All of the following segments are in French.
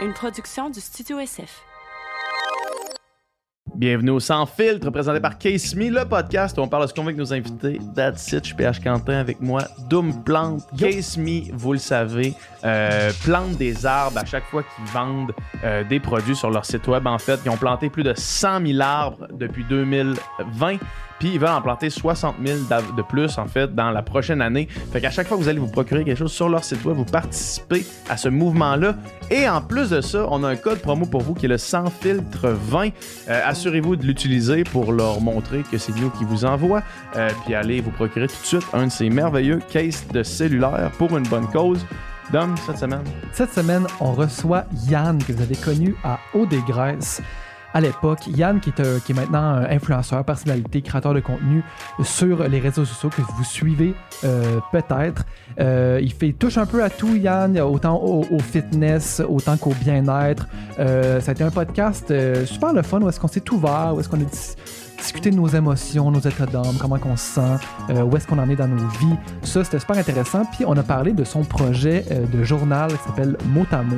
une production du Studio SF. Bienvenue au Sans Filtre, présenté par Case Me, le podcast où on parle de ce qu'on veut avec nos invités. That's it, je suis PH Quentin avec moi. Doom Plante, Case Me, vous le savez, euh, plante des arbres à chaque fois qu'ils vendent euh, des produits sur leur site web. En fait, ils ont planté plus de 100 000 arbres depuis 2020. Puis ils veulent en planter 60 000 d'av- de plus, en fait, dans la prochaine année. Fait qu'à chaque fois que vous allez vous procurer quelque chose sur leur site web, vous participez à ce mouvement-là. Et en plus de ça, on a un code promo pour vous qui est le sans filtre 20. Euh, Assurez-vous de l'utiliser pour leur montrer que c'est nous qui vous envoie. Euh, puis allez vous procurer tout de suite un de ces merveilleux cases de cellulaire pour une bonne cause. Dom, cette semaine? Cette semaine, on reçoit Yann, que vous avez connu à Eau des Graisses. À l'époque, Yann, qui est, est maintenant un influenceur, personnalité, créateur de contenu sur les réseaux sociaux que vous suivez euh, peut-être. Euh, il fait touche un peu à tout, Yann, autant au, fitness, autant qu'au bien-être. Euh, ça a été un podcast euh, super le fun où est-ce qu'on s'est ouvert, où est-ce qu'on a dis- discuté de nos émotions, nos états d'âme, comment qu'on se sent, euh, où est-ce qu'on en est dans nos vies. Ça, c'était super intéressant. Puis on a parlé de son projet euh, de journal qui s'appelle Mot à mot.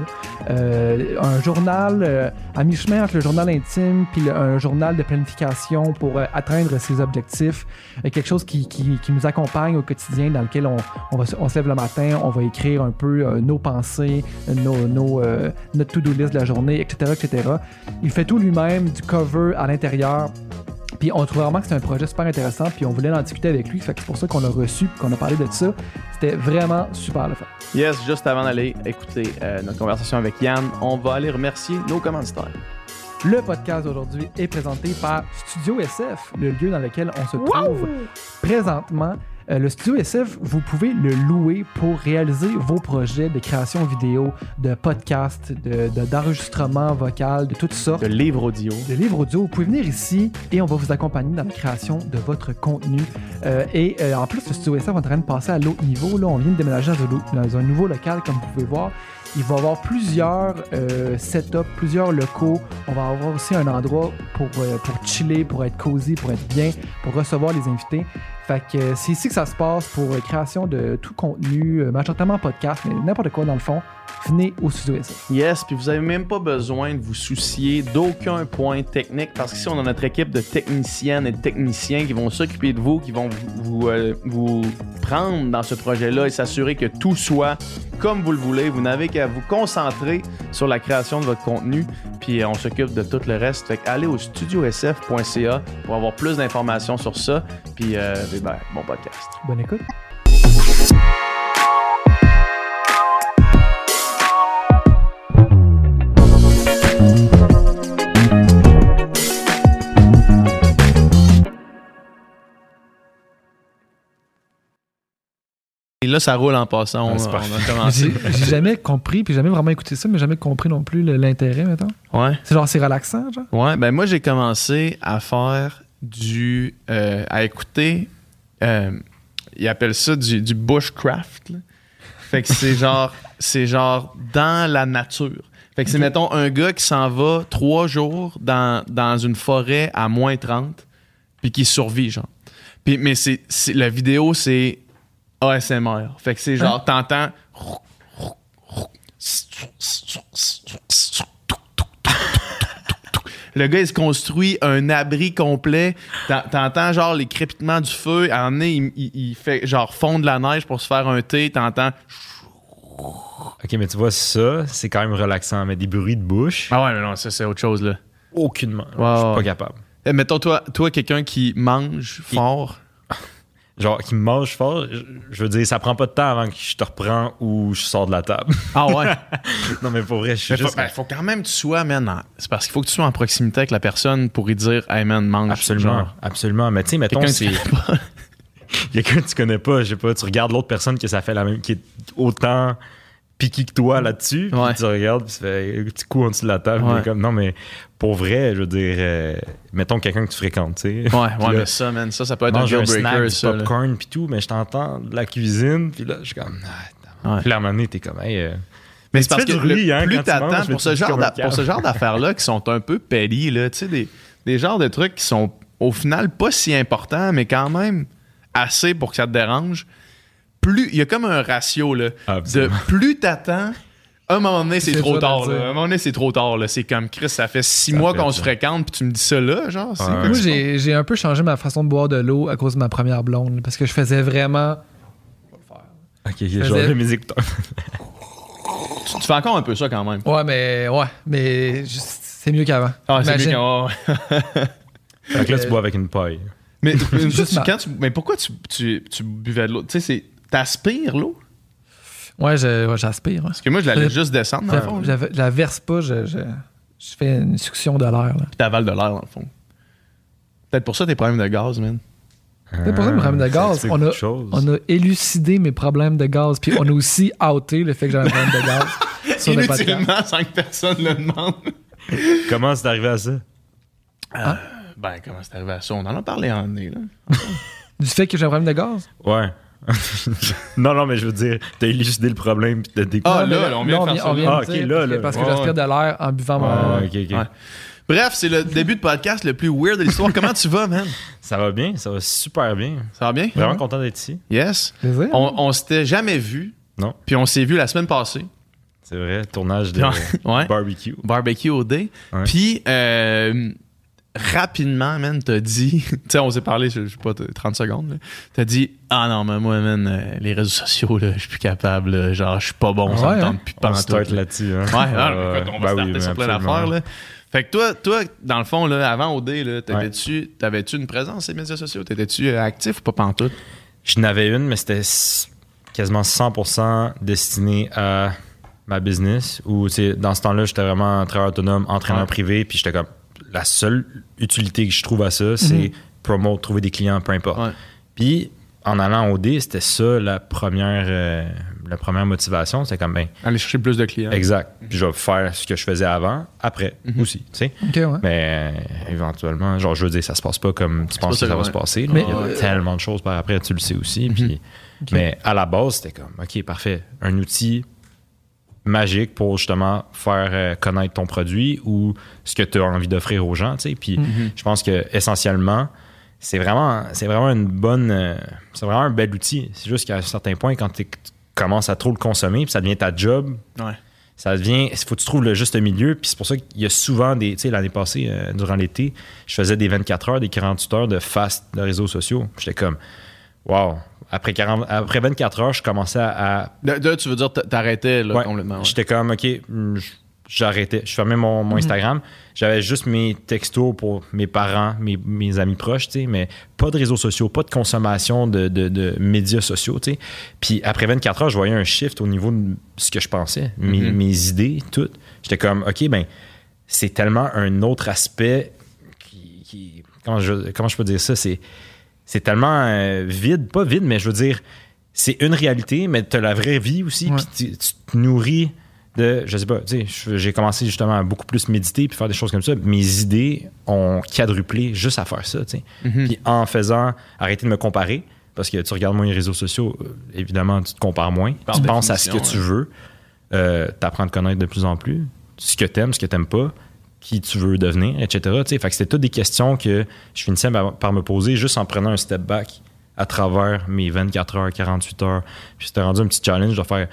Euh, un journal à mi-chemin entre le journal intime puis le- un journal de planification pour atteindre ses objectifs. Quelque chose qui, nous accompagne au quotidien, dans lequel on, on, se- on lève le matin, on va écrire un peu nos pensées, nos, notre to-do list de la journée, etc., etc. Il fait tout lui-même, du cover à l'intérieur. Puis on trouvait vraiment que c'était un projet super intéressant, puis on voulait en discuter avec lui. Fait que c'est pour ça qu'on l'a reçu, puis qu'on a parlé de ça. C'était vraiment super le fun. Yes, juste avant d'aller écouter euh, notre conversation avec Yann, on va aller remercier nos commanditaires. Le podcast d'aujourd'hui est présenté par Studio SF, le lieu dans lequel on se trouve présentement. Euh, le Studio SF, vous pouvez le louer pour réaliser vos projets de création vidéo, de podcast, de- de- d'enregistrement vocal, de toutes sortes. De livres audio. de livres audio. Vous pouvez venir ici et on va vous accompagner dans la création de votre contenu. Euh, et euh, en plus, le studio SF est en train de passer à l'autre niveau. Là, on vient de déménager dans un, dans un nouveau local, comme vous pouvez voir. Il va y avoir plusieurs euh, setups, plusieurs locaux. On va avoir aussi un endroit pour, euh, pour chiller, pour être cosy, pour être bien, pour recevoir les invités. Fait que euh, c'est ici que ça se passe pour création de tout contenu, majoritairement podcast, mais n'importe quoi dans le fond. Venez au studio SF. Yes, puis vous avez même pas besoin de vous soucier d'aucun point technique parce qu'ici on a notre équipe de techniciennes et de techniciens qui vont s'occuper de vous, qui vont vous, vous, euh, vous prendre dans ce projet-là et s'assurer que tout soit comme vous le voulez. Vous n'avez qu'à vous concentrer sur la création de votre contenu, puis euh, on s'occupe de tout le reste. Fait allez au studiosf.ca pour avoir plus d'informations sur ça, puis euh, ben, bon podcast. Bonne écoute. Là, ça roule en passant. On, Ah, c'est on parfait. a commencé. J'ai jamais compris, puis jamais vraiment écouté ça, mais jamais compris non plus l'intérêt, maintenant. Ouais. C'est genre, c'est relaxant, genre? Ouais, ben moi j'ai commencé à faire du. euh, à écouter. euh, ils appellent ça du, du bushcraft. là. Fait que c'est genre. C'est genre dans la nature. Fait que c'est, mettons, un gars qui s'en va trois jours dans, dans une forêt à moins 30, puis qui survit, genre. Puis, mais c'est, c'est- la vidéo, c'est ASMR. Fait que c'est genre, t'entends. Le gars, il se construit un abri complet. T'en- T'entends genre les crépitements du feu. À un moment donné, il, il- il fait genre fondre la neige pour se faire un thé. T'entends. Ok, mais tu vois, ça, c'est quand même relaxant. Mais des bruits de bouche, Ah ouais, mais non, ça, c'est autre chose, là. aucunement. Je suis pas capable. Eh, mettons, toi, toi quelqu'un qui mange fort. Genre, qui me mange fort, je, je veux dire, ça prend pas de temps avant que je te reprends ou je sors de la table. Ah ouais. non, mais pour vrai, je suis Mais faut, juste. ben, faut quand même que tu sois, man. C'est parce qu'il faut que tu sois en proximité avec la personne pour lui dire, hey man, mange. Absolument, genre. absolument. Mais tu sais, mettons, c'est. Quelqu'un que tu connais pas, je sais pas, tu regardes l'autre personne que ça fait la même, qui est autant piqué que toi là-dessus, puis Ouais. tu regardes, puis tu fais un petit coup en dessous de la table, Ouais. puis comme, non, mais pour vrai, je veux dire, euh, mettons quelqu'un que tu fréquentes, tu sais. Ouais, ouais, là, mais ça, man, ça, ça peut être un deal un snack, breaker, du ça. popcorn, puis tout, mais je t'entends de la cuisine, puis là, je suis comme, ah, Ouais. Puis là, à un moment donné, t'es comme, hey, euh, Mais c'est parce que bruit, le- hein, plus t'attends pour, ce genre pour ce genre d'affaires-là qui sont un peu pellis, là, tu sais, des, des genres de trucs qui sont au final pas si importants, mais quand même assez pour que ça te dérange. Plus, il y a comme un ratio, là, de Absolument. plus t'attends, À un moment donné, c'est trop de tard. là. À un moment donné, c'est trop tard. là. C'est comme Chris, ça fait six Ça mois qu'on se fréquente, puis tu me dis ça là, genre. c'est Ouais. quoi Moi, j'ai j'ai un peu changé ma façon de boire de l'eau à cause de ma première blonde. Parce que je faisais vraiment. Ok, j'ai faisais- changé mes écouteurs. Tu, tu fais encore un peu ça quand même. Ouais, mais ouais, mais je- c'est mieux qu'avant. Ah, c'est Imagine. mieux ouais. Fait que là, tu bois avec une paille. Mais, mais Juste tu- ma- quand tu- mais pourquoi tu, tu, tu buvais de l'eau? Tu sais, c'est. T'aspires l'eau? Ouais, j'aspire. ouais. Parce que moi, je la laisse Je- juste descendre, dans le fond. Je, la verse pas, je, je, je fais une succion de l'air. Puis t'avales de l'air, dans le fond. Peut-être pour ça tes problèmes de gaz, man. C'est pour ça, mes problèmes de Ça gaz, on a, on a élucidé mes problèmes de gaz. Puis on a aussi outé le fait que j'avais un problème de gaz sur. Inutilement, sans que personne le demande. Comment c'est arrivé à ça? Ah. Ben, comment c'est arrivé à ça? On en a parlé en année, là. Du fait que j'ai un problème de gaz? Ouais. non, non, mais je veux dire, t'as élucidé le problème puis t'as dé... Ah, là, on vient de faire ça, Ah, ok, là, parce que- là. Parce que Ouais, j'aspire ouais. de l'air en buvant mon. Ah, ok, ok. Ouais. Bref, c'est le début de podcast le plus weird de l'histoire. Comment tu vas, man? Ça va bien, ça va super bien. Ça va bien? Vraiment content d'être ici. Yes. Plaisir. On, on s'était jamais vu. Non. Puis on s'est vu la semaine passée. C'est vrai, tournage de Ouais. barbecue. Barbecue au day. Ouais. Puis, euh, rapidement, man, t'as dit, tu sais, on s'est parlé, je sais pas, 30 secondes, là. t'as dit, ah non, mais moi, man, euh, les réseaux sociaux, là, je suis plus capable, là. genre, je suis pas bon, ça Ouais, me hein? tente plus start là. là-dessus. Hein? Ouais, ah, Euh, écoute, on va ben starter oui, sur plein d'affaires, là. Fait que toi, toi, dans le fond, là, avant OD, là, t'avais-tu, t'avais-tu une présence sur les médias sociaux? T'étais-tu euh, actif ou pas pantoute? Je n'avais une, mais c'était quasiment 100% destiné à ma business. Ou tu sais, dans ce temps-là, j'étais vraiment travailleur autonome, entraîneur Ouais. privé. Puis j'étais comme, la seule utilité que je trouve à ça, c'est promote, trouver des clients, peu importe. Ouais. Puis en allant au D, c'était ça la première, euh, la première motivation. C'était comme, ben, Aller chercher plus de clients. exact. Puis je vais faire ce que je faisais avant, après aussi, tu sais. Ouais. Mais euh, éventuellement, genre, je veux dire, ça se passe pas comme tu penses que ça, va se passer. Mais, Il y a euh, tellement de choses par après, tu le sais aussi. puis- Ok. Mais à la base, c'était comme, OK, parfait. Un outil magique pour justement faire euh, connaître ton produit ou ce que tu as envie d'offrir aux gens. tu sais. Puis je pense que essentiellement, c'est vraiment, c'est vraiment une bonne. euh, c'est vraiment un bel outil. C'est juste qu'à un certain point, quand tu commences à trop le consommer, puis ça devient ta job, Ouais. ça devient. Il faut que tu trouves le juste milieu. Puis c'est pour ça qu'il y a souvent des. Tu sais, l'année passée, euh, durant l'été, je faisais des 24 heures, des 48 heures de fast de réseaux sociaux. J'étais comme, wow. Après, 40 après 24 heures, je commençais à. à- De, de- tu veux dire, t'a- t'arrêtais, là, ouais, complètement. ouais. J'étais comme, OK, j- j'arrêtais. Je fermais mon, mon Instagram. J'avais juste mes textos pour mes parents, mes, mes amis proches, tu sais, mais pas de réseaux sociaux, pas de consommation de, de- de médias sociaux, tu sais. Puis après 24 heures, je voyais un shift au niveau de ce que je pensais, mes, Mhm. mes idées, tout. J'étais comme, OK, ben, c'est tellement un autre aspect qui. qui- comment, je, comment je peux dire ça? C'est, c'est tellement euh, vide, pas vide, mais je veux dire, c'est une réalité, mais tu as la vraie vie aussi, puis tu, tu te nourris de, je sais pas, tu sais, j'ai commencé justement à beaucoup plus méditer puis faire des choses comme ça. Mes idées ont quadruplé juste à faire ça, tu sais. Mhm. Puis en faisant, arrêter de me comparer, parce que tu regardes moins les réseaux sociaux, euh, évidemment, tu te compares moins. Par tu penses à ce que tu veux, euh, t'apprends à te connaître de plus en plus, ce que t'aimes, ce que t'aimes pas, qui tu veux devenir, etc. Fait que c'était toutes des questions que je finissais par, me poser juste en prenant un step back à travers mes 24 heures, 48 heures. Puis c'était rendu un petit challenge de faire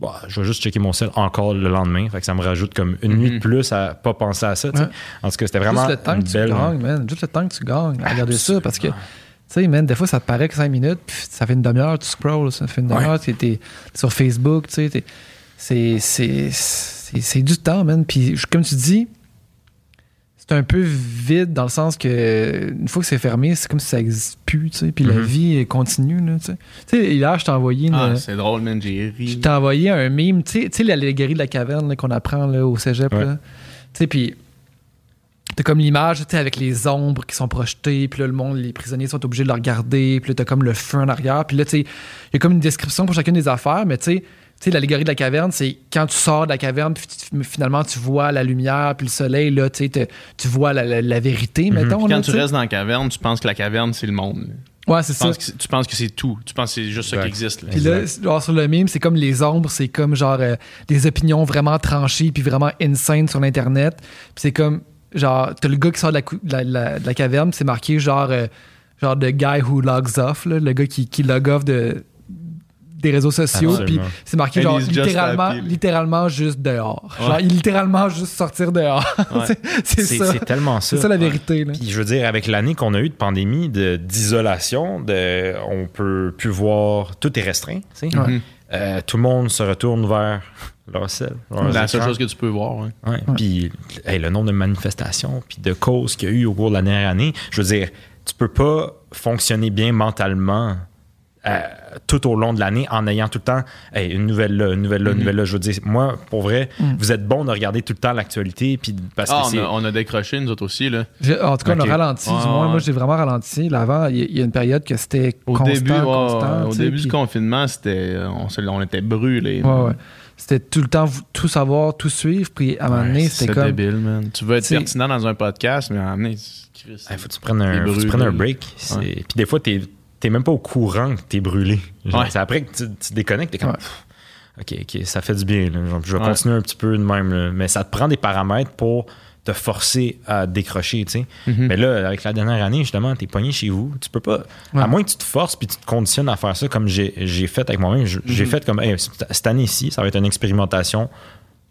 bah, je vais juste checker mon sel encore le lendemain. Fait que ça me rajoute comme une nuit de plus à pas penser à ça. Ouais. En tout cas, c'était vraiment Juste le temps une que tu gagnes, man. Juste le temps que tu gagnes à regarder ça. Parce que, tu sais, man, des fois, ça te paraît que 5 minutes, puis ça fait une demi-heure, tu scrolls, ça fait une demi-heure, tu es sur Facebook, tu sais. C'est, c'est, c'est, c'est du temps, man. Puis, comme tu dis, c'est un peu vide dans le sens que, une fois que c'est fermé, c'est comme si ça n'existe plus, tu sais. Puis la Mhm. vie continue, là, tu sais. Tu sais, hier, je t'ai envoyé une. Ah, c'est drôle, man, j'ai Je ri. t'ai envoyé un meme, tu sais- tu sais, l'allégorie de la caverne qu'on apprend là, au cégep. Ouais. là. Tu sais, puis t'as comme l'image, tu sais, avec les ombres qui sont projetées, puis là, le monde, les prisonniers sont obligés de le regarder, puis là, t'as comme le feu en arrière, puis là, tu sais, il y a comme une description pour chacune des affaires, mais tu sais, sais, l'allégorie de la caverne, c'est quand tu sors de la caverne, puis tu- finalement, tu vois la lumière, puis le soleil, là, tu sais, tu vois la, la- la vérité, mettons. Puis là, quand tu restes dans la caverne, tu penses que la caverne, c'est le monde. Ouais, c'est ça. penses, que c'est- tu penses que c'est tout. Tu penses que c'est juste ça qui existe. là. Puis là, genre, sur le meme, c'est comme les ombres, c'est comme genre euh, des opinions vraiment tranchées puis vraiment insane sur l'internet. Puis c'est comme genre t'as le gars qui sort de la, cou- de la, la- de la caverne, puis c'est marqué genre euh, genre the guy who logs off, là, le gars qui, qui log off de des réseaux sociaux, puis c'est marqué And genre just littéralement, littéralement juste dehors. Genre, littéralement juste sortir dehors. Ouais. c'est ça. c'est tellement ça. C'est ça la vérité. Là. Puis je veux dire, avec l'année qu'on a eu de pandémie, de- d'isolation, de, on peut plus voir, tout est restreint. tu sais. Ouais. Euh, tout le monde se retourne vers leur sel. La seule chose que tu peux voir. ouais. Ouais. Puis hey, le nombre de manifestations, puis de causes qu'il y a eu au cours de la dernière année, je veux dire, tu peux pas fonctionner bien mentalement euh, tout au long de l'année en ayant tout le temps hey, une nouvelle là, une nouvelle là, une Mhm. nouvelle là. Je veux dire, moi, pour vrai, Mhm. vous êtes bon de regarder tout le temps l'actualité, puis parce Ah, que on, a, on a décroché, nous autres aussi. Là. En tout cas, on a ralenti. Ouais, du moins, ouais. moi, j'ai vraiment ralenti. Là, avant, il y, a une période que c'était Au constant, début, ouais, constant. au début du confinement, c'était, on, se- on était brûlés. Ouais, ouais. C'était tout le temps tout savoir, tout suivre. Puis à un moment donné, c'était comme. débile, man. Tu veux être pertinent dans un podcast, mais à un moment donné, Chris, Il faut que tu prennes un, faut tu prennes un break. Puis des fois, t'es t'es même pas au courant que t'es brûlé. Genre, Ouais. C'est après que tu, tu déconnectes, t'es comme. Ouais. OK, OK, ça fait du bien. là. Genre, je vais continuer un petit peu de même. là. Mais ça te prend des paramètres pour te forcer à décrocher, tu sais. Mhm. Mais là, avec la dernière année, justement, t'es pogné chez vous. Tu peux pas. Ouais. À moins que tu te forces puis tu te conditionnes à faire ça comme j'ai j'ai fait avec moi-même. J'ai Mhm. fait comme, hey, cette année-ci, ça va être une expérimentation.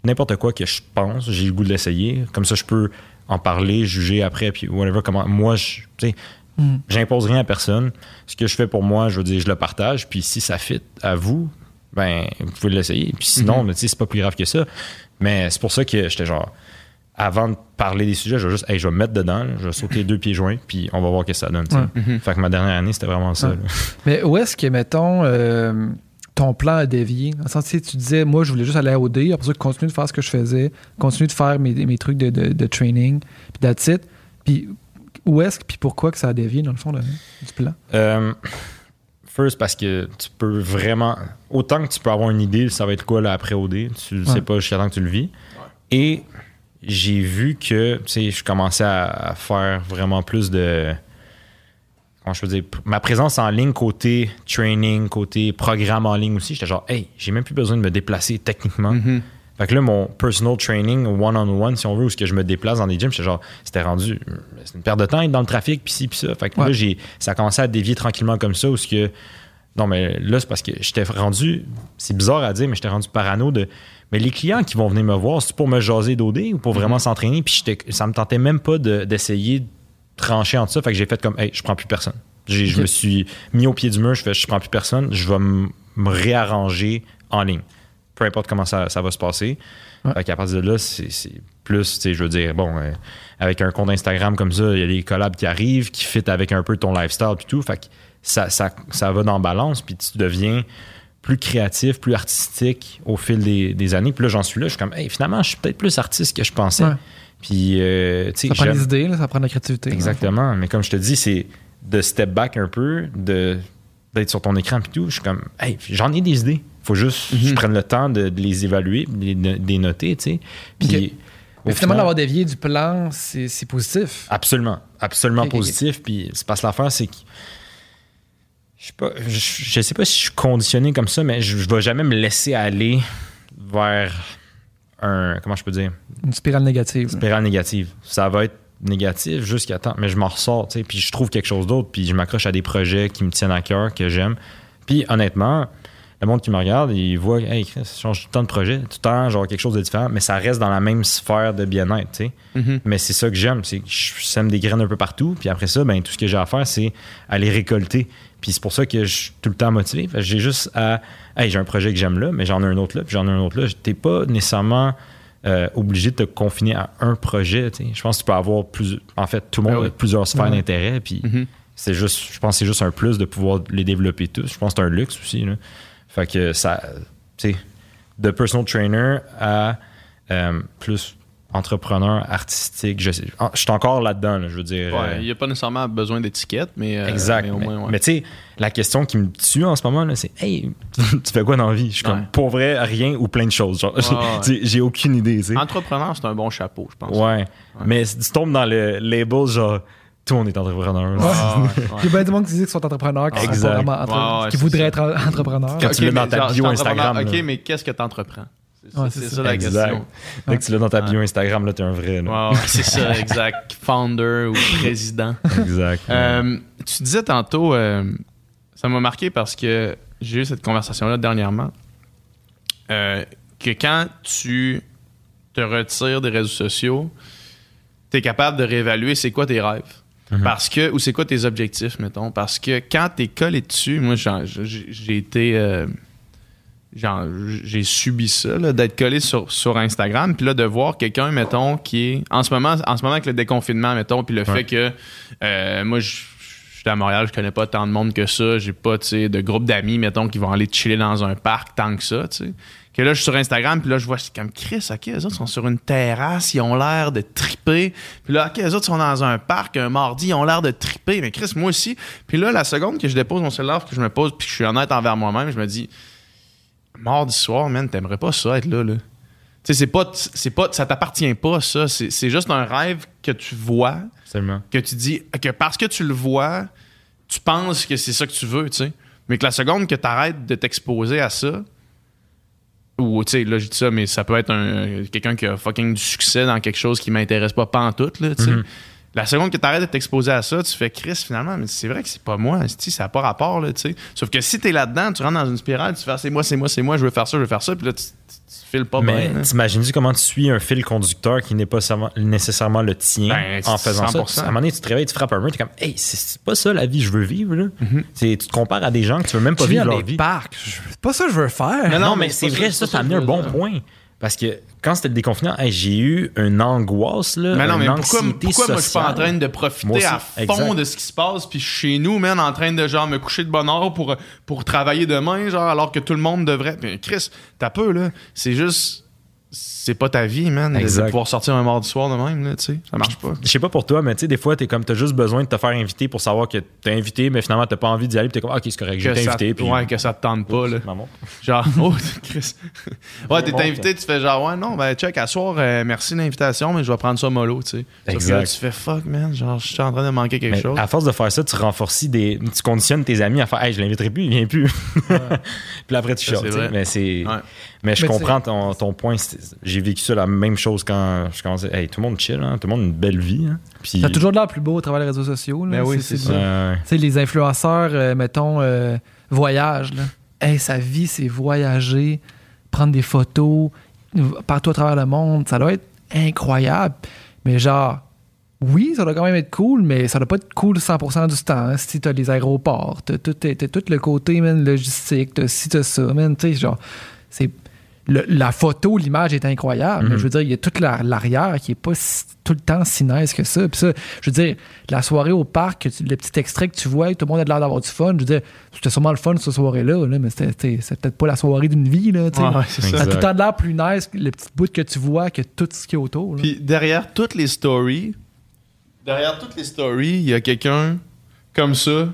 N'importe quoi que je pense, j'ai le goût de l'essayer. Comme ça, je peux en parler, juger après, puis whatever. Comment, moi, je, tu sais, Hmm. j'impose rien à personne. Ce que je fais pour moi, je veux dire, je le partage. Puis si ça fit à vous, ben, vous pouvez l'essayer. Puis sinon, tu sais, c'est pas plus grave que ça. Mais c'est pour ça que j'étais genre, avant de parler des sujets, je vais juste, hey, je vais me mettre dedans, je vais sauter deux pieds joints, puis on va voir ce que ça donne. tu sais. Ouais. Mhm. Fait que ma dernière année, c'était vraiment ça. Ouais. Mais où est-ce que, mettons, euh, ton plan a dévié? Le sens, tu sais, tu disais, moi, je voulais juste aller à OD, après ça, continuer de faire ce que je faisais, continuer de faire mes, mes trucs de, de, de training, puis that's it. Puis où est-ce, puis pourquoi que ça a dévié, dans le fond, là, du plan? Euh, first, parce que tu peux vraiment. Autant que tu peux avoir une idée, ça va être quoi là après OD, tu ne Ouais. sais pas jusqu'à temps que tu le vis. Et j'ai vu que, tu sais, je commençais à, à faire vraiment plus de. Comment je peux dire Ma présence en ligne, côté training, côté programme en ligne aussi, j'étais genre, hey, j'ai même plus besoin de me déplacer techniquement. Mhm. Fait que là, mon personal training one-on-one, si on veut, où ce que je me déplace dans des gyms, genre, c'était rendu, c'est une perte de temps être dans le trafic, puis ci, puis ça. Fait que Ouais. là, j'ai, ça a commencé à dévier tranquillement comme ça, où ce que, non, mais là, c'est parce que j'étais rendu, c'est bizarre à dire, mais j'étais rendu parano de, mais les clients qui vont venir me voir, c'est pour me jaser d'OD ou pour vraiment s'entraîner, puis j'étais, ça me tentait même pas de- d'essayer de trancher entre ça. Fait que j'ai fait comme, hey, je prends plus personne. J'ai- Je me suis mis au pied du mur, je fais, je prends plus personne, je vais me réarranger en ligne. Peu importe comment ça, ça va se passer. Ouais. Fait qu'à partir de là, c'est plus, je veux dire, bon, euh, avec un compte Instagram comme ça, il y a des collabs qui arrivent, qui fit avec un peu ton lifestyle et tout. Fait que ça, ça, ça va dans balance, puis tu deviens plus créatif, plus artistique au fil des, des années. Puis là, j'en suis là, je suis comme, hey, finalement, je suis peut-être plus artiste que je pensais. Ouais. Puis, euh, tu sais, Ça prend des idées, là, ça prend de la créativité. Exactement. Mais comme je te dis, c'est de step back un peu, de d'être sur ton écran puis tout. Je suis comme, hey, j'en ai des idées. Faut juste que je Mhm. prenne le temps de, de les évaluer, de les, noter, tu sais. Puis, Mais finalement, final- d'avoir dévié du plan, c'est positif. Absolument. Absolument positif. Puis c'est parce que l'affaire, c'est que. Je sais pas, je, je sais pas si je suis conditionné comme ça, mais je, je vais jamais me laisser aller vers un. Comment je peux dire? Une spirale négative. là. spirale négative. Ça va être négatif jusqu'à temps, mais je m'en ressors, tu sais, puis je trouve quelque chose d'autre, puis je m'accroche à des projets qui me tiennent à cœur, que j'aime. Puis honnêtement, le monde qui me regarde, il voit, hey, ça change tout le temps de projet, tout le temps, genre quelque chose de différent, mais ça reste dans la même sphère de bien-être, tu sais. Mhm. Mais c'est ça que j'aime, c'est que je sème des graines un peu partout, puis après ça, ben, tout ce que j'ai à faire, c'est aller récolter. Puis c'est pour ça que je suis tout le temps motivé. J'ai juste à, hey, j'ai un projet que j'aime là, mais j'en ai un autre là, puis j'en ai un autre là. T'es pas nécessairement euh, obligé de te confiner à un projet. tu sais. Je pense que tu peux avoir plus. En fait, tout le monde Ah oui. a plusieurs sphères Ouais. d'intérêt, puis Mhm. c'est juste, je pense que c'est juste un plus de pouvoir les développer tous. Je pense que c'est un luxe aussi. Là. Fait que ça, tu sais, de personal trainer à euh, plus entrepreneur artistique, je, sais- je suis encore là-dedans, là, je veux dire. Ouais, il n'y a pas nécessairement besoin d'étiquette, mais, euh, exact. mais au Mais, moins, ouais. mais tu sais, la question qui me tue en ce moment, là, c'est Hey, tu fais quoi dans la vie? Je suis comme, pour vrai, rien ou plein de choses. Genre, Ouais, ouais. tu sais, j'ai aucune idée. Entrepreneur, c'est un bon chapeau, je pense. Ouais. Mais si tu tombes dans le label, genre, tout le monde est entrepreneur. là. Ah, ouais, ouais. Il y a bien du monde qui dit qu'ils sont entrepreneurs, qui, sont Exact. pas vraiment entre- Ouais, ouais, qui voudraient ça. être en- entrepreneurs. Quand tu l'as Ok, dans ta genre, bio Instagram, Ok, là. mais qu'est-ce que tu entreprends? C'est Ouais, ça, la Exact. question. Dès que tu l'as dans ta bio Ouais. Instagram, là, t'es un vrai. Ouais, ouais, c'est ça, exact. Founder ou président. Exact. Euh, tu disais tantôt, euh, ça m'a marqué parce que j'ai eu cette conversation-là dernièrement. euh, que quand tu te retires des réseaux sociaux, tu es capable de réévaluer c'est quoi tes rêves. Parce que, ou c'est quoi tes objectifs, mettons? Parce que quand tu es collé dessus, moi, j'ai été. euh, genre, j'ai subi ça, là, d'être collé sur, sur Instagram, puis là, de voir quelqu'un, mettons, qui est. En ce moment, en ce moment avec le déconfinement, mettons, puis le Ouais. fait que. euh, moi, je. J'étais à Montréal, je connais pas tant de monde que ça. J'ai pas, tu sais, de groupe d'amis, mettons, qui vont aller chiller dans un parc tant que ça, tu sais. Que là, je suis sur Instagram, puis là, je vois, c'est comme Chris, OK, les autres sont sur une terrasse, ils ont l'air de triper. Puis là, OK, les autres sont dans un parc un mardi, ils ont l'air de triper. Mais Chris, moi aussi. Puis là, la seconde que je dépose mon cellulaire, que je me pose, puis que je suis honnête envers moi-même, je me dis, mardi soir, man, t'aimerais pas ça être là, là. Tu sais, c'est pas, c'est pas, ça t'appartient pas, ça. C'est c'est juste un rêve que tu vois, Absolument. que tu dis que parce que tu le vois, tu penses que c'est ça que tu veux, tu sais. Mais que la seconde que tu arrêtes de t'exposer à ça, ou tu sais, là je dis ça, mais ça peut être un, quelqu'un qui a fucking du succès dans quelque chose qui m'intéresse pas pantoute, là, tu sais. Mhm. La seconde que tu arrêtes de t'exposer à ça, tu fais Chris finalement, mais c'est vrai que c'est pas moi, ça n'a pas rapport, là, tu sais. Sauf que si t'es là-dedans, tu rentres dans une spirale, tu fais Ah, c'est moi, c'est moi, c'est moi, je veux faire ça, je veux faire ça, puis là tu, tu, tu files pas Mais bien. t'imagines-tu comment tu suis un fil conducteur qui n'est pas nécessairement- le tien Ben, en faisant 100%. ça? À un moment donné, tu te réveilles, tu frappes un mur, tu es comme, hey, c'est- pas ça la vie que je veux vivre. Là. C'est- Tu te compares à des gens que tu veux même pas Tu vivre dans leur vie. parcs. Pas ça que je veux faire. Non, non, mais, mais c'est vrai, ça- ça, amené un bon point. Parce que quand c'était le déconfinement, hey, j'ai eu une angoisse, là, Mais non, une mais pourquoi, moi je suis pas en train de profiter aussi, à fond exact. de ce qui se passe, puis chez nous, man, en train de genre me coucher de bonne heure pour, pour travailler demain, genre, alors que tout le monde devrait. Mais Chris, t'as peu, là. C'est juste. C'est pas ta vie, man, de- de, Exact. pouvoir sortir un mardi soir de même, là, tu sais. Ça marche pas. Je sais pas pour toi, mais tu sais, des fois, t'es comme, t'as juste besoin de te faire inviter pour savoir que t'es invité, mais finalement, t'as pas envie d'y aller, puis t'es comme, ok, c'est correct, je ça, t'inviter. Puis... ouais, que ça te tente pas, là. Maman. Genre, oh, Chris. Ouais, t'es invité, tu fais genre, ouais, non, ben, check, à soir, euh, merci de l'invitation, mais je vais prendre ça mollo, tu sais. Sauf que là, Exact. tu fais fuck, man, genre, je suis en train de manquer quelque Mais chose. à force de faire ça, tu renforces des. Tu conditionnes tes amis à faire Hey, je l'inviterai plus, il vient plus. puis après, tu vrai. Mais c'est. Ouais. Mais je Mais comprends ton, ton point. J'ai vécu ça la même chose quand je commençais. Hey, tout le monde chill, hein, tout le monde a une belle vie. Hein. Puis. Toujours de l'air plus beau à travers les réseaux sociaux. Là. Ben oui, c'est ça. Ouais, Tu sais, les influenceurs, euh, mettons, euh, voyagent. Là. Hey, sa vie, c'est voyager, prendre des photos partout à travers le monde. Ça doit être incroyable. Mais genre, oui, ça doit quand même être cool, mais ça doit pas être cool 100% du temps. hein. Si t'as les aéroports, t'as tout, tout le côté man, logistique, t'as ci, t'as ça. Man, tu sais, genre, c'est le- la photo, l'image est incroyable. mais Je veux dire, il y a toute la- l'arrière qui est pas si- tout le temps si nice que ça. Puis ça, je veux dire, la soirée au parc, le petit extrait que tu vois, tout le monde a l'air d'avoir du fun. Je veux dire, c'était sûrement le fun cette soirée-là, là, mais c'était peut-être pas la soirée d'une vie. Là, ça. a tout le temps de l'air plus nice, le petit bout que tu vois, que tout ce qui est autour. là. Puis derrière toutes les stories, derrière toutes les stories, il y a quelqu'un comme ça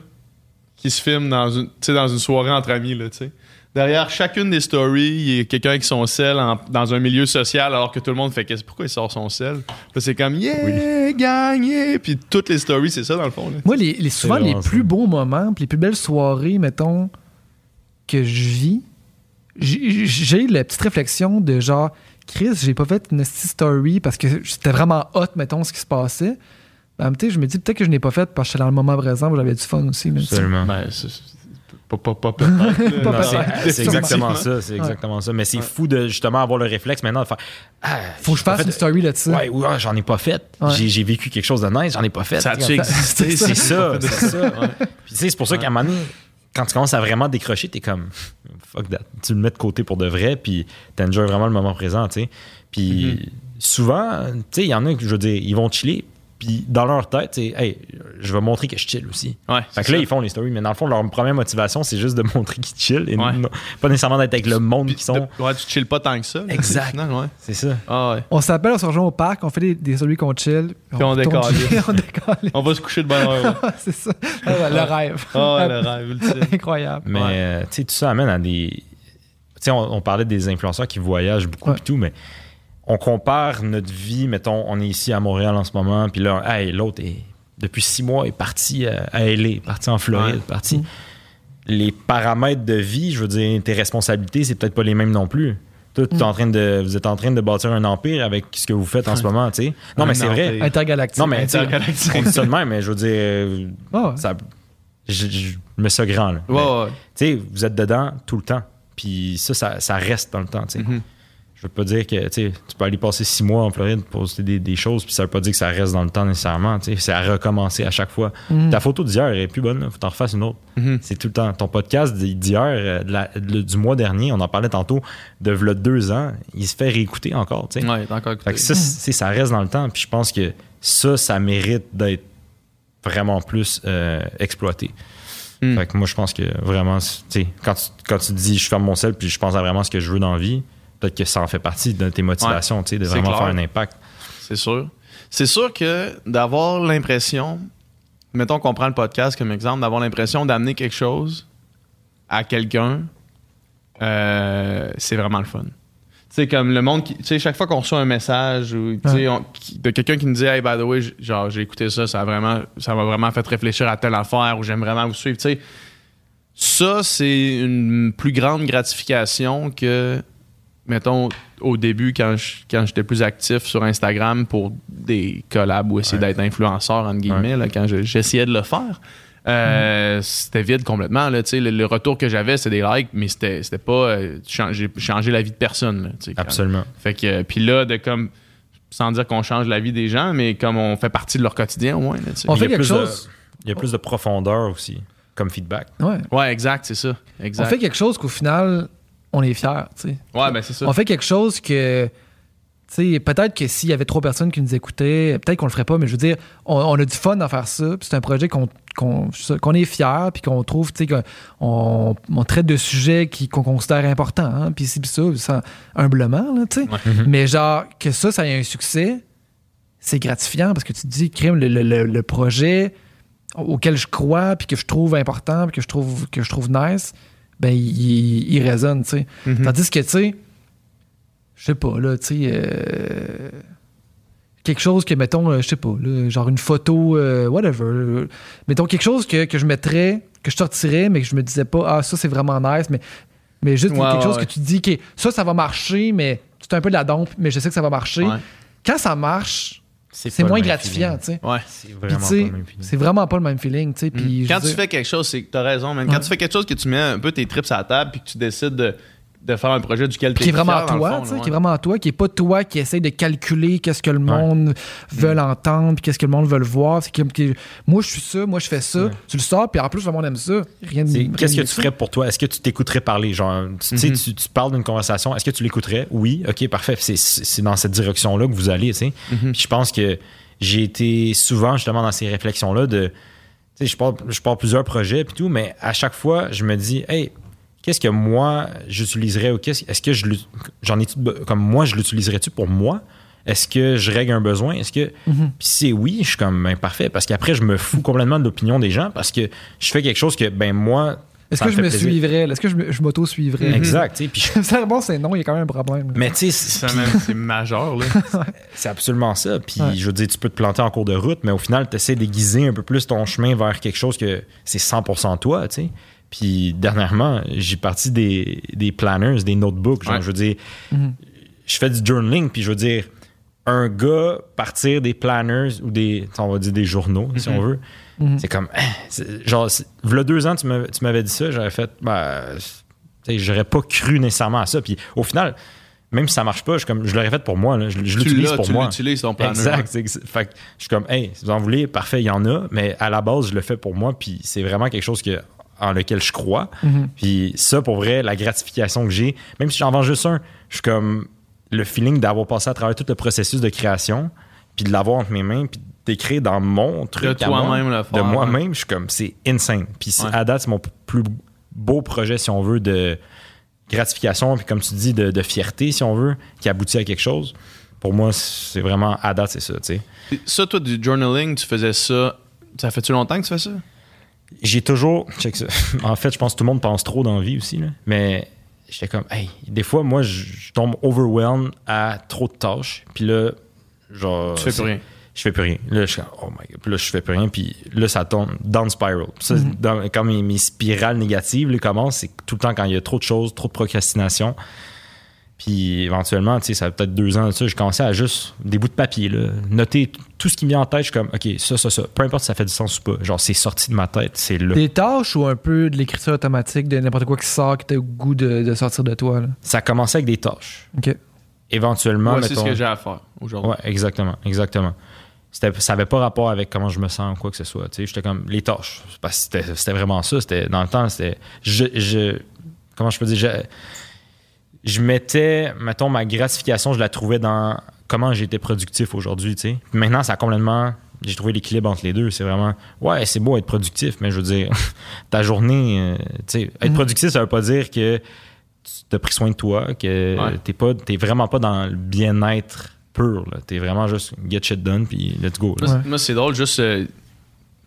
qui se filme dans une, tu sais, dans une soirée entre amis, là, tu sais. Derrière chacune des stories, il y a quelqu'un avec son sel en- dans un milieu social alors que tout le monde fait qu'est-ce pourquoi il sort son sel? C'est comme yeah, gagné puis toutes les stories, c'est ça dans le fond là. Moi, les, les- souvent, les ça. plus beaux moments, puis les plus belles soirées, mettons, que je vis, j'ai la petite réflexion de genre, Chris, j'ai pas fait une story parce que c'était vraiment hot, mettons, ce qui se passait. Ben, tu sais, je me dis peut-être que je n'ai pas fait parce que j'étais dans le moment présent où j'avais du fun aussi. Absolument. Ben, pas pas pas c'est- exactement ça, c'est exactement ça. Mais c'est fou de justement avoir le réflexe maintenant de faire Ah, Faut que je fasse une story là-dessus. Ouais, ouais, j'en ai pas fait. Ouais. J'ai, j'ai vécu quelque chose de nice, j'en ai pas fait. Ça Tu a-tu existé C'est ça, c'est c'est ça. C'est pour ça qu'à un moment donné, quand tu commences à vraiment décrocher, t'es comme fuck that. Tu le mets de côté pour de vrai, puis t'enjoy vraiment le moment présent, tu sais. Puis souvent, tu sais, il y en a que je veux dire, ils vont chiller, puis dans leur tête, c'est hey, je vais montrer que je chill aussi. Ouais. Fait que là, ils font les stories, mais dans le fond, leur première motivation, c'est juste de montrer qu'ils chill et Ouais. non- pas nécessairement d'être avec le monde qui sont. de- ouais, tu chilles pas tant que ça. là, Exact. au final, ouais. C'est ça. Ah ouais. On s'appelle, on se rejoint au parc, on fait des, des stories qu'on chill. Puis on décolle. on décolle. On va se coucher de bonne heure. ouais. c'est ça. Ah le rêve. Ah ouais, le rêve ultime. Incroyable. Mais Ouais. euh, tu sais, tout ça amène à des. Tu sais, on, on parlait des influenceurs qui voyagent beaucoup Ouais. et tout, mais on compare notre vie. Mettons, on est ici à Montréal en ce moment, puis là, hey, l'autre est depuis six mois est parti euh, à LA, parti en Floride, Ouais. parti. Mm. Les paramètres de vie, je veux dire, tes responsabilités, c'est peut-être pas les mêmes non plus. Toi, tu es en train de, vous êtes en train de bâtir un empire avec ce que vous faites en ce moment, tu sais. Non, mais c'est vrai. Intergalactique. Non, mais Intergalactique. on dit ça de même, mais je veux dire, ouais. ça, je, je me sens grand. Là. Ouais. tu sais, vous êtes dedans tout le temps. Puis ça, ça, ça reste dans le temps. tu sais. Mhm. Je veux pas dire que tu peux aller passer six mois en Floride pour poster des, des choses, puis ça veut pas dire que ça reste dans le temps nécessairement. tu sais. C'est à recommencer à chaque fois. Mhm. Ta photo d'hier est plus bonne, là. faut t'en refasses une autre. Mhm. C'est tout le temps. Ton podcast d'hier, euh, du mois dernier, on en parlait tantôt, de v'là deux ans, il se fait réécouter encore. tu sais. Ouais, encore Fait écouté. que ça, ça reste dans le temps. Puis je pense que ça, ça mérite d'être vraiment plus euh, exploité. Mm. Fait que moi, je pense que vraiment, tu sais, quand tu, quand tu dis je ferme mon sel puis je pense à vraiment ce que je veux dans la vie, peut-être que ça en fait partie de tes motivations, tu sais, de vraiment clair. faire un impact. C'est sûr. C'est sûr que d'avoir l'impression, mettons qu'on prend le podcast comme exemple, d'avoir l'impression d'amener quelque chose à quelqu'un, euh, c'est vraiment le fun. Tu sais, comme le monde qui. Tu sais, chaque fois qu'on reçoit un message ou, tu sais, Ouais. on- qui- de quelqu'un qui nous dit, hey, by the way, genre, j'ai écouté ça, ça a vraiment, ça m'a vraiment fait réfléchir à telle affaire ou j'aime vraiment vous suivre. Tu sais, ça, c'est une plus grande gratification que, mettons, au début, quand je- quand j'étais plus actif sur Instagram pour des collabs ou essayer Ouais. d'être influenceur, entre guillemets, là, quand je- j'essayais de le faire. euh, C'était vide complètement. Là, tu sais, le, le retour que j'avais, c'était des likes, mais c'était c'était pas euh, changer- changer la vie de personne. Là, quand- Absolument. Fait que, euh, puis là, de comme, sans dire qu'on change la vie des gens, mais comme on fait partie de leur quotidien au moins. Là. On Il y fait a quelque plus de- chose. Il y a plus de profondeur aussi, comme feedback. Ouais. Ouais, exact, c'est ça. On Exact. fait quelque chose qu'au final, on est fiers. tu sais. Ouais, ben c'est ça. On fait quelque chose que. peut-être que s'il y avait trop personnes qui nous écoutaient, peut-être qu'on le ferait pas, mais je veux dire, on, on a du fun à faire ça. C'est un projet qu'on est fier, puis qu'on trouve, tu sais, qu'on on, on traite de sujets qui- qu'on considère importants, hein, puis ci, puis ça, ça, humblement, là, tu sais. Ouais. Mais genre, que ça, ça ait un succès, c'est gratifiant parce que tu te dis, crime, le, le- le- le projet auquel je crois, puis que je trouve important, puis que je trouve, que je trouve nice, ben, il, il résonne, tu sais. Mhm. Tandis que, tu sais, je sais pas, là, tu sais, euh, quelque chose que, mettons, euh, je sais pas, là, genre une photo, euh, whatever, euh, mettons quelque chose que, que je mettrais, que je sortirais, mais que je me disais pas, ah, ça, c'est vraiment nice, mais, mais juste quelque chose ouais. que tu te dis, OK, ça, ça va marcher, mais c'est un peu de la dompe, mais je sais que ça va marcher. Ouais. Quand ça marche, c'est moins gratifiant, tu sais. Ouais. C'est vraiment tu pas sais, le même feeling. c'est vraiment pas le même feeling, tu sais. Mm. Quand tu dire- fais quelque chose, c'est t'as raison, man. Quand Ouais. tu fais quelque chose que tu mets un peu tes trips à la table puis que tu décides de, de faire un projet duquel tu qui est vraiment toi, tu sais, qui est vraiment toi, qui est pas toi qui essaye de calculer qu'est-ce que le monde veut entendre, puis qu'est-ce que le monde veut le voir. C'est que moi je suis ça, moi je fais ça, Ouais. tu le sors, puis en plus le monde aime ça. Rien Qu'est-ce que tu ça. ferais pour toi? Est-ce que tu t'écouterais parler? Genre, tu, tu sais, tu, tu parles d'une conversation, est-ce que tu l'écouterais? Oui, ok, parfait. C'est- dans cette direction-là que vous allez, tu sais. Puis je pense que j'ai été souvent justement dans ces réflexions-là de. Je pars, je pars plusieurs projets puis tout, mais à chaque fois, je me dis, hey, qu'est-ce que moi j'utiliserais ou qu'est-ce est-ce que je j'en ai comme moi je l'utiliserais-tu pour moi? Est-ce que je règle un besoin? Est-ce que. Mhm. Puis si c'est oui, je suis comme ben, parfait. Parce qu'après, je me fous complètement de l'opinion des gens parce que je fais quelque chose que, ben moi. Est-ce que je me suivrais? Est-ce que je, m'auto-suivrais? Exact, tu sais. Puis je- C'est bon, c'est non, il y a quand même un problème. Mais tu sais, c'est- majeur, là. c'est absolument ça. Puis Ouais. je veux dire, tu peux te planter en cours de route, mais au final, tu essaies d'aiguiser un peu plus ton chemin vers quelque chose que c'est 100% toi, tu sais. Puis dernièrement, j'ai parti des, des planners, des notebooks. Genre, Ouais. je veux dire, Mhm. je fais du journaling, puis je veux dire, un gars partir des planners ou des, on va dire des journaux, si Mhm. on veut, Mhm. c'est comme, hein, genre, v'là deux ans, tu m'avais tu m'avais dit ça, j'aurais fait, bah, tu sais, j'aurais pas cru nécessairement à ça. Puis au final, même si ça marche pas, je, comme, je l'aurais fait pour moi, là. je, je tu l'utilise pour tu moi. l'utilises ton planner. Exact. Fait que je suis comme, hey, si vous en voulez, parfait, il y en a, mais à la base, je le fais pour moi, puis c'est vraiment quelque chose que, en lequel je crois. Mhm. Puis ça, pour vrai, la gratification que j'ai, même si j'en vends juste un, je suis comme le feeling d'avoir passé à travers tout le processus de création, puis de l'avoir entre mes mains, puis d'écrire dans mon truc. De moi, toi-même faire, De moi-même, je suis comme, c'est insane. Puis c'est- Ouais. à date, c'est mon plus beau projet, si on veut, de gratification, puis comme tu dis, de, de fierté, si on veut, qui aboutit à quelque chose. Pour moi, c'est vraiment, à date, c'est ça, tu sais. Ça, toi, du journaling, tu faisais ça. Ça fait-tu longtemps que tu fais ça? J'ai toujours. Check ça. En fait, je pense que tout le monde pense trop dans la vie aussi. Là. Mais j'étais comme, hey, des fois, moi, je, je tombe overwhelmed à trop de tâches. Puis là, genre. Tu fais plus rien. Je fais plus rien. Là, je suis comme, oh my god. Puis là, je fais plus rien. Puis là, ça tombe down spiral. Ça, Mhm. dans- quand mes, mes spirales négatives commencent, c'est tout le temps quand il y a trop de choses, trop de procrastination. Puis éventuellement, tu sais, ça fait peut-être deux ans de ça, j'ai commencé à juste des bouts de papier, là, noter tout ce qui me vient en tête. Je suis comme, OK, ça, ça, ça. Peu importe si ça fait du sens ou pas. Genre, c'est sorti de ma tête, c'est là. Des tâches ou un peu de l'écriture automatique de n'importe quoi qui sort, qui t'a le goût de, de sortir de toi. Là? Ça a commencé avec des tâches. OK. Éventuellement, Moi, c'est ce mettons- que j'ai à faire aujourd'hui. Ouais, exactement, exactement. C'était, ça n'avait pas rapport avec comment je me sens ou quoi que ce soit. Tu sais, j'étais comme les tâches. Parce que c'était, c'était vraiment ça. C'était, dans le temps, c'était. Je, je- comment je peux dire je, je mettais, mettons, ma gratification, je la trouvais dans comment j'ai été productif aujourd'hui. Tu sais. Puis maintenant, ça a complètement. J'ai trouvé l'équilibre entre les deux. C'est vraiment. Ouais, c'est beau être productif, mais je veux dire, ta journée. euh, tu sais, être Mhm. productif, ça veut pas dire que tu as pris soin de toi, que Ouais. t'es pas t'es vraiment pas dans le bien-être pur. T'es vraiment juste get shit done puis let's go. là. Moi, Ouais. c'est- Moi, c'est drôle, juste euh,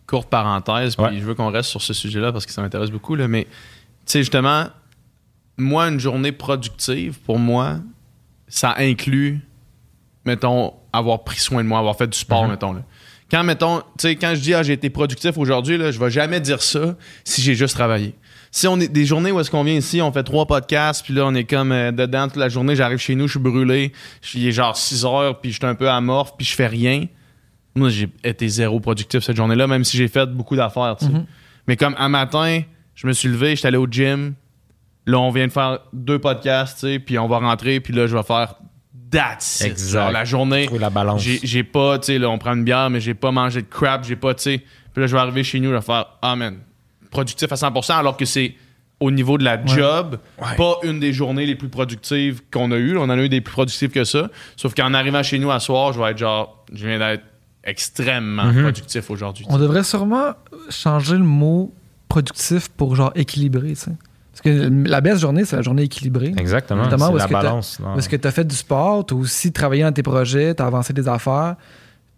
courte parenthèse, puis Ouais. je veux qu'on reste sur ce sujet-là parce que ça m'intéresse beaucoup. Là, mais, tu sais, justement, moi, une journée productive, pour moi, ça inclut, mettons, avoir pris soin de moi, avoir fait du sport, Mhm. mettons. Là. Quand, mettons, tu sais, quand je dis, ah, j'ai été productif aujourd'hui, je vais jamais dire ça si j'ai juste travaillé. Si on est des journées où est-ce qu'on vient ici, on fait trois podcasts, puis là, on est comme euh, dedans toute la journée, j'arrive chez nous, je suis brûlé, je suis genre 6 heures, puis je suis un peu amorphe, puis je fais rien. Moi, j'ai été zéro productif cette journée-là, même si j'ai fait beaucoup d'affaires. Mhm. Mais comme un matin, je me suis levé, j'étais allé au gym. Là, on vient de faire deux podcasts, tu sais, puis on va rentrer, puis là, je vais faire that's it. Exact. Genre, la journée, Trouver la balance. j'ai j'ai pas, tu sais, là, on prend une bière, mais j'ai pas mangé de crap, j'ai pas, tu sais. Puis là, je vais arriver chez nous, je vais faire, ah, man, productif à 100%, alors que c'est au niveau de la job, Ouais. pas une des journées les plus productives qu'on a eues. On en a eu des plus productives que ça. Sauf qu'en arrivant chez nous à soir, je vais être genre, je viens d'être extrêmement Mhm. productif aujourd'hui. On devrait sûrement changer le mot productif pour genre équilibré, tu sais. Parce que la belle journée, c'est la journée équilibrée. Exactement. La est-ce que t'as- balance. Parce que tu as fait du sport, tu as aussi travaillé dans tes projets, tu as avancé des affaires.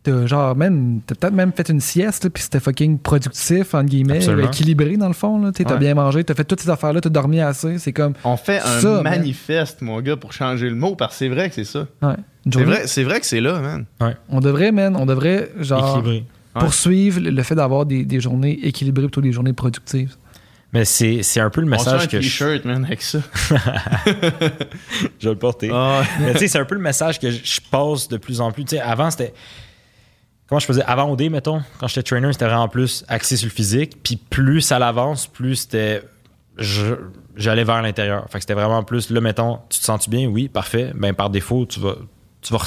T'as genre même, t'as peut-être même fait une sieste, là, puis c'était fucking productif, entre guillemets, Absolument. équilibré dans le fond. Là, Tu as Ouais. bien mangé, tu as fait toutes ces affaires-là, tu as dormi assez. C'est comme, On fait un Ça, man. manifeste, mon gars, pour changer le mot, parce que c'est vrai que c'est ça. ouais, C'est vrai, c'est vrai que c'est là, man. On devrait, man, on devrait genre Équilibré. Poursuivre le le fait d'avoir des, des journées équilibrées plutôt que des journées productives. Mais c'est, c'est un peu le On message un que je, t-shirt, man, avec ça. je vais le porter. Ah, Mais tu sais, c'est un peu le message que je je passe de plus en plus. Tu sais, avant, c'était. Comment je faisais? Avant OD, mettons, quand j'étais trainer, c'était vraiment plus axé sur le physique. Puis plus ça l'avance, plus c'était. je- J'allais vers l'intérieur. Fait que c'était vraiment plus. Là, mettons, tu te sens-tu bien? Oui, parfait. Ben, par défaut, tu vas. Tu vas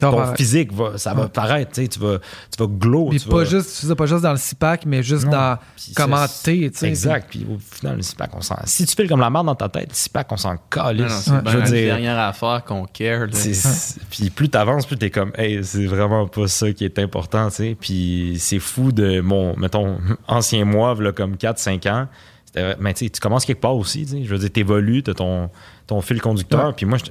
ton physique, va, ça va Ouais. paraître. Tu sais, tu vas, tu vas glow. Puis tu pas vas- juste, tu faisais pas juste dans le CIPAC, mais juste Non. dans Puis comment t'es, tu sais. Exact. Puis au final, le CIPAC, on s'en. Si tu fais comme la merde dans ta tête, le CIPAC, on s'en non, calisse. non, c'est Ouais. bien Je veux la dire- dernière affaire qu'on care. là. C'est- c'est- Puis plus t'avances, plus t'es comme, hey, c'est vraiment pas ça qui est important, tu sais. Puis c'est fou de mon, mettons, ancien moi, là, comme 4-5 ans. C'était- Mais tu sais, tu commences quelque part aussi, tu sais. Je veux dire, t'évolues, t'as ton, ton fil conducteur. Ouais. Puis moi, je,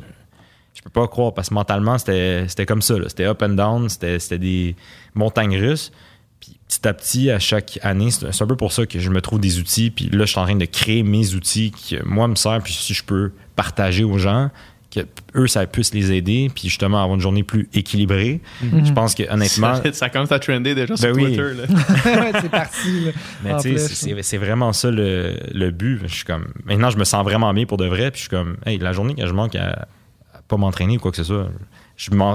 je peux pas croire, parce que mentalement, c'était c'était comme ça, là. C'était up and down, c'était c'était des montagnes russes. Puis petit à petit, à chaque année, c'est un peu pour ça que je me trouve des outils. Puis là, je suis en train de créer mes outils qui, moi, me servent. Puis si je peux partager aux gens, que eux, ça puisse les aider. Puis justement, avoir une journée plus équilibrée. Mhm. Je pense que honnêtement, ça, ça commence à trender déjà sur Ben oui. Twitter. C'est parti. là. mais tu sais, flèche, c'est- vraiment ça le, le but. Je suis comme, maintenant, je me sens vraiment bien pour de vrai. Puis je suis comme, hey, la journée que je manque à pas m'entraîner ou quoi que ce soit,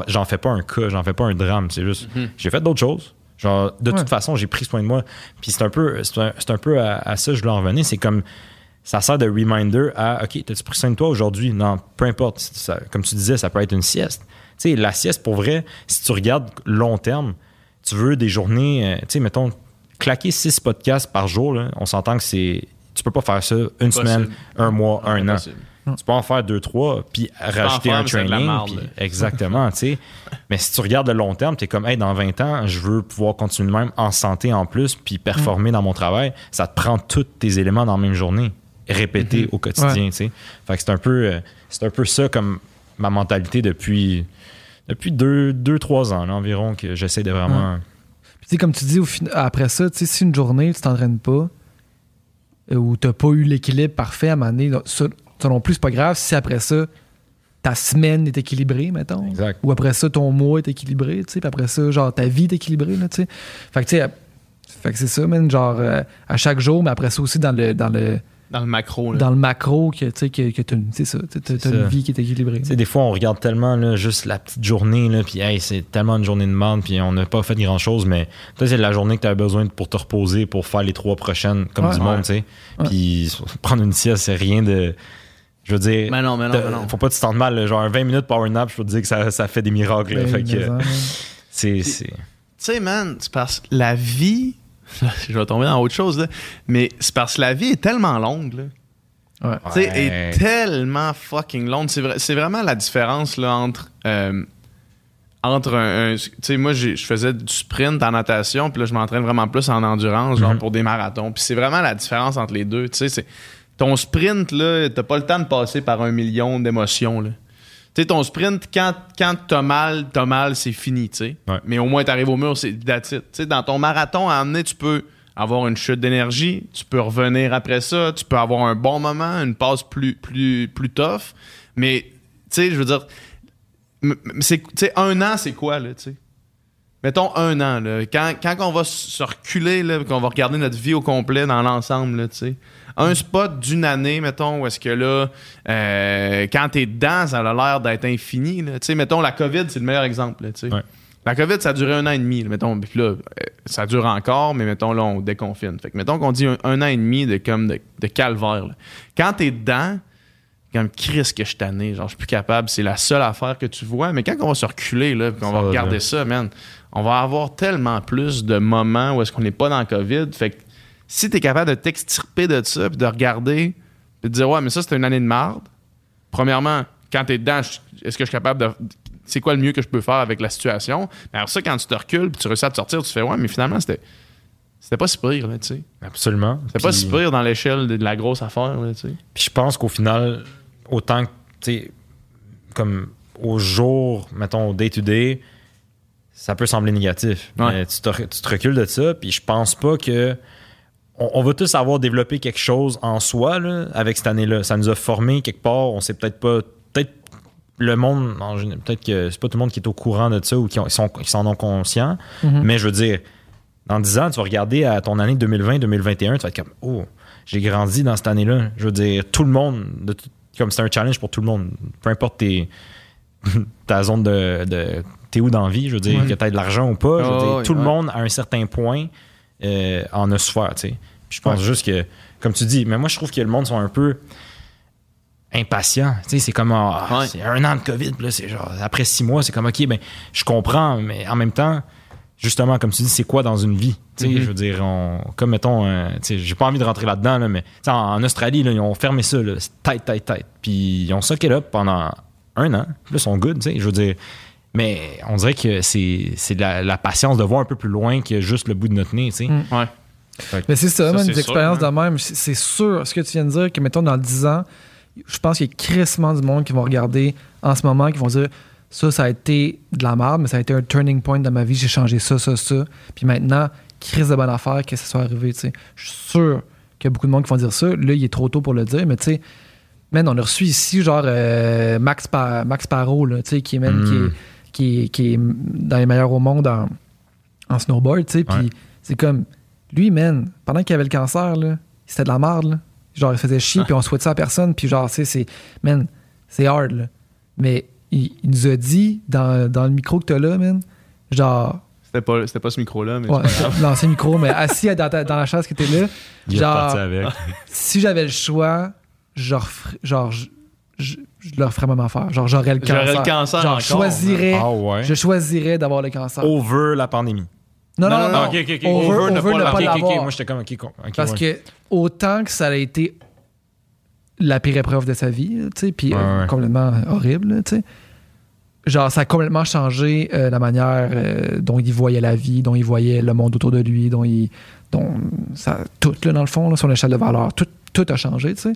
j'en fais pas un cas, j'en fais pas un drame. C'est juste, Mhm. j'ai fait d'autres choses. Genre, de Ouais. toute façon, j'ai pris soin de moi. Puis c'est un peu, c'est un, c'est un peu à, à ça que je voulais en revenir. C'est comme, ça sert de reminder à, OK, t'as-tu pris soin de toi aujourd'hui? Non, peu importe. Ça- comme tu disais, ça peut être une sieste. Tu sais, la sieste, pour vrai, si tu regardes long terme, tu veux des journées, euh, tu sais, mettons, claquer six podcasts par jour, là, on s'entend que c'est. Tu peux pas faire ça une Possible. semaine, un mois, un an. Tu peux en faire deux, trois, puis rajouter un training. marde, puis- exactement, tu sais. Mais si tu regardes le long terme, tu es comme, hey, dans 20 ans, je veux pouvoir continuer de même en santé en plus, puis performer dans mon travail. Ça te prend tous tes éléments dans la même journée, répétés Mhm. au quotidien, Ouais. tu sais. Fait que c'est un, peu, euh, c'est un peu ça comme ma mentalité depuis, depuis deux, deux trois ans là, environ, que j'essaie de vraiment. Puis, tu sais, comme tu dis, au fin- après ça, tu sais, si une journée, tu t'entraînes pas, euh, ou t'as pas eu l'équilibre parfait à un moment donné, là, ça, non plus, c'est pas grave si après ça, ta semaine est équilibrée, mettons. Exact. Ou après ça, ton mois est équilibré, tu sais. Puis après ça, genre, ta vie est équilibrée, là, tu sais. Fait que, tu sais, fait que c'est ça, man, genre, euh, à chaque jour, mais après ça aussi, dans le, dans le, Dans le macro, là. dans le macro que tu sais que, que t'as C'est une ça. vie qui est équilibrée. Tu sais, des fois, on regarde tellement là, juste la petite journée, là, puis hey, c'est tellement une journée de merde, puis on n'a pas fait grand chose, mais toi, c'est la journée que tu as besoin pour te reposer, pour faire les trois prochaines, comme Ouais. du monde, tu sais. Ouais. Puis prendre une sieste, c'est rien de. Je veux dire. Mais non, mais non, mais non. Faut pas que tu sentes mal, genre un 20 minutes power nap, je peux te dire que ça, ça fait des miracles. là. Ben, fait que c'est. c'est- Tu sais, man, c'est parce que la vie. Je vais tomber dans autre chose, là. Mais c'est parce que la vie est tellement longue, là. Ouais. Tu sais, Ouais. est tellement fucking longue. C'est vrai- c'est vraiment la différence là, entre. euh, entre un. un- tu sais, moi, j'ai- je faisais du sprint en natation, puis là, je m'entraîne vraiment plus en endurance, genre Mhm. pour des marathons. Puis c'est vraiment la différence entre les deux. Tu sais, c'est. Ton sprint, là, t'as pas le temps de passer par un million d'émotions, là. Tu sais, ton sprint, quand, quand t'as mal, t'as mal, c'est fini, tu sais. Ouais. Mais au moins, t'arrives au mur, c'est that's it. Dans ton marathon, à emmener, tu peux avoir une chute d'énergie, tu peux revenir après ça, tu peux avoir un bon moment, une passe plus, plus, plus tough. Mais, tu sais, je veux dire, c'est, tu sais, un an, c'est quoi, là, tu sais? Mettons un an, là. Quand, quand on va se reculer, là, qu'on va regarder notre vie au complet dans l'ensemble, là, tu sais. Un spot d'une année, mettons, où est-ce que là, euh, quand t'es dedans, ça a l'air d'être infini. Tu sais, mettons, la COVID, c'est le meilleur exemple, là. Ouais. La COVID, ça a duré un an et demi, là, mettons. Puis là, euh, ça dure encore, mais mettons, là, on déconfine. Fait que, mettons qu'on dit un, un an et demi de, comme de, de calvaire, là. Quand t'es dedans, comme Chris que je tanné, genre je suis plus capable, c'est la seule affaire que tu vois. Mais quand on va se reculer, là, puis qu'on va va regarder bien. ça, man, on va avoir tellement plus de moments où est-ce qu'on n'est pas dans le COVID. Fait que si tu es capable de t'extirper de ça, puis de regarder, puis de dire ouais, mais ça c'est une année de marde. Premièrement, quand tu es dedans, est-ce que je suis capable de c'est quoi le mieux que je peux faire avec la situation? Mais alors ça, quand tu te recules, puis tu réussis à te sortir, tu fais ouais, mais finalement c'était c'était pas si pire, là, tu sais. Absolument. C'était pas si pire dans l'échelle de, de la grosse affaire, là, tu sais. Puis je pense qu'au final, autant que, tu sais, comme au jour, mettons, au day-to-day, ça peut sembler négatif. Ouais. Mais tu te, tu te recules de ça, puis je pense pas que. On, on va tous avoir développé quelque chose en soi là, avec cette année-là. Ça nous a formé quelque part. On sait peut-être pas. Peut-être le monde, peut-être que c'est pas tout le monde qui est au courant de ça ou qui, ont- qui sont, qui s'en ont conscient. Mhm. Mais je veux dire, dans 10 ans, tu vas regarder à ton année 2020-2021, tu vas être comme, oh, j'ai grandi dans cette année-là. Je veux dire, tout le monde, de tout- comme c'est un challenge pour tout le monde. Peu importe tes, ta zone de. de t'es où dans la vie, je veux dire, Ouais. que tu de l'argent ou pas. Je veux dire, ouais, tout le monde, à un certain point, euh, en a souffert, tu sais. Puis je pense juste que, comme tu dis, mais moi, je trouve que le monde sont un peu impatients. Tu sais, c'est comme, ah, Ouais. c'est un an de COVID, puis là, c'est genre, après six mois, c'est comme, OK, ben, je comprends, mais en même temps, justement, comme tu dis, c'est quoi dans une vie? Tu sais, Mhm. je veux dire, on, comme mettons, euh, j'ai pas envie de rentrer là-dedans, là, mais en, en Australie, là, ils ont fermé ça, là, c'est tête, tête, tête. Puis ils ont socké là pendant un an. Puis là, ils sont good, tu sais, je veux dire. Mais on dirait que c'est c'est de la, la patience de voir un peu plus loin que juste le bout de notre nez, tu sais. Mm. Ouais. Mais c'est ça, c'est des sûr, expériences hein. de même. C'est c'est sûr, ce que tu viens de dire, que mettons dans 10 ans, je pense qu'il y a crissement du monde qui vont regarder en ce moment, qui vont dire ça, ça a été de la merde, mais ça a été un turning point dans ma vie, j'ai changé ça, ça, ça. Puis maintenant, crise de bonne affaire que ça soit arrivé, tu sais. Je suis sûr qu'il y a beaucoup de monde qui vont dire ça. Là, il est trop tôt pour le dire, mais tu sais, man, on a reçu ici, genre, euh, Max, Pa- Max Parot, là, tu sais, qui, est, man, Mm. qui, est, qui, est, qui est dans les meilleurs au monde en, en snowboard, tu sais. Puis c'est comme, lui, man, pendant qu'il avait le cancer, là, c'était de la merde, là. Genre, il faisait chier, puis on souhaitait ça à personne, puis genre, tu sais, c'est, man, c'est hard, là. Mais il, il nous a dit, dans, dans le micro que t'as là, man, genre, C'était pas, c'était pas ce micro-là, mais ouais, l'ancien micro, mais assis dans, ta- dans la chaise que t'es là, Il est Genre- avec. si j'avais le choix, je referais- genre, je, je, leur ferais même affaire. Genre, j'aurais le cancer. J'aurais le cancer Genre, encore, je choisirais, Ah ouais. je choisirais d'avoir le cancer. Over la pandémie. Non, non, Non, non, non, non. ok, ok, ok. Over, Over over ne ne pas l'avoir. Moi, j'étais comme, Parce ouais. que autant que ça a été la pire épreuve de sa vie, tu sais, puis Ouais, euh, ouais. complètement horrible, tu sais. Genre, ça a complètement changé euh, la manière euh, dont il voyait la vie, dont il voyait le monde autour de lui, dont il. Dont ça, tout, là, dans le fond, là, son échelle de valeur, tout, tout a changé, tu sais.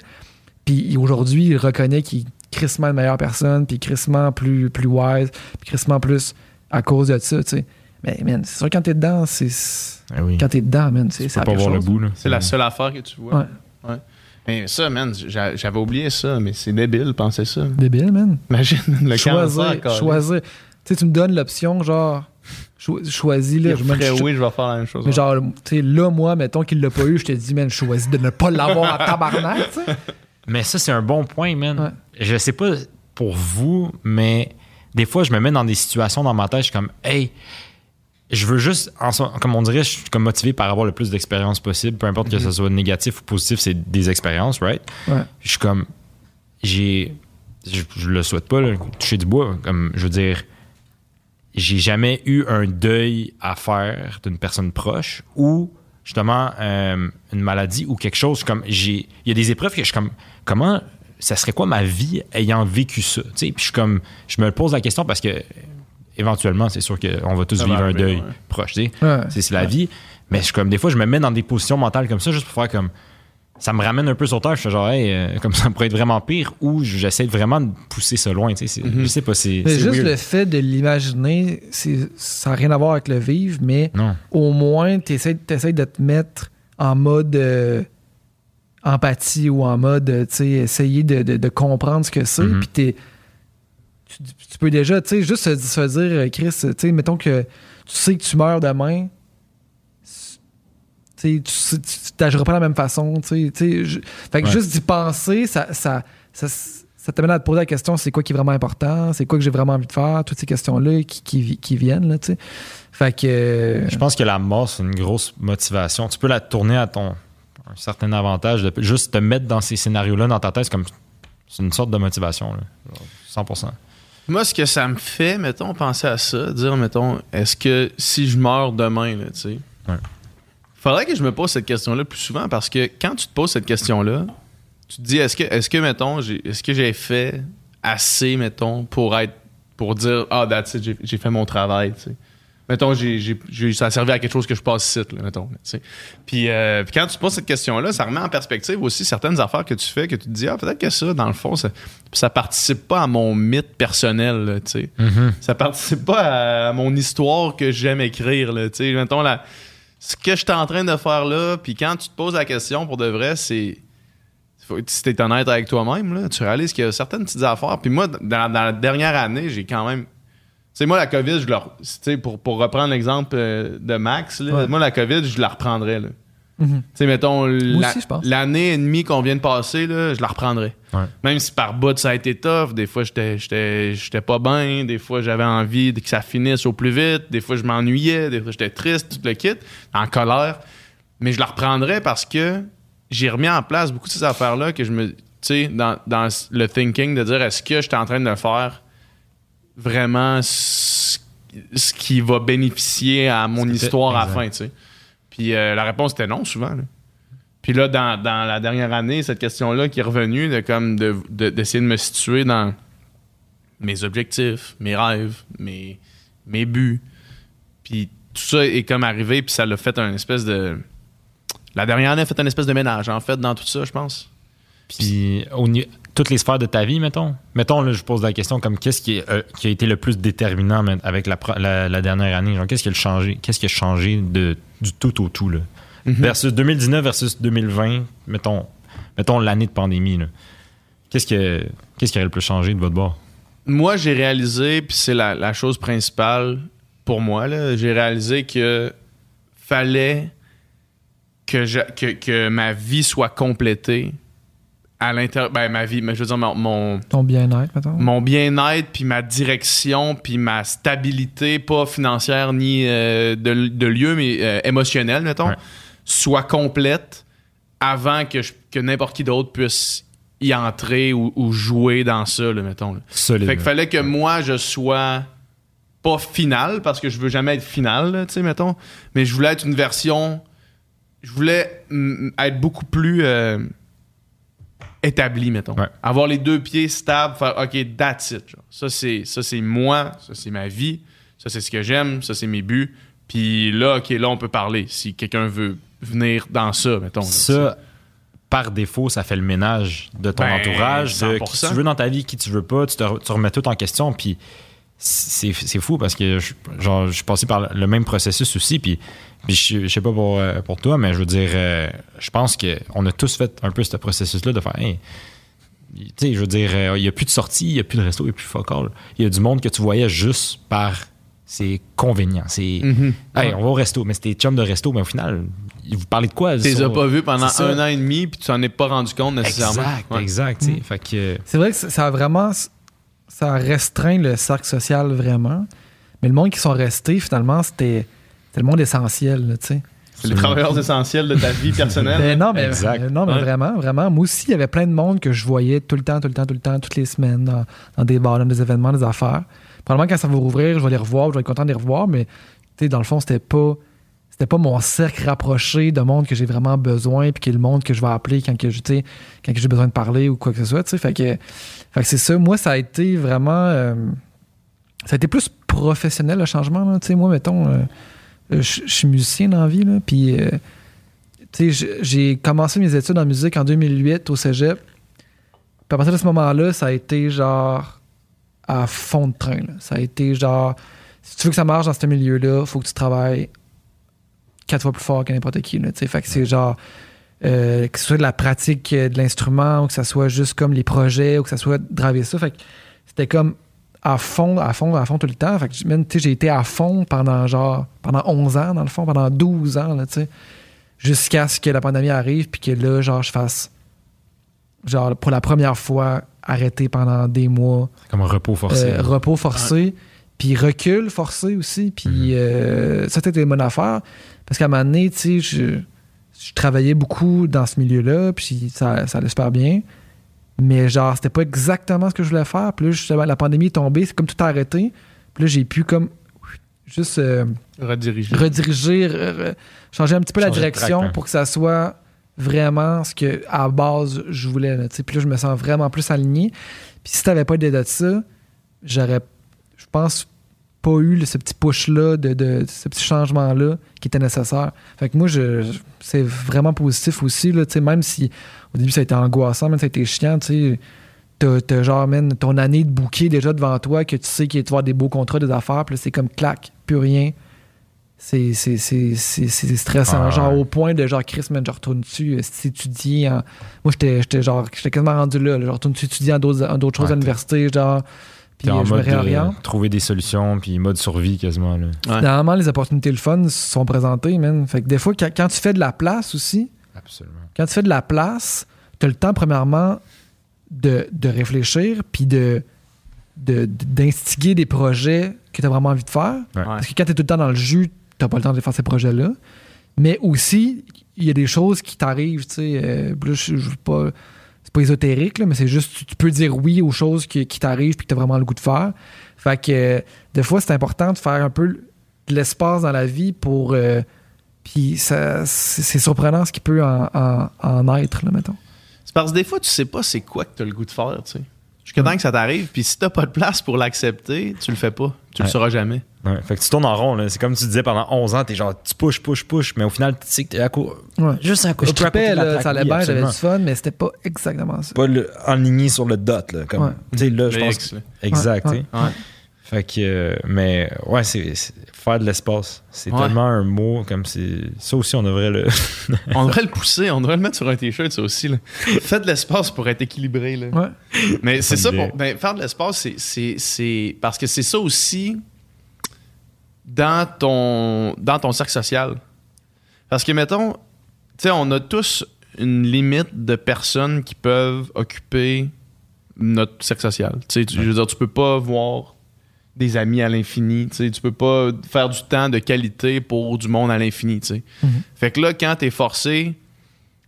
Puis aujourd'hui, il reconnaît qu'il est crissement une meilleure personne, puis crissement plus, plus wise, puis crissement plus à cause de ça, tu sais. Mais, man, c'est sûr, quand t'es dedans, c'est. Ah oui. Quand t'es dedans, man, c'est Tu ça peux pas voir le bout, là. C'est la seule affaire que tu vois. Ouais. Mais ça, man, j'a- j'avais oublié ça, mais c'est débile, penser ça. Débile, man. Imagine le choisir, cancer. choisir. Tu sais, tu me donnes l'option, genre, cho- choisis, là, Il je, je- oui, je vais faire la même chose. mais genre, tu sais, là, moi, mettons qu'il l'a pas eu, je te dis, man, choisis de ne pas l'avoir en tabarnak, tu sais. Mais ça, c'est un bon point, man. Ouais. Je sais pas pour vous, mais des fois, je me mets dans des situations dans ma tête, je suis comme, hey, je veux juste, en comme on dirait, je suis comme motivé par avoir le plus d'expérience possible, peu importe que ce soit négatif ou positif, c'est des expériences, right? Ouais. Je suis comme, j'ai, je, je le souhaite pas, là, toucher du bois, comme, je veux dire, j'ai jamais eu un deuil à faire d'une personne proche ou justement euh, une maladie ou quelque chose comme j'ai il y a des épreuves que je suis comme comment ça serait quoi ma vie ayant vécu ça? Tu sais puis je suis comme je me pose la question parce que éventuellement c'est sûr qu'on va tous Ça va vivre un deuil ouais. proche tu sais Ouais. c'est la vie mais je suis comme des fois je me mets dans des positions mentales comme ça juste pour faire comme ça me ramène un peu sur terre je fais genre hey, euh, comme ça pourrait être vraiment pire ou j'essaie vraiment de pousser ça loin tu sais c'est- Mhm. je sais pas c'est juste weird. le fait de l'imaginer, c'est- ça n'a rien à voir avec le vivre, mais non au moins, tu essaies, de te mettre en mode euh, empathie ou en mode, euh, tu sais, essayer de, de- de comprendre ce que c'est. Mhm. Puis t'es- tu, tu peux déjà, tu sais, juste se, se dire, euh, Chris, tu sais, mettons que tu sais que tu meurs demain, tu t'agiras pas de la même façon, tu sais, Fait que Ouais. juste d'y penser, ça, ça, ça, ça t'amène à te poser la question, c'est quoi qui est vraiment important, c'est quoi que j'ai vraiment envie de faire, toutes ces questions-là qui, qui, qui viennent, là, tu sais. Fait que... euh, Je pense que la mort, c'est une grosse motivation. Tu peux la tourner à ton un certain avantage. De juste te mettre dans ces scénarios-là dans ta tête, c'est comme c'est une sorte de motivation. Là. Genre, 100%. Moi, ce que ça me fait, mettons, penser à ça, dire, mettons, est-ce que si je meurs demain, tu sais, Ouais. faudrait que je me pose cette question-là plus souvent parce que quand tu te poses cette question-là, tu te dis, est-ce que, est-ce que, mettons, est-ce que j'ai fait assez, mettons, pour être, pour dire, ah, that's it, j'ai fait mon travail, tu sais? Mettons, j'ai, j'ai, j'ai- ça a servi à quelque chose que je passe ici, là, mettons. là. Puis, euh, puis quand tu poses cette question-là, ça remet en perspective aussi certaines affaires que tu fais, que tu te dis, ah, peut-être que ça, dans le fond, ça, ça participe pas à mon mythe personnel, là, tu sais ça participe pas à mon histoire que j'aime écrire. Là, tu sais, mettons, la, ce que je suis en train de faire là, puis quand tu te poses la question pour de vrai, c'est. Si t'es honnête avec toi-même, là, tu réalises qu'il y a certaines petites affaires. Puis moi, dans, dans la dernière année, j'ai quand même. Sais, moi, la COVID, je leur. Pour, pour reprendre l'exemple euh, de Max, là, Ouais. moi, la COVID, je la reprendrais. Là. Mhm. Tu sais, mettons, la- aussi, l'année et demie qu'on vient de passer, là, je la reprendrais. Ouais. Même si par bout, ça a été tough, des fois, j'étais- j'étais j'étais pas bien, des fois, j'avais envie de que ça finisse au plus vite, des fois, je m'ennuyais, des fois, j'étais triste, tout le kit, en colère. Mais je la reprendrais parce que j'ai remis en place beaucoup de ces affaires-là que je me. Tu sais, dans, dans le thinking de dire est-ce que j'étais en train de faire vraiment ce, ce qui va bénéficier à mon histoire à la fin, tu sais. Puis euh, la réponse était non, souvent. là. Puis là, dans, dans la dernière année, cette question-là qui est revenue, de comme de- de- d'essayer de, me situer dans mes objectifs, mes rêves, mes, mes buts. Puis tout ça est comme arrivé, puis ça l'a fait un espèce de. La dernière année a fait un espèce de ménage, en fait, dans tout ça, je pense. Puis, au toutes les sphères de ta vie, mettons. Mettons, là, je pose la question comme qu'est-ce qui, euh, qui a été le plus déterminant avec la, pro- la- la dernière année? Genre, qu'est-ce qui a changé? Qu'est-ce qui a changé de, du tout au tout, là? Versus 2019 versus 2020, mettons, mettons l'année de pandémie, là. Qu'est-ce que, qu'est-ce qui aurait le plus changé de votre bord? moi, j'ai réalisé, puis c'est la, la chose principale pour moi, là, j'ai réalisé que fallait que, je- que, que ma vie soit complétée à l'intérieur. Ben, ma vie, mais je veux dire, mon, mon, Ton bien-être, mettons. mon bien-être, puis ma direction, puis ma stabilité, pas financière ni euh, de, de lieu, mais euh, émotionnelle, mettons, Ouais. soit complète avant que, je- que n'importe qui d'autre puisse y entrer ou, ou jouer dans ça, là, mettons. là. Solide. Fait qu'il fallait que moi, je sois pas final, parce que je veux jamais être final, tu sais, mettons. Mais je voulais être une version. Je voulais être beaucoup plus euh, établi, mettons. Ouais. Avoir les deux pieds stables, faire OK, that's it. genre. Ça, c'est, ça, c'est moi, ça, c'est ma vie, ça, c'est ce que j'aime, ça, c'est mes buts. Puis là, OK, là, on peut parler. Si quelqu'un veut venir dans ça, mettons. là. Ça, par défaut, ça fait le ménage de ton Ben, entourage, de qui 100%. tu veux dans ta vie, qui tu veux pas, tu, te tu remets tout en question, puis c'est c'est fou parce que je, genre, je suis passé par le même processus aussi, puis, puis je, je sais pas pour, euh, pour toi, mais je veux dire, euh, je pense qu'on a tous fait un peu ce processus-là de faire, hey, tu sais, je veux dire, euh, il n'y a plus de sortie, il n'y a plus de resto, il n'y a plus de fuck all. Il y a du monde que tu voyais juste par c'est convenient. C'est, Mhm. hey, on va au resto, mais c'était chum de resto, mais au final, vous parlez de quoi? Tu les as pas vus pendant C'est un an et demi, puis tu t'en es pas rendu compte nécessairement. Exact, Ouais. exact. Fait que, C'est vrai que ça a vraiment. Ça a restreint le cercle social vraiment. Mais le monde qui sont restés, finalement, c'était le monde essentiel, tu sais. C'est les travailleurs essentiels de ta vie personnelle. Ben non, mais, Exact. euh, non, mais Ouais. vraiment, vraiment. Moi aussi, il y avait plein de monde que je voyais tout le temps, tout le temps, tout le temps, toutes les semaines, dans, dans des bars, dans des événements, des affaires. Probablement, quand ça va rouvrir, je vais les revoir, je vais être content de les revoir, mais tu sais, dans le fond, c'était pas. C'était pas mon cercle rapproché de monde que j'ai vraiment besoin, puis qui est le monde que je vais appeler quand que, quand que j'ai besoin de parler ou quoi que ce soit. tu sais. Fait que, fait que c'est ça. Moi, ça a été vraiment. euh, ça a été plus professionnel le changement. là. Tu sais, moi, mettons, euh, je je suis musicien dans la vie, là, puis. euh, j'ai- commencé mes études en musique en 2008 au cégep. Puis à partir de ce moment-là, ça a été genre à fond de train. là. Ça a été genre, si tu veux que ça marche dans ce milieu-là, faut que tu travailles quatre fois plus fort que n'importe qui. Là, fait que c'est genre, euh, que ce soit de la pratique euh, de l'instrument ou que ça soit juste comme les projets ou que ça soit draver ça. Fait que c'était comme à fond, à fond, à fond tout le temps. Fait que j'ai été à fond pendant genre, pendant 11 ans dans le fond, pendant 12 ans, là, tu sais jusqu'à ce que la pandémie arrive puis que là genre je fasse genre pour la première fois arrêter pendant des mois comme un repos forcé. euh, repos forcé puis recul forcé aussi puis Mhm. euh, ça c'était une bonne affaire parce qu'à un moment donné tu sais je, je travaillais beaucoup dans ce milieu là puis ça, ça allait super bien mais genre c'était pas exactement ce que je voulais faire puis là justement la pandémie est tombée c'est comme tout arrêté puis là j'ai pu comme juste euh, Rediriger. rediriger, re- re- changer un petit peu la Changer direction track, hein. pour que ça soit vraiment ce que à base je voulais. Là, puis là, je me sens vraiment plus aligné. Puis si t'avais pas aidé de ça, j'aurais, je pense, pas eu ce petit push-là, de, de- ce petit changement-là qui était nécessaire. Fait que moi, je, je- c'est vraiment positif aussi. Là, même si au début ça a été angoissant, même ça a été chiant, tu sais. T'as, t'as genre, man, ton année de bouquet déjà devant toi, que tu sais qu'il va y avoir des beaux contrats, des affaires, puis là, c'est comme clac, plus rien c'est c'est- c'est- c'est- c'est stressant. Ah, genre ouais. au point de genre Chris, man, je retourne dessus, si étudier en... Moi j'étais j'étais genre j'étais quasiment rendu là, là. je retourne dessus étudier en d'autres en d'autres choses à l'université, genre puis T'es en euh, je me de réoriente. trouver des solutions, puis mode survie quasiment. Là. Ouais. Normalement, les opportunités le fun sont présentées, man. Fait que des fois, quand, quand tu fais de la place aussi, Absolument. quand tu fais de la place, tu as le temps, premièrement, de, de réfléchir, puis de de- d'instiguer des projets que tu as vraiment envie de faire. Ouais. Parce que quand tu es tout le temps dans le jus, tu pas le temps de faire ces projets-là. Mais aussi, il y a des choses qui t'arrivent, tu sais. euh, je, je veux pas. C'est pas ésotérique, là, mais c'est juste, tu, tu peux dire oui aux choses qui, qui t'arrivent puis que tu as vraiment le goût de faire. Fait que, euh, des fois, c'est important de faire un peu de l'espace dans la vie pour. euh, puis ça, c'est surprenant ce qui peut en, en- en être, là, mettons. C'est parce que des fois, tu sais pas c'est quoi que t'as le goût de faire, tu sais. Jusqu'à temps que ça t'arrive, puis si t'as pas de place pour l'accepter, tu le fais pas. Tu le Ouais. sauras jamais. Ouais, fait que tu tournes en rond. là. C'est comme tu disais pendant 11 ans, t'es genre, tu pushes, pushes, pushes, mais au final, tu sais que t'es à co- Ouais. juste à, co- Je trippais, de la là, ça allait bien, j'avais du fun, mais c'était pas exactement ça. Pas le, enligné sur le dot. Là, comme, Ouais. Tu sais, là, je pense. Exact. Ouais, tu sais. ouais. Fait que, euh, mais ouais, c'est c'est- faire de l'espace. C'est Ouais. tellement un mot comme c'est. Ça aussi, on devrait le. On devrait le pousser, on devrait le mettre sur un t-shirt, ça aussi. Là. Faites de l'espace pour être équilibré. Là. Ouais. Mais c'est ça, pour, ben, faire de l'espace, c'est- c'est- c'est. Parce que c'est ça aussi dans ton, dans ton cercle social. Parce que, mettons, tu sais, on a tous une limite de personnes qui peuvent occuper notre cercle social. Tu sais, je veux dire, tu peux pas voir des amis à l'infini. Tu sais, tu peux pas faire du temps de qualité pour du monde à l'infini. Tu sais. Mhm. Fait que là, quand tu es forcé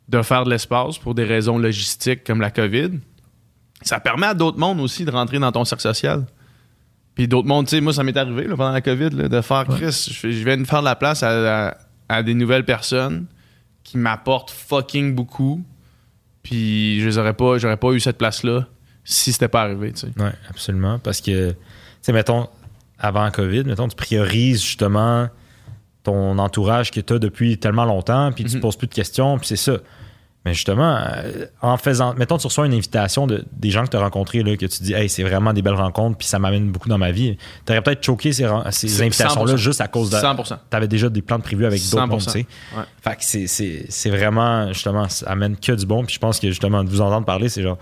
de faire de l'espace pour des raisons logistiques comme la COVID, ça permet à d'autres mondes aussi de rentrer dans ton cercle social. Puis d'autres mondes, tu sais, moi, ça m'est arrivé là, pendant la COVID là, de faire Ouais. Chris, je, viens de faire de la place à, à- à des nouvelles personnes qui m'apportent fucking beaucoup. Puis je les aurais pas, j'aurais pas eu cette place-là si c'était pas arrivé, tu sais. Ouais, absolument. Parce que, sais, mettons, avant COVID, mettons, tu priorises justement ton entourage que tu as depuis tellement longtemps, puis tu Mhm. te poses plus de questions, puis c'est ça. Mais justement, euh, en faisant, mettons, tu reçois une invitation de, des gens que tu as rencontrés, là, que tu dis, hey, c'est vraiment des belles rencontres, puis ça m'amène beaucoup dans ma vie. Tu aurais peut-être choqué ces, invitations-là 100%. juste à cause de. 100%. Tu avais déjà des plans de prévus avec d'autres mondes, tu 100%. sais. Ouais. Fait que c'est- c'est c'est vraiment, justement, ça amène que du bon. Puis je pense que, justement, de vous entendre parler, c'est genre,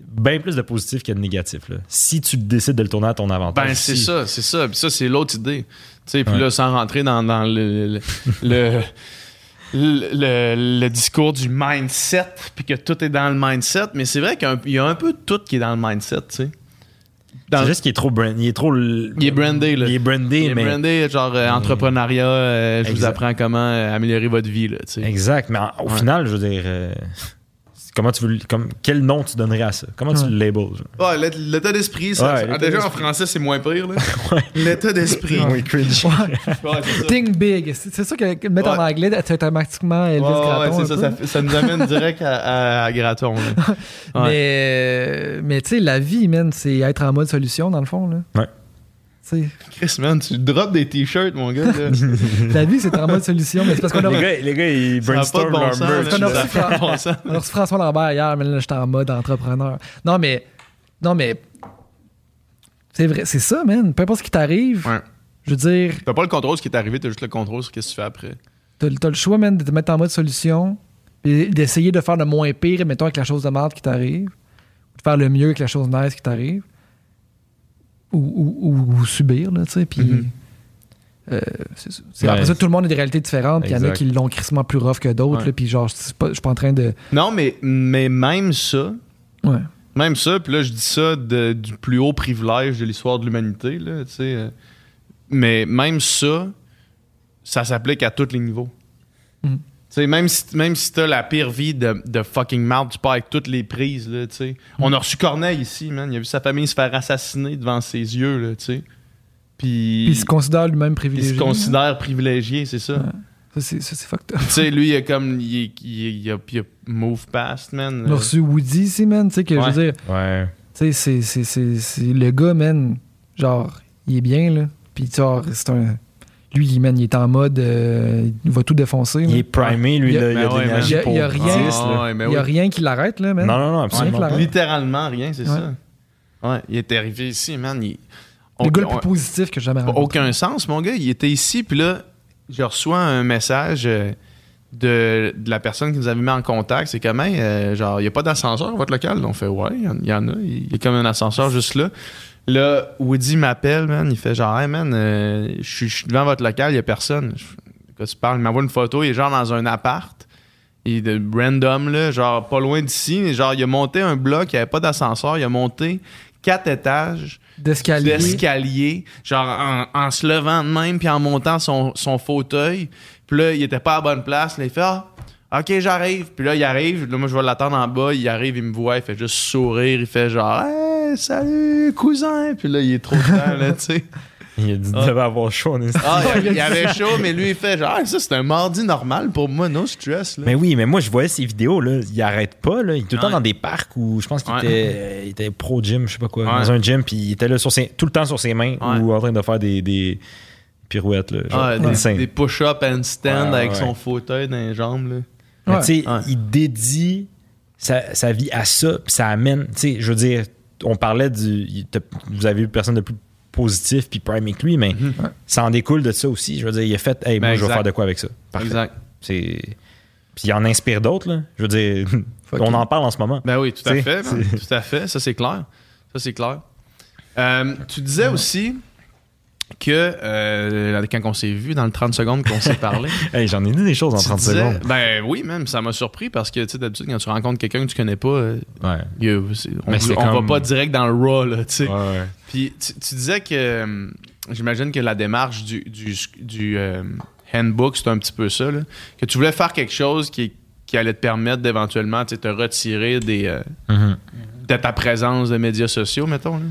bien plus de positif que de négatif. Là. Si tu décides de le tourner à ton avantage. Ben, c'est si- ça, c'est ça. Puis ça, c'est l'autre idée. Tu sais, puis Ouais. là, sans rentrer dans, dans le, le, le, le- le- le discours du mindset, puis que tout est dans le mindset, mais c'est vrai qu'il y a un- peu de tout qui est dans le mindset, tu sais. Dans- C'est juste qu'il est trop brand, il est trop Il est brandé, là. Il est brandé, il est mais brandé, genre euh, entrepreneuriat, euh, je vous apprends comment euh, améliorer votre vie, là, tu sais. exact. Mais au Ouais. final, je veux dire, euh, comment tu veux, comme quel nom tu donnerais à ça? Comment tu Ouais. le labels genre? Ouais, l'é- l'état d'esprit, ça, Ouais, déjà en français, c'est moins pire, là. L'état d'esprit. Oui, cringe. Ouais. Ouais, c'est ça. Think big. C'est sûr que mettre en Ouais. anglais, c'est automatiquement Elvis Ouais, ouais, un ça, ça, ça nous amène direct à, à, à Graton. Ouais. Mais, mais tu sais, la vie, man, c'est être en mode solution, dans le fond. Là. Ouais. Sais, Chris, man, tu drops des t-shirts, mon gars. Là. la vie, c'est en mode solution, mais c'est parce qu'on a, les, gars, les gars, ils brainstorm bon leur merch. a reçu on a reçu François Lambert hier, mais là, j'étais en mode entrepreneur. Non, mais. Non, mais. C'est vrai, c'est ça, man. Peu importe ce qui t'arrive, Ouais. je veux dire, T'as pas le contrôle de ce qui est arrivé, t'as juste le contrôle sur ce que tu fais après. t'as t'as le choix, man, de te mettre en mode solution, et d'essayer de faire le moins pire, mettons, avec la chose de merde qui t'arrive, ou de faire le mieux avec la chose nice qui t'arrive, ou, ou- ou- ou subir, là, tu sais, puis... Mhm. euh, c'est Ouais. Après ça, tout le monde a des réalités différentes, puis il y en a qui l'ont crissement plus rough que d'autres, puis genre, je suis pas, pas en train de... Non, mais, mais même ça, Ouais. même ça, puis là, je dis ça de- du plus haut privilège de l'histoire de l'humanité, là, tu sais. euh, Mais même ça, ça s'applique à tous les niveaux. Mhm. Tu sais, même si, même si t'as la pire vie de, de fucking marde, tu pars avec toutes les prises, là, tu sais. On a reçu Corneille ici, man. Il a vu sa famille se faire assassiner devant ses yeux, là, tu sais. Puis, Puis il se considère lui-même il privilégié. se considère privilégié, c'est ça. Ouais. Ça, c'est, ça, c'est fucked up. tu sais, lui, il a comme. Il, il, il a, il a move past, man. On a reçu Woody ici, man, tu sais, que je veux dire, Ouais. tu sais, c'est, c'est, c'est, c'est le gars, man, genre, il est bien, là. Puis, genre, c'est un. Lui, man, il est en mode. euh, il va tout défoncer. Il là. est primé, lui, Il y a- là, il y a Ben de ouais, l'énergie man. pour Il y a- il y a 10, rien. là. ouais, mais il n'y a oui. rien qui l'arrête, là, man. Non, non, non, absolument pas. Littéralement rien, c'est Ouais. ça. Ouais, il est arrivé ici, man. Il... Le on- gars le on- plus positif que j'ai jamais rencontré. aucun sens, mon gars. Il était ici, puis là, je reçois un message euh, de, de la personne qui nous avait mis en contact. C'est comme, Hey, euh, genre, il n'y a pas d'ascenseur à votre local? On fait, ouais, il y en- il y, en a. Il y a comme un ascenseur juste là. Là, Woody m'appelle, man. Il fait genre, hey, man, euh, je suis- devant votre local, il n'y a personne. Quoi tu parles? Il m'envoie une photo. Il est genre dans un appart. Il est de random, là, genre pas loin d'ici. Genre, il a monté un bloc, il n'y avait pas d'ascenseur. Il a monté quatre étages D'escalier. d'escalier, genre en, en se levant de même puis en montant son, son fauteuil. Puis là, il était pas à la bonne place. Là, il fait Ah, OK, j'arrive. Puis là, il arrive. Là, moi, je vais l'attendre en bas. Il arrive, il me voit, il fait juste sourire. Il fait genre Hey, salut, cousin. Puis là, il est trop content, là, tu sais. Il a dit Ah. qu'il devait avoir chaud en. Ah, il, il avait chaud, mais lui, il fait genre Ah, ça, c'est un mardi normal pour moi, no stress. Là. Mais oui, mais moi, je voyais ces vidéos, là. Il arrête pas, là. Il est tout le temps Ouais. dans des parcs où je pense qu'il Ouais. était, euh, il était pro gym, je sais pas quoi. Ouais. Dans un gym, puis il était là sur ses- tout le temps sur ses mains Ouais. ou en train de faire des, des pirouettes, là. Genre, Ah, des, des push-up and stand Ouais, avec ouais. son fauteuil dans les jambes. Là. Tu sais, Ouais. il dédie sa, sa vie à ça, puis ça amène, tu sais, je veux dire, on parlait du. Vous avez eu personne de plus positif puis primé que lui, mais Mhm. ça en découle de ça aussi. Je veux dire, il a fait, hey, Ben, moi, je vais faire de quoi avec ça. Parfait. Exact. C'est. Puis il en inspire d'autres, là. Je veux dire, Fuck on you. en parle en ce moment. Ben oui, tout à fait. Tout à fait. Ça, c'est clair. Ça, c'est clair. Euh, tu disais aussi que euh, quand on s'est vu, dans le 30 secondes qu'on s'est parlé, Hey, j'en ai dit des choses en tu 30 disais- secondes. Ben oui, même, ça m'a surpris parce que tu sais, d'habitude, quand tu rencontres quelqu'un que tu connais pas, euh, Ouais. on, on comme- va pas direct dans le raw, là. Ouais. Puis tu, tu disais que euh, j'imagine que la démarche du, du, du, euh, handbook, c'est un petit peu ça, là. Que tu voulais faire quelque chose qui, qui allait te permettre d'éventuellement te retirer des, Mhm. de ta présence de médias sociaux, mettons. Là.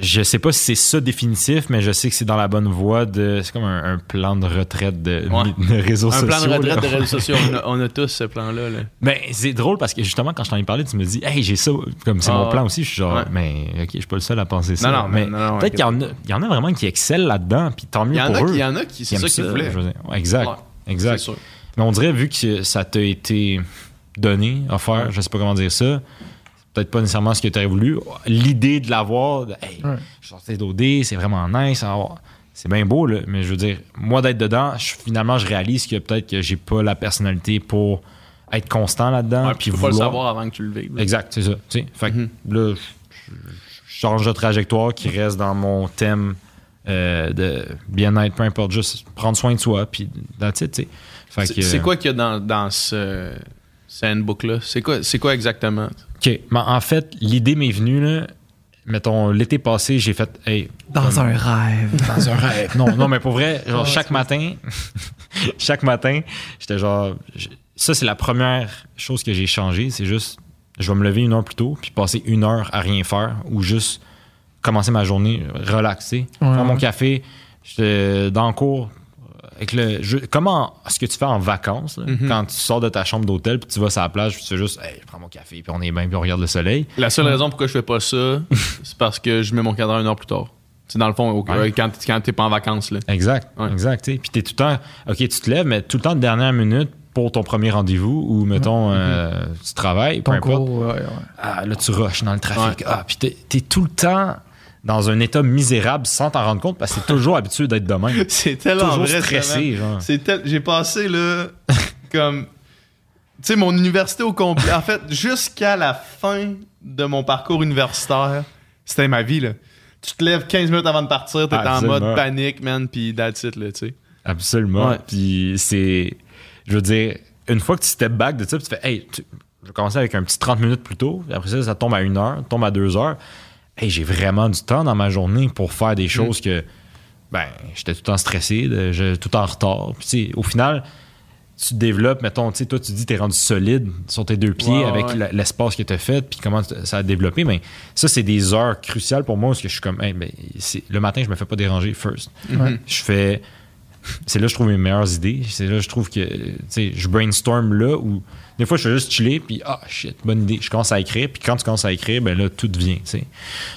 Je sais pas si c'est ça définitif, mais je sais que c'est dans la bonne voie de. C'est comme un, un plan de retraite de, Ouais. de réseaux Un sociaux. plan de retraite là. de réseaux sociaux, on a, on a tous ce plan-là. Là. Ben, c'est drôle parce que justement, quand je t'en ai parlé, tu me dis, hey, j'ai ça, comme c'est Ah, mon plan ouais. aussi. Je suis genre, Ouais. mais ok, je suis pas le seul à penser ça. Non, non, mais non, peut-être qu'il y, en a- il y en a vraiment qui excellent là-dedans, puis tant mieux Il y en pour a eux. il y en a qui, c'est ça qu'ils voulaient. Ouais, exact, exact. Sûr. Mais on dirait, vu que ça t'a été donné, offert, je sais pas comment dire ça, peut-être pas nécessairement ce que tu aurais voulu. L'idée de l'avoir, de, hey, Ouais. je sortais d'OD, c'est vraiment nice. alors, C'est bien beau, là, mais je veux dire, moi d'être dedans, je- finalement, je réalise que peut-être que j'ai pas la personnalité pour être constant là-dedans. Ouais, puis pas le savoir avant que tu le vives. Exact, c'est ça. Fait que Mhm. là, je, je change de trajectoire qui reste dans mon thème euh, de bien-être, peu importe, juste prendre soin de soi, puis that's it, tu sais. Fait C'est c'est quoi qu'il y a dans, dans ce, ce handbook-là? C'est quoi, c'est quoi exactement? OK. Mais en fait, l'idée m'est venue, là. Mettons, l'été passé, j'ai fait. Hey, Dans comme- un rêve. Dans un rêve. Non, non, mais pour vrai, genre, chaque matin, chaque matin, j'étais genre. Ça, c'est la première chose que j'ai changé. C'est juste, je vais me lever une heure plus tôt, puis passer une heure à rien faire, ou juste commencer ma journée relaxé, Ouais, faire mon café, j'étais dans le cours. Avec le, je- comment ce que tu fais en vacances, là, Mhm. quand tu sors de ta chambre d'hôtel, puis tu vas sur la plage, puis tu fais juste, hey, je prends mon café, puis on est bien, puis on regarde le soleil. La seule raison pourquoi je fais pas ça, c'est parce que je mets mon cadran une heure plus tard. C'est dans le fond, au- Ouais. quand, quand t'es pas en vacances. Là. Exact, Ouais. exact. tu sais. Puis t'es tout le temps, ok, tu te lèves, mais tout le temps de dernière minute pour ton premier rendez-vous ou mettons, euh, tu travailles, peu Ton importe. cours, ouais, ouais. Ah, là, tu rushes dans le trafic. Ouais. Ah, puis t'es, t'es tout le temps dans un état misérable sans t'en rendre compte parce que t'es toujours habitué d'être de même. C'est tellement toujours vrai. stressé, genre. C'est tel... J'ai passé là, comme. Tu sais, mon université au complet. En fait, jusqu'à la fin de mon parcours universitaire, c'était ma vie, là. Tu te lèves 15 minutes avant de partir, t'es en mode panique, man, pis that's it, là, tu sais. Absolument. Ouais. Puis c'est, je veux dire, une fois que tu step back de ça, puis tu fais, hey, tu- je vais commencer avec un petit 30 minutes plus tôt, puis après ça, ça tombe à une heure, tombe à deux heures. Hey, j'ai vraiment du temps dans ma journée pour faire des choses que, ben, j'étais tout le temps stressé, de- je- tout en retard. Puis au final, tu développes, mettons, tu sais, toi, tu dis t'es rendu solide sur tes deux pieds avec ouais. l'espace que tu as fait, puis comment ça a développé. Mais ça, c'est des heures cruciales pour moi, parce que je suis comme, hey, ben, le matin, je me fais pas déranger first. Ouais. Je fais. C'est là que je trouve mes meilleures idées. C'est là que je trouve que, tu sais, je brainstorm là où des fois, je fais juste chiller, puis ah, shit, bonne idée. Je commence à écrire, puis quand tu commences à écrire, ben là, tout vient, tu sais.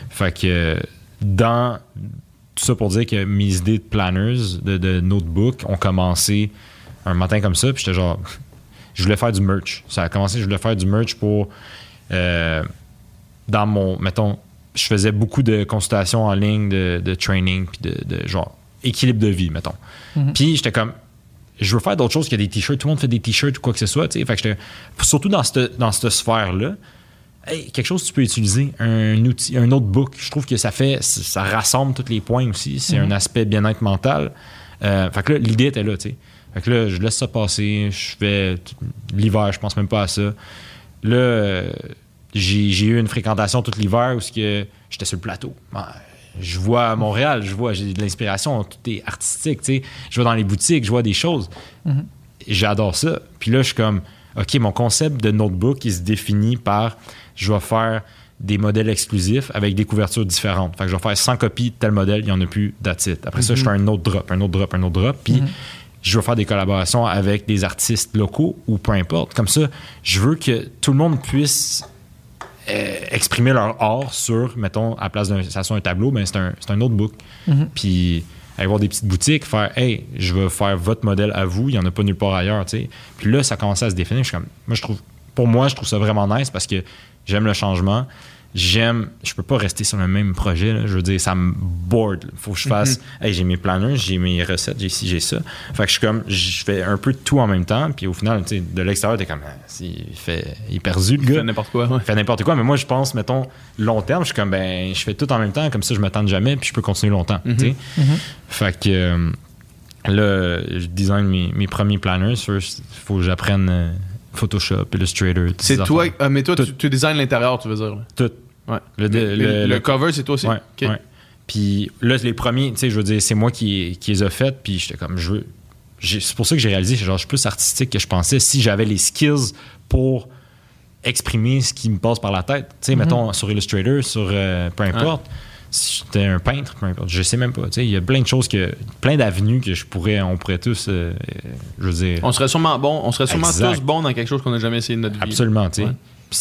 Fait que dans tout ça pour dire que mes idées de planners, de, de notebook, ont commencé un matin comme ça, puis j'étais genre, je voulais faire du merch. Ça a commencé, je voulais faire du merch pour. euh, dans mon. Mettons, je faisais beaucoup de consultations en ligne, de, de training, puis de, de genre équilibre de vie, mettons. Mhm. Puis j'étais comme. Je veux faire d'autres choses que des t-shirts. Tout le monde fait des t-shirts ou quoi que ce soit. tu sais. Fait que j'étais. Surtout dans cette, dans cette sphère-là. Hey, quelque chose que tu peux utiliser, un outil, un notebook. Je trouve que ça fait, ça rassemble tous les points aussi. C'est un aspect bien-être mental. Euh, fait que là, l'idée était là, tu sais. Fait que là, je laisse ça passer. Je fais l'hiver, je pense même pas à ça. Là, euh, j'ai eu une fréquentation tout l'hiver où j'étais sur le plateau. Je vois à Montréal, je vois, j'ai de l'inspiration, tout est artistique, tu sais. Je vais dans les boutiques, je vois des choses. J'adore ça. Puis là, je suis comme, OK, mon concept de notebook, il se définit par, je vais faire des modèles exclusifs avec des couvertures différentes. Fait que je vais faire 100 copies de tel modèle, il n'y en a plus, it. Après ça, je fais un autre drop, un autre drop, un autre drop. Puis je vais faire des collaborations avec des artistes locaux ou peu importe. Comme ça, je veux que tout le monde puisse exprimer leur art sur, mettons, à la place d'un ça soit un tableau, ben c'est un, un notebook. Puis aller voir des petites boutiques, faire Hey, je vais faire votre modèle à vous, il n'y en a pas nulle part ailleurs. tu sais. Puis là, ça commençait à se définir. Je suis comme, moi, je trouve, pour moi, je trouve ça vraiment nice parce que j'aime le changement. J'aime, je peux pas rester sur le même projet. là. Je veux dire, ça me board. Il faut que je fasse, hey, j'ai mes planners, j'ai mes recettes, j'ai ci, j'ai ça. Fait que je suis comme, je fais un peu de tout en même temps. Puis au final, tu sais, de l'extérieur, t'es comme, Ah, il fait, il est perdu, le gars fais n'importe quoi, ouais. fait n'importe quoi. Mais moi, je pense, mettons, long terme, je suis comme, ben, je fais tout en même temps, comme ça, je m'attends jamais, puis je peux continuer longtemps. tu sais. Fait que euh, là, je design mes, mes premiers planners. First, il faut que j'apprenne euh, Photoshop, Illustrator. C'est ces toi, ah, mais toi, Tout. tu, tu designes l'intérieur, tu veux dire. là. Tout. Ouais. Le, Le, le- le le- cover, c'est toi aussi? Ouais. Puis là, les premiers, tu sais, je veux dire, c'est moi qui, qui les a faites, puis j'étais comme, je veux. C'est pour ça que j'ai réalisé, genre, je suis plus artistique que je pensais. Si j'avais les skills pour exprimer ce qui me passe par la tête, tu sais, mettons, sur Illustrator, sur euh, peu importe, si j'étais un peintre, peu importe, je sais même pas, tu sais, il y a plein de choses que, plein d'avenues que je pourrais, on pourrait tous, euh, euh, je veux dire, On serait sûrement bon, on serait sûrement Exact. tous bons dans quelque chose qu'on n'a jamais essayé de notre vie. Absolument, tu sais.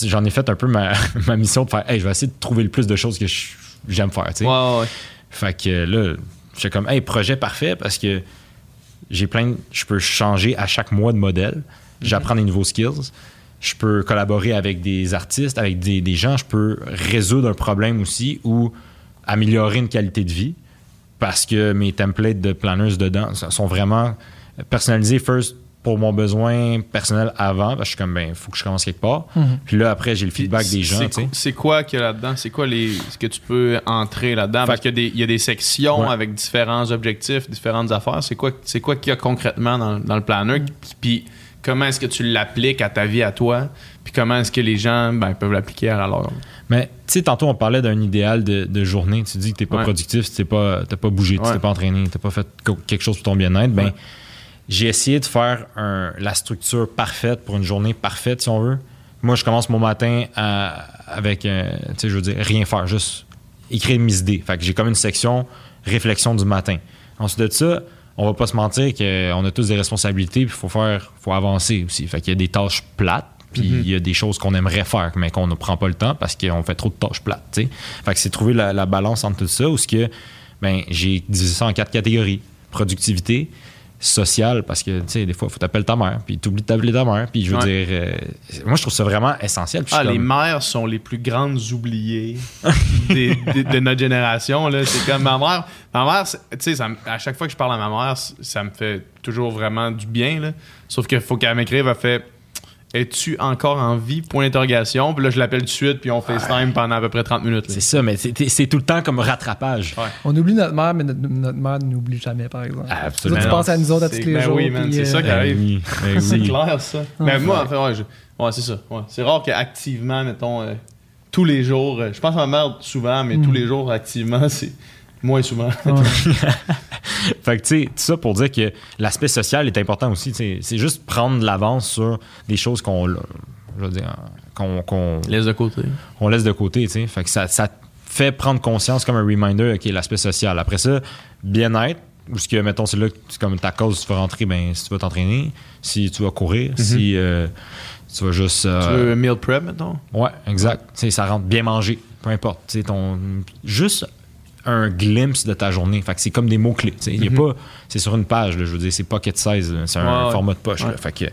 J'en ai fait un peu ma, ma mission de faire, hey, je vais essayer de trouver le plus de choses que j'aime faire, tu sais. Ouais, ouais, ouais. Fait que là, j'étais comme, hey, projet parfait parce que j'ai plein, de- je peux changer à chaque mois de modèle. J'apprends des nouveaux skills. Je peux collaborer avec des artistes, avec des, des gens. Je peux résoudre un problème aussi ou améliorer une qualité de vie parce que mes templates de planners dedans sont vraiment personnalisés first pour mon besoin personnel avant, parce que je suis comme, ben, faut que je commence quelque part. Mhm. Puis là, après, j'ai le feedback des gens, c'est- tu quoi qu'il y a là-dedans? C'est quoi les, ce que tu peux entrer là-dedans? Parce qu'il y, a des- il y a des sections Ouais. avec différents objectifs, différentes affaires. C'est quoi, c'est quoi qu'il y a concrètement dans, dans le planner? Puis comment est-ce que tu l'appliques à ta vie, à toi? Puis comment est-ce que les gens ben, peuvent l'appliquer à leur... Mais tu sais, tantôt, on parlait d'un idéal de, de journée. Tu dis que t'es pas Ouais. productif si t'es pas, pas bougé, tu Ouais. t'es pas entraîné, t'as pas fait quelque chose pour ton bien-être. Ben. J'ai essayé de faire un- la structure parfaite pour une journée parfaite, si on veut. Moi, je commence mon matin à- avec, euh, tu sais, je veux dire, rien faire, juste écrire mes idées. Fait que j'ai comme une section réflexion du matin. Ensuite de ça, on va pas se mentir qu'on a tous des responsabilités, puis faut faire, faut avancer aussi. Fait qu'il y a des tâches plates, puis il y a des choses qu'on aimerait faire, mais qu'on ne prend pas le temps parce qu'on fait trop de tâches plates. tu sais. Fait que c'est trouver la, la balance entre tout ça, où ce que, ben, j'ai divisé ça en quatre catégories. Productivité, sociale, parce que, tu sais, des fois, il faut t'appeler ta mère, puis tu oublies de t'appeler ta mère, puis je veux Ouais. dire, euh, moi, je trouve ça vraiment essentiel. Ah, les mères sont les plus grandes oubliées des- des- de notre génération. Là. C'est comme ma mère. Ma mère, tu sais, à chaque fois que je parle à ma mère, ça me fait toujours vraiment du bien. Là. Sauf qu'il faut qu'elle m'écrive, elle fait Es-tu encore en vie? Point d'interrogation. Puis là, je l'appelle tout de suite, puis on FaceTime pendant à peu près 30 minutes. là. C'est ça, mais c'est c'est tout le temps comme rattrapage. Ouais. On oublie notre mère, mais notre, notre mère ne n'oublie jamais, par exemple. Absolument. Tu penses à nous autres à C'est- tous les ben jours. oui, man, c'est ça euh, qui Ben arrive. oui, ben C'est oui. clair, ça. Mais moi, en fait, ouais, je- ouais, c'est ça. Ouais. C'est rare qu'activement, mettons, euh, tous les jours, euh, je pense à ma mère souvent, mais tous les jours, activement, c'est moins souvent. ouais. Fait que, tu sais, tout ça pour dire que l'aspect social est important aussi. C'est juste prendre de l'avance sur des choses qu'on je veux dire, qu'on Laisse de côté. on laisse de côté. tu sais. Fait que ça, ça te fait prendre conscience comme un reminder est l'aspect social. Après ça, bien-être, ou ce que, mettons, c'est là que c'est comme ta cause, tu vas rentrer, ben, si tu vas t'entraîner, si tu vas courir, si euh, tu vas juste. euh, Tu veux meal prep, mettons? Ouais, exact. Tu sais, ça rentre bien manger, peu importe. Tu sais, ton, juste un glimpse de ta journée. Fait que c'est comme des mots-clés. Il y a pas, c'est sur une page, là, je veux dire, c'est pocket size, c'est un Ouais, format de poche. là. Ouais. Fait que,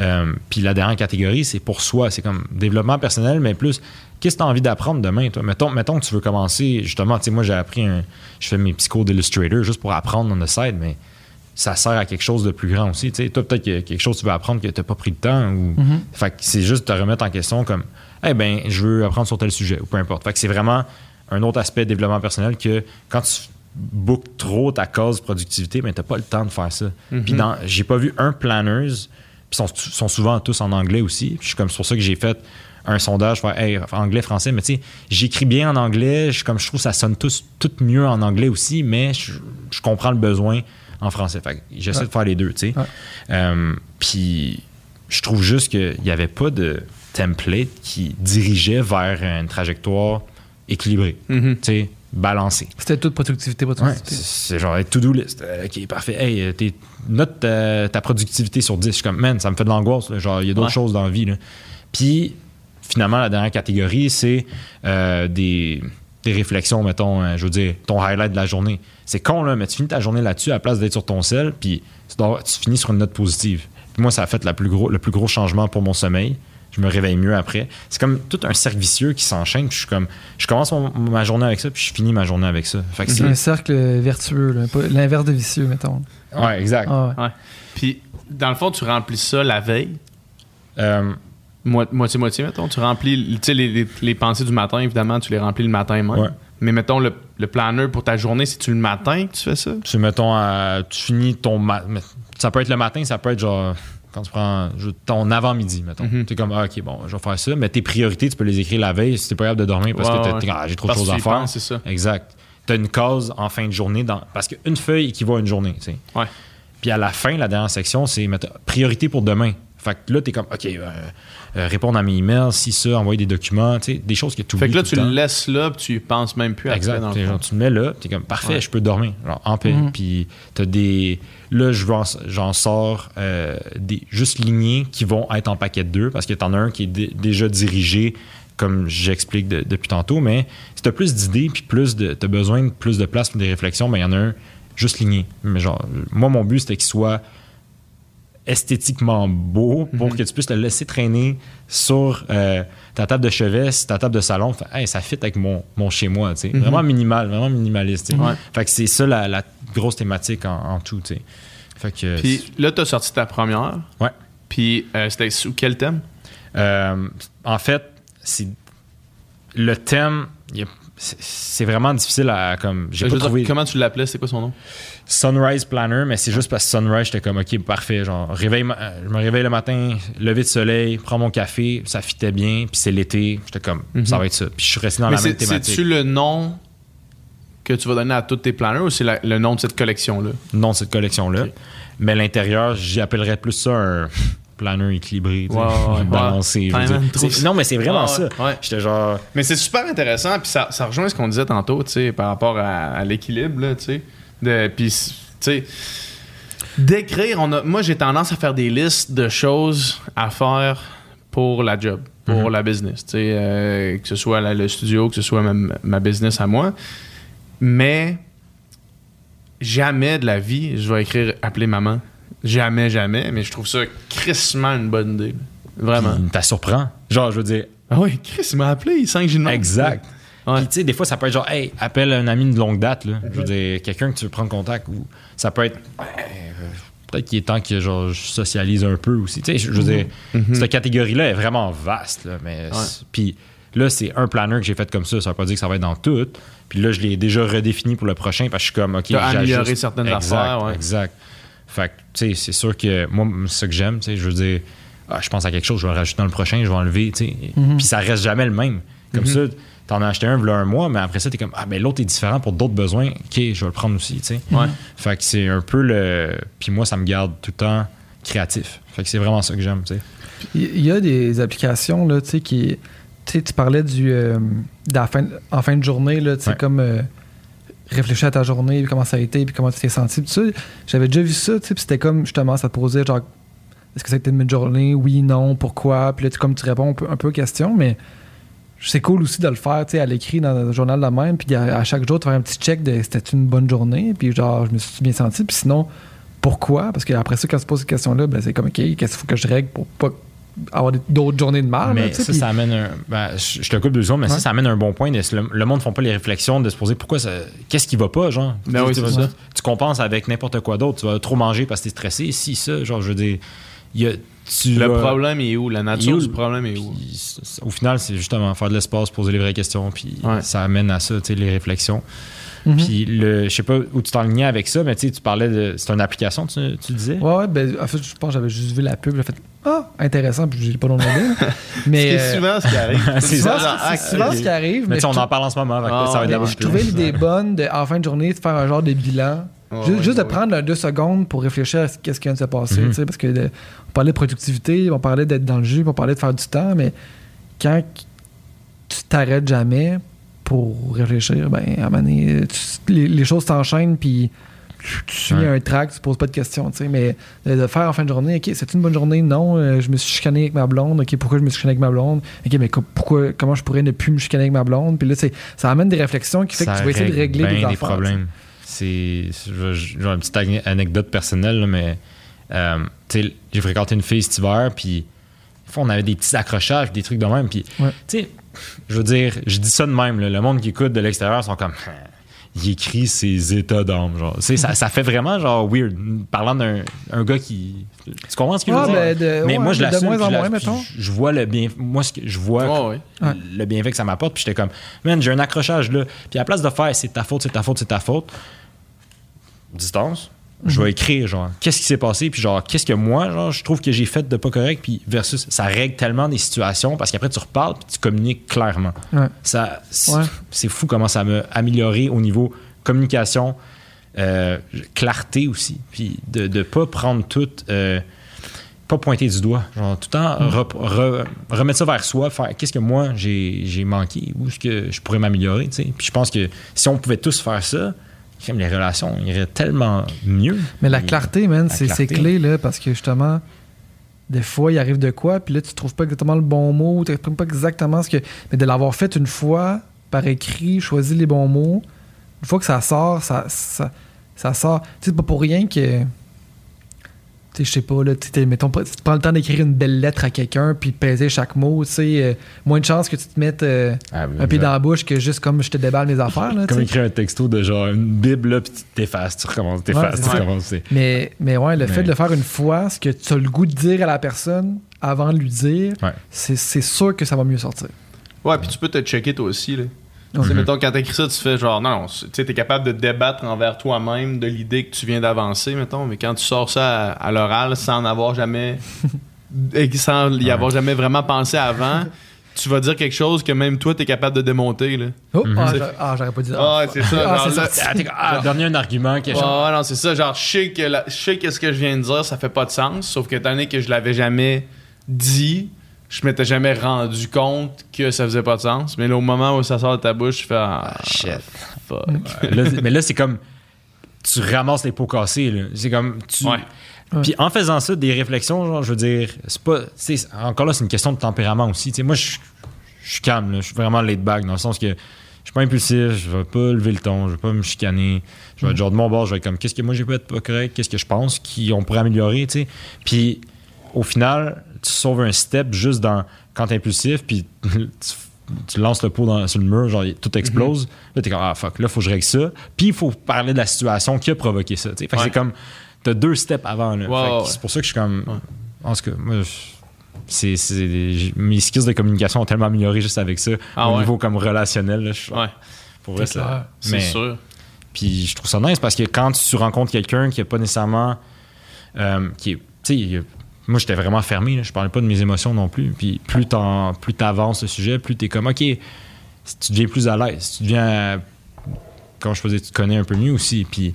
euh, puis la dernière catégorie, c'est pour soi. C'est comme développement personnel, mais plus, qu'est-ce que tu as envie d'apprendre demain, toi? Mettons, mettons que tu veux commencer, justement, tu sais, moi, j'ai appris un, je fais mes psychos d'illustrator juste pour apprendre on the side, mais ça sert à quelque chose de plus grand aussi. Sais, toi, peut-être qu'il y a quelque chose que tu veux apprendre que tu n'as pas pris le temps. Ou... Mhm. Fait que c'est juste de te remettre en question comme, eh ben, je veux apprendre sur tel sujet, ou peu importe. Fait que c'est vraiment un autre aspect de développement personnel que quand tu bookes trop ta cause productivité, ben, tu n'as pas le temps de faire ça. Puis dans, j'ai pas vu un planners, puis sont, sont souvent tous en anglais aussi. Puis je suis comme, c'est pour ça que j'ai fait un sondage, faire hey, anglais, français, mais tu sais, j'écris bien en anglais, je, comme je trouve que ça sonne tous, tout mieux en anglais aussi, mais je, je comprends le besoin en français. Fait que j'essaie Ouais. de faire les deux, tu sais. Ouais. Euh, puis je trouve juste qu'il n'y avait pas de template qui dirigeait vers une trajectoire équilibrée, tu sais, balancée. C'était toute productivité, Ouais, productivité. c'est c'est genre to-do list. Euh, ok, parfait. Hey, euh, t'es- note ta, ta productivité sur 10. Je suis comme, man, ça me fait de l'angoisse. Genre, il y a d'autres Ouais. choses dans la vie. là. Puis, finalement, la dernière catégorie, c'est euh, des, des réflexions, mettons, euh, je veux dire, ton highlight de la journée. C'est con, là, mais tu finis ta journée là-dessus à la place d'être sur ton sel, puis tu, dois- tu finis sur une note positive. Puis moi, ça a fait la plus gros, le plus gros changement pour mon sommeil. Je me réveille mieux après. C'est comme tout un cercle vicieux qui s'enchaîne. Puis je suis comme, je commence mon- ma journée avec ça, puis je finis ma journée avec ça. Fait que C'est un cercle vertueux, là, pas- l'inverse de vicieux, mettons. Ouais, exact. Ah ouais. Ouais. Puis, dans le fond, tu remplis ça la veille? Euh, Mo- Moitié-moitié, mettons. Tu remplis, tu sais, les, les- les pensées du matin, évidemment, tu les remplis le matin même. Ouais. Mais mettons, le, le planner pour ta journée, c'est-tu le matin que tu fais ça? tu mettons, à- tu finis ton ça peut être le matin, ça peut être genre quand tu prends ton avant-midi, mettons. Mhm. Tu es comme, ah, ok, bon, je vais faire ça, mais tes priorités, tu peux les écrire la veille si t'es pas capable de dormir parce que ouais. t'es- ah, j'ai trop de choses à faire. c'est ça. Exact. Tu as une cause en fin de journée, dans, parce qu'une feuille équivaut à une journée. tu sais. Ouais. Puis à la fin, la dernière section, c'est priorité pour demain. Fait que là, tu es comme, OK, euh, euh, répondre à mes emails, si ça, envoyer des documents, tu sais, des choses que tu Fait que là, tu le laisses là, puis tu y penses même plus après, Exact. dans le T'es genre, tu le mets là, tu es comme parfait, Ouais. je peux dormir genre, en paix. Mhm. Puis t'as des. Là, j'en sors euh, des juste lignées qui vont être en paquet de deux parce que t'en as un qui est dé- déjà dirigé, comme j'explique de- depuis tantôt, mais si t'as plus d'idées puis plus de. T'as besoin de plus de place pour des réflexions, ben il y en a un juste ligné. Mais genre, moi, mon but, c'était qu'il soit esthétiquement beau pour que tu puisses le laisser traîner sur euh, ta table de chevet, ta table de salon. Fait, hey, ça fit avec mon, mon chez-moi. tu sais. Vraiment minimal, vraiment minimaliste. tu. Fait que c'est ça la, la grosse thématique en, en tout. tu. Fait que. Puis là, t'as sorti ta première. Ouais. Puis euh, c'était sous quel thème? Euh, en fait, c'est le thème. il y a- c'est- C'est vraiment difficile à comme. J'ai pas veux dire, trouvé Comment tu l'appelais? C'est quoi son nom? Sunrise Planner, mais c'est juste parce que Sunrise, j'étais comme ok parfait. Genre réveille, je me réveille le matin, lever de soleil, prends mon café, ça fitait bien. Puis c'est l'été, j'étais comme ça va être ça. Puis je suis resté dans. Mais la même c'est- thématique. c'est-tu le nom que tu vas donner à tous tes planners ou c'est le nom de cette collection-là? Non, cette collection-là. Ok. Mais l'intérieur, j'appellerais plus ça un planner équilibré, Ouais, ouais, balancé. Ouais. Non, mais c'est vraiment ça. J'étais genre. Mais c'est super intéressant, puis ça, ça rejoint ce qu'on disait tantôt, tu sais, par rapport à, à l'équilibre, tu sais. Puis, tu sais, d'écrire, on a, moi, j'ai tendance à faire des listes de choses à faire pour la job, pour Mhm. la business, tu sais, euh, que ce soit la- le studio, que ce soit ma, ma business à moi. Mais jamais de la vie, je vais écrire appeler maman. Jamais, jamais, mais je trouve ça crissement une bonne idée. Vraiment. T'as surprend. Genre, je veux dire, Ah oui, Chris, il m'a appelé 5 G exact. Ouais. Puis, tu sais, des fois, ça peut être genre, hey, appelle un ami de longue date, là. Je veux dire, quelqu'un que tu veux prendre contact, ou ça peut être. euh, Peut-être qu'il est temps que genre, je socialise un peu aussi. Tu sais, je veux dire, cette catégorie-là est vraiment vaste, là. Mais Puis là, c'est un planner que j'ai fait comme ça. Ça veut pas dire que ça va être dans tout. Puis là, je l'ai déjà redéfini pour le prochain parce que je suis comme, OK, j'ajuste. amélioré certaines exact, affaires, ouais. Exact. Fait que, tu sais, c'est sûr que moi, c'est ça que j'aime. Tu sais, je veux dire, ah, je pense à quelque chose, je vais le rajouter dans le prochain, je vais enlever, tu sais. Puis ça reste jamais le même. Comme ça, t'en as acheté un, voilà un mois, mais après ça, t'es comme, ah, mais l'autre est différent pour d'autres besoins. OK, je vais le prendre aussi, tu sais. Ouais. Fait que c'est un peu le. Puis moi, ça me garde tout le temps créatif. Fait que c'est vraiment ça que j'aime, tu sais. Il y a des applications là, tu sais, qui. Tu sais, tu parlais du. euh, de la fin, en fin de journée, là, tu sais, Ouais. comme. euh, réfléchir à ta journée, comment ça a été, puis comment tu t'es senti. J'avais déjà vu ça, tu sais, c'était comme justement, ça te posait genre. Est-ce que ça a été une journée? Oui, non, pourquoi? Puis là, tu, comme tu réponds un peu, aux questions, mais c'est cool aussi de le faire, tu sais, à l'écrit dans le journal de même, puis à, chaque jour, de faire un petit check de c'était une bonne journée, puis genre, je me suis bien senti, puis sinon, pourquoi? Parce qu'après ça, quand tu poses cette question-là, ben, c'est comme, OK, qu'est-ce qu'il faut que je règle pour pas avoir d'autres journées de mal? mais ça, ça amène un. ben, je te coupe deux secondes, mais ça, Ouais. ça amène un bon point. de- le, le monde ne font pas les réflexions de se poser pourquoi ça. Qu'est-ce qui va pas, genre? Ben tu, oui, tu ça. tu compenses avec n'importe quoi d'autre. Tu vas trop manger parce que t'es stressé. Si, ça, genre, je veux dire. il Y a, tu Le vas- problème est où? La nature où? du problème est où? Au final, c'est justement faire de l'espace, poser les vraies questions, puis Ouais. ça amène à ça, tu sais, les réflexions. Mhm. Puis, le, je sais pas où tu t'enlignais avec ça, mais tu sais, tu parlais de. C'est une application, tu, tu disais? Ouais, ouais, ben, en fait, je pense que j'avais juste vu la pub, j'ai fait Ah, intéressant, puis j'ai pas demandé. mais C'est euh, souvent ce qui arrive. C'est souvent, ça. c'est- c'est souvent ce qui arrive. Mais Mais, tu on je, en parle en ce moment, Ah, ça va être mais la je trouvais l'idée bonne de, en fin de journée de faire un genre de bilan. Ouais, juste de prendre deux secondes pour réfléchir à ce qu'est-ce qui vient de se passer. Mhm. tu sais, Parce que de- on parlait de productivité, on parlait d'être dans le jus, on parlait de faire du temps, mais quand tu t'arrêtes jamais pour réfléchir, ben, à un moment donné, tu- les, les choses s'enchaînent, puis tu, suis Ouais. un track, tu poses pas de questions. tu sais, Mais de, faire en fin de journée, OK, c'est une bonne journée? Non, euh, je me suis chicané avec ma blonde. OK, pourquoi je me suis chicané avec ma blonde? OK, mais co- pourquoi, comment je pourrais ne plus me chicaner avec ma blonde? Puis là, ça amène des réflexions qui fait que tu vas essayer de régler des des affaires. problèmes. C'est. J'ai une petite ane- anecdote personnelle, là, mais. euh, tu sais, j'ai fréquenté une fille cet hiver, puis. On avait des petits accrochages, des trucs de même. Puis, Ouais. tu sais, je veux dire, je dis ça de même. là, le monde qui écoute de l'extérieur sont comme. Il écrit ses états d'âme. Genre. Ça, ça fait vraiment genre weird. Parlant d'un un gars qui. Tu comprends ce que je veux Ah, dire? ben, de- mais ouais, moi, je de l'assume. moins en moins, mettons. Je, vois le bien. Moi, ce que je vois. Ouais. le bienfait que ça m'apporte. Puis j'étais comme, man, j'ai un accrochage là. Puis à la place de faire c'est ta faute, c'est ta faute, c'est ta faute, distance, je vais écrire, genre, qu'est-ce qui s'est passé, puis genre, qu'est-ce que moi, genre, je trouve que j'ai fait de pas correct, puis versus, ça règle tellement des situations parce qu'après tu reparles, puis tu communiques clairement. Ouais. Ça, c'est Ouais. fou comment ça m'a amélioré au niveau communication, euh, clarté aussi, puis de ne pas prendre tout. euh, pas pointer du doigt. Genre, tout le temps, re- re- remettre ça vers soi, faire qu'est-ce que moi j'ai j'ai manqué, où est-ce que je pourrais m'améliorer, tu sais. Puis je pense que si on pouvait tous faire ça, les relations iraient tellement mieux. Mais la clarté, man, c'est clé, là, parce que justement, des fois, il arrive de quoi, puis là, tu trouves pas exactement le bon mot, tu n'exprimes pas exactement ce que. Mais de l'avoir fait une fois, par écrit, choisi les bons mots, une fois que ça sort, ça, ça, ça sort. Tu sais, c'est pas pour rien que. Tu sais, je sais pas, là, mettons, prends le temps d'écrire une belle lettre à quelqu'un, puis de peser chaque mot, tu sais, euh, moins de chances que tu te mettes euh, Ah, un pied dans la bouche que juste comme je te déballe mes affaires, là, Comme écrire un texto de genre une bible, là, puis tu t'effaces, tu recommences, t'effaces, Ouais, tu ouais. recommences. Mais, mais ouais, le Mais- fait de le faire une fois, ce que tu as le goût de dire à la personne avant de lui dire, Ouais. c'est sûr que ça va mieux sortir. Ouais, puis tu peux te checker toi aussi. Là. Tu sais, Ouais. mettons, quand t'écris ça, tu fais genre, non, tu sais, t'es capable de débattre envers toi-même de l'idée que tu viens d'avancer, mettons, mais quand tu sors ça à, à l'oral sans en avoir jamais. et sans y avoir jamais vraiment pensé avant, tu vas dire quelque chose que même toi, t'es capable de démonter, là. Oh, ah, ah, j'aurais pas dit Ah, c'est ça, Ah, genre là-. Ah, ah, donner un argument, quelque chose. ouais, non, c'est ça. Genre, je sais que, la- je sais que ce que je viens de dire, ça fait pas de sens. Sauf que étant donné que je l'avais jamais dit, je m'étais jamais rendu compte que ça faisait pas de sens. Mais là, au moment où ça sort de ta bouche, je fais Ah, shit. fuck. Là, mais là, c'est comme. Tu ramasses les pots cassés, là. C'est comme. Tu... Ouais. Puis en faisant ça, des réflexions, genre, je veux dire, c'est pas. encore là, c'est une question de tempérament aussi. Tu sais, moi, je je suis calme, là. Je suis vraiment laid back, dans le sens que je suis pas impulsif, je vais pas lever le ton, je vais pas me chicaner. Je vais être genre de mon bord, je vais être comme, qu'est-ce que moi j'ai pas être pas correct, qu'est-ce que je pense qu'on pourrait améliorer, tu sais. Puis au final, tu sauves un step juste dans quand t'es impulsif, puis tu, tu lances le pot dans- sur le mur, genre tout explose. Là, t'es comme, ah fuck, là, faut que je règle ça. Puis il faut parler de la situation qui a provoqué ça. Fait que Ouais. c'est comme, t'as deux steps avant, là. Ouais. C'est pour ça que je suis comme, Ouais. en tout cas, moi, c'est, mes skills de communication ont tellement amélioré juste avec ça, Ah au niveau comme relationnel. Là, je- Ouais, Pour vrai, C'est sûr. puis je trouve ça nice parce que quand tu rencontres quelqu'un qui a pas nécessairement. euh, qui est. Tu sais, il y a- moi, j'étais vraiment fermé. Là. Je parlais pas de mes émotions non plus. Puis plus t'avances le sujet, plus t'es comme, OK, si tu deviens plus à l'aise. Tu deviens. Quand je faisais, tu te connais un peu mieux aussi. Puis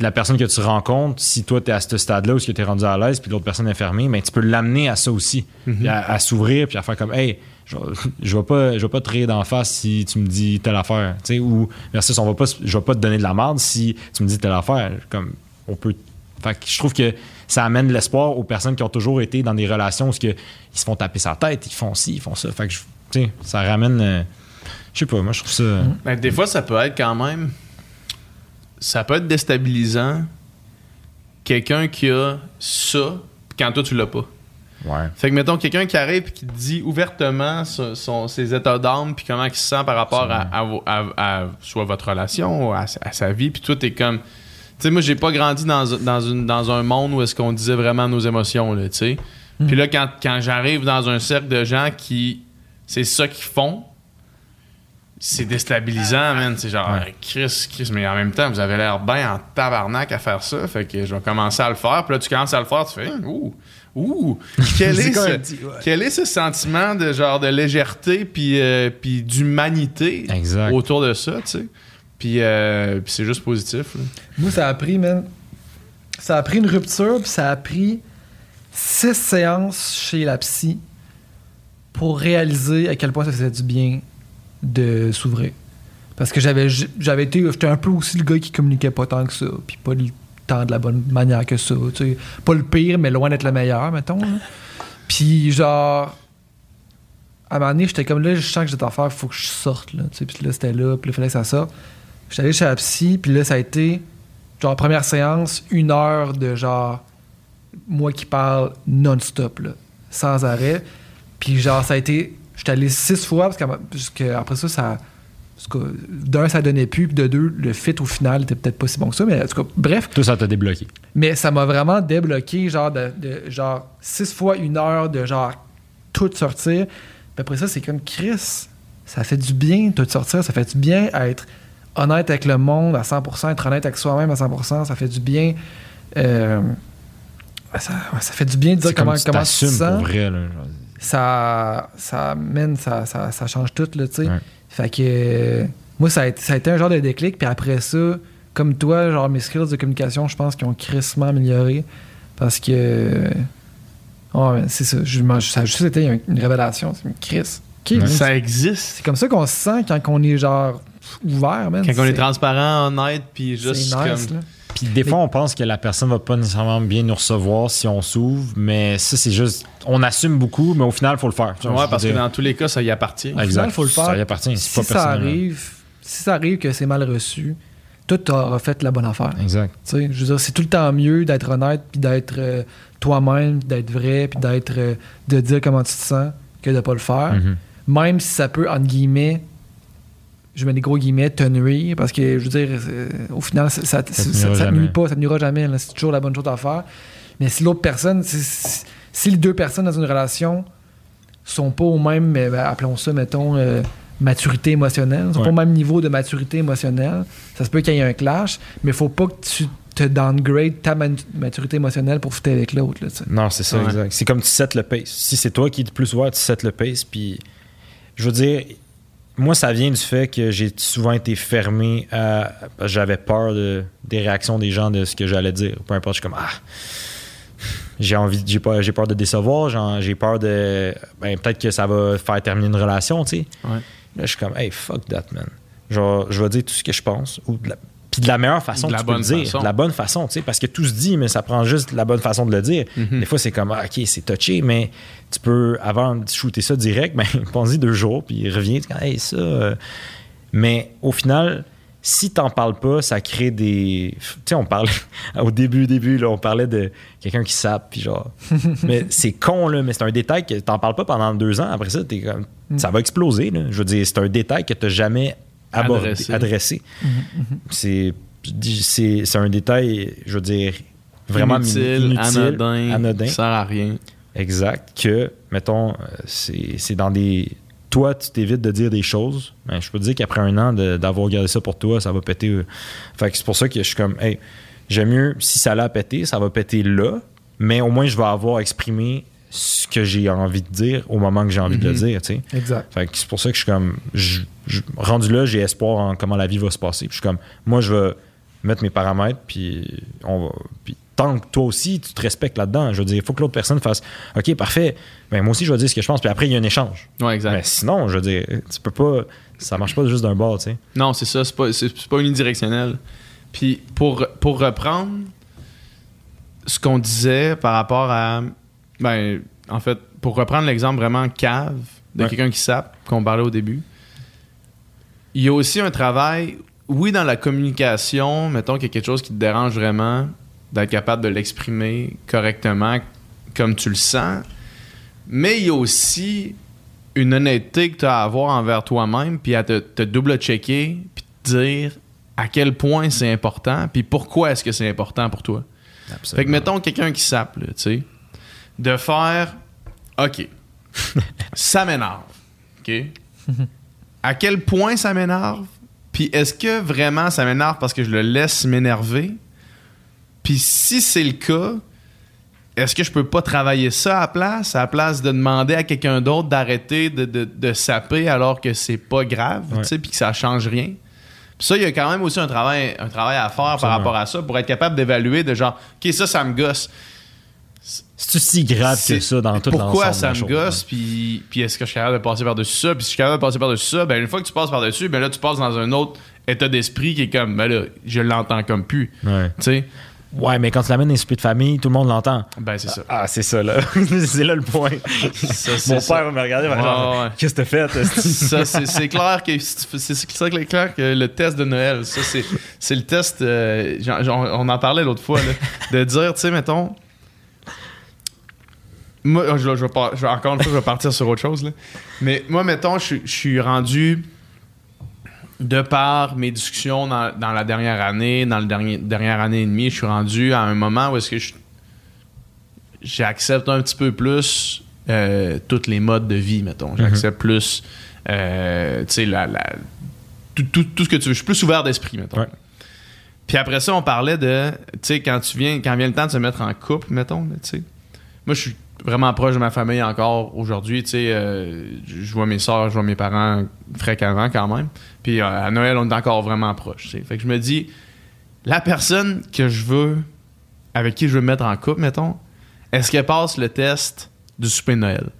la personne que tu rencontres, si toi, tu es à ce stade-là où tu es rendu à l'aise, puis l'autre personne est fermée, ben, tu peux l'amener à ça aussi. Puis à, à s'ouvrir, puis à faire comme, hey, je, je vais pas, je vais pas te rire d'en face si tu me dis telle affaire. Tu sais, ou versus, on va pas, je vais pas te donner de la merde si tu me dis telle affaire. Comme, on peut. Fait que je trouve que ça amène de l'espoir aux personnes qui ont toujours été dans des relations où ils se font taper sa tête, ils font ci, ils font ça. Fait que, je- tu sais, ça ramène. euh, je sais pas, moi, je trouve ça. Ben, des fois, ça peut être quand même. Ça peut être déstabilisant. Quelqu'un qui a ça, quand toi, tu l'as pas. Ouais. Fait que, mettons, quelqu'un qui arrive et qui dit ouvertement son- son- ses états d'âme puis comment il se sent par rapport à, à vos- à- à soit votre relation ou à, sa- à sa vie, puis toi, t'es comme... Tu sais, moi, j'ai pas grandi dans, dans, une, dans un monde où est-ce qu'on disait vraiment nos émotions, là, tu sais. Puis là, quand, quand j'arrive dans un cercle de gens qui... C'est ça qu'ils font, c'est déstabilisant, man. C'est genre, Ouais. Chris, Chris, mais en même temps, vous avez l'air bien en tabarnak à faire ça. Fait que je vais commencer à le faire. Puis là, tu commences à le faire, tu fais, ouh, ouh. Quel, est ce, ouais. quel est ce sentiment de genre de légèreté puis, euh, puis d'humanité autour de ça, tu sais? Puis, euh, puis c'est juste positif. Moi, ça a pris, man. Ça a pris une rupture, puis ça a pris six séances chez la psy pour réaliser à quel point ça faisait du bien de s'ouvrir. Parce que j'avais j'avais été j'étais un peu aussi le gars qui communiquait pas tant que ça, puis pas temps de la bonne manière que ça, tu sais, pas le pire mais loin d'être le meilleur mettons. là. Puis genre à un moment donné, j'étais comme là, je sens que j'ai affaire, il faut que je sorte là, tu sais, puis là c'était là, puis là il fallait que ça sorte. J'étais allé chez la psy, puis là ça a été genre première séance, une heure de genre moi qui parle non-stop là, sans arrêt. Puis genre ça a été j'étais allé six fois parce qu'après parce que après ça ça d'un ça donnait plus puis de deux le fit au final était peut-être pas si bon que ça mais en tout cas bref Tout ça t'a débloqué. mais ça m'a vraiment débloqué, genre, de, de- genre, six fois une heure de genre tout sortir. Puis après ça, c'est comme Chris. Ça fait du bien tout sortir. Ça fait du bien être honnête avec le monde à 100%, être honnête avec soi-même à 100%. Ça fait du bien. euh, ça, ça fait du bien de dire comment, tu comment tu te sens pour vrai. Là, ça, ça mène, ça, ça, ça change tout, là, tu sais. Ouais. Fait que euh, moi, ça a, été, ça a été un genre de déclic, puis après ça, comme toi, genre mes skills de communication, je pense qu'ils ont crissement amélioré parce que. ouais, c'est ça. Je, moi, ça a juste été une, une révélation. C'est une man, Ça existe. C'est comme ça qu'on se sent quand on est genre ouvert, man. Quand on est transparent, honnête, puis juste nice, comme. là. Puis des fois, on pense que la personne va pas nécessairement bien nous recevoir si on s'ouvre, mais ça, c'est juste. On assume beaucoup, mais au final, il faut le faire. Ouais, parce que dans tous les cas, ça y appartient. Au Exact. final, faut le faire. Ça y appartient. Si pas ça arrive, si ça arrive que c'est mal reçu, tout aura fait la bonne affaire. Exact. Tu sais, je veux dire, c'est tout le temps mieux d'être honnête, puis d'être euh, toi-même, puis d'être vrai, puis d'être, euh, de dire comment tu te sens, que de pas le faire. Mhm. Même si ça peut, entre guillemets, je mets des gros guillemets, te nuire, parce que, je veux dire, euh, au final, ça, ça, te ça- te nuit pas, ça te nuira jamais. C'est toujours la bonne chose à faire. Mais si l'autre personne, si, si- si les deux personnes dans une relation sont pas au même, ben, appelons ça, mettons, euh, maturité émotionnelle, sont Ouais. pas au même niveau de maturité émotionnelle, ça se peut qu'il y ait un clash, mais il faut pas que tu te downgrade ta maturité émotionnelle pour foutre avec l'autre. Non, c'est ça, Ouais. exact. C'est comme tu sets le pace. Si c'est toi qui es le plus ouvert, tu sets le pace. Puis, je veux dire, moi, ça vient du fait que j'ai souvent été fermé à. J'avais peur de, des réactions des gens de ce que j'allais dire. Peu importe, je suis comme, ah, j'ai envie, j'ai peur, j'ai peur de décevoir, j'ai peur de. Ben, peut-être que ça va faire terminer une relation, tu sais. Ouais. Là, je suis comme, hey, fuck that, man. Genre, je vais dire tout ce que je pense. Ou de la- Puis de la meilleure façon De la tu peux le dire. façon. De la bonne façon, tu sais. Parce que tout se dit, mais ça prend juste la bonne façon de le dire. Mhm. Des fois, c'est comme, ah, OK, c'est touché, mais tu peux, avant de shooter ça direct, ben, pense-y deux jours, puis reviens, tu dis, hey, ça. euh. Mais au final, si t'en parles pas, ça crée des. Tu sais, on parlait, au début, début, là, on parlait de quelqu'un qui sape, puis genre. mais c'est con, là, mais c'est un détail que t'en parles pas pendant deux ans. Après ça, t'es comme. Ça va exploser, là. Je veux dire, c'est un détail que t'as jamais abordé, Adressé. adressé. C'est. C'est c'est un détail, je veux dire, vraiment inutile, inutile, anodin, anodin. sert à rien. Exact. Que, mettons, euh, c'est dans des. Toi, tu t'évites de dire des choses. Ben, je peux te dire qu'après un an d'avoir gardé ça pour toi, ça va péter. euh. Fait que c'est pour ça que je suis comme, hey, j'aime mieux, si ça l'a pété, ça va péter là, mais au moins je vais avoir exprimé ce que j'ai envie de dire au moment que j'ai envie de le Mhm. dire, tu sais. Exact. Fait que c'est pour ça que je suis comme. je- je- rendu là, j'ai espoir en comment la vie va se passer. Puis je suis comme. Moi, je vais mettre mes paramètres, puis on va. Puis tant que toi aussi, tu te respectes là-dedans, je veux dire, il faut que l'autre personne fasse OK, parfait. Ben, moi aussi, je vais dire ce que je pense. Puis après, il y a un échange. Ouais, exact. Mais sinon, je veux dire, tu peux pas. Ça marche pas juste d'un bord, tu sais. Non, c'est ça, c'est pas, pas unidirectionnel. Puis pour, pour reprendre ce qu'on disait par rapport à. Ben, en fait, pour reprendre l'exemple vraiment cave de Ouais. quelqu'un qui sape, qu'on parlait au début, il y a aussi un travail, oui, dans la communication, mettons qu'il y a quelque chose qui te dérange vraiment, d'être capable de l'exprimer correctement comme tu le sens, mais il y a aussi une honnêteté que tu as à avoir envers toi-même, puis à te, te double-checker, puis te dire à quel point c'est important, puis pourquoi est-ce que c'est important pour toi. Fait que mettons quelqu'un qui sape, tu sais, de faire OK, ça m'énerve. OK? à quel point ça m'énerve? Puis est-ce que vraiment ça m'énerve parce que je le laisse m'énerver? Puis si c'est le cas, est-ce que je peux pas travailler ça à la place, à la place de demander à quelqu'un d'autre d'arrêter de, de, de saper alors que c'est pas grave, Ouais. tu sais, puis que ça change rien? Puis ça, il y a quand même aussi un travail, un travail à faire par rapport à ça pour être capable d'évaluer de genre, OK, ça, ça me gosse. C'est si grave C'est- que ça dans tout Pourquoi ça me gosse, puis, puis est-ce que je suis capable de passer par-dessus ça? Puis si je suis capable de passer par-dessus ça, ben une fois que tu passes par-dessus, ben là, tu passes dans un autre état d'esprit qui est comme, ben là, je l'entends comme plus. Ouais. Tu sais? Ouais, mais quand tu l'amènes dans les de famille, tout le monde l'entend. Ben c'est ça. Ah, c'est ça, là. c'est là le point. Ça, Mon ça. père va me regarder, il va Ouais, genre, ouais. qu'est-ce que t'as fait? ça, c'est, c'est clair que c'est, c'est clair que le test de Noël, ça, c'est, c'est le test. euh, on en parlait l'autre fois, là, de dire, tu sais, mettons. Moi, je, je vais pas, je encore une fois, je vais partir sur autre chose. Là. Mais moi, mettons, je, suis- je suis rendu, de par mes discussions dans, dans la dernière année, dans la dernier, dernière année et demie, je suis rendu à un moment où est-ce que j'accepte un petit peu plus euh, tous les modes de vie, mettons. J'accepte plus, euh, tu sais, la, la- tout, tout- tout ce que tu veux. Je suis plus ouvert d'esprit, mettons. Ouais. Puis après ça, on parlait de, tu sais, quand tu viens, quand vient le temps de se mettre en couple, mettons, tu sais. Moi, je suis vraiment proche de ma famille encore aujourd'hui, tu sais. euh, je vois mes soeurs, je vois mes parents fréquemment quand même. Puis euh, à Noël, on est encore vraiment proche, tu sais. Fait que je me dis, la personne que je veux, avec qui je veux me mettre en couple, mettons, est-ce qu'elle passe le test du souper de Noël?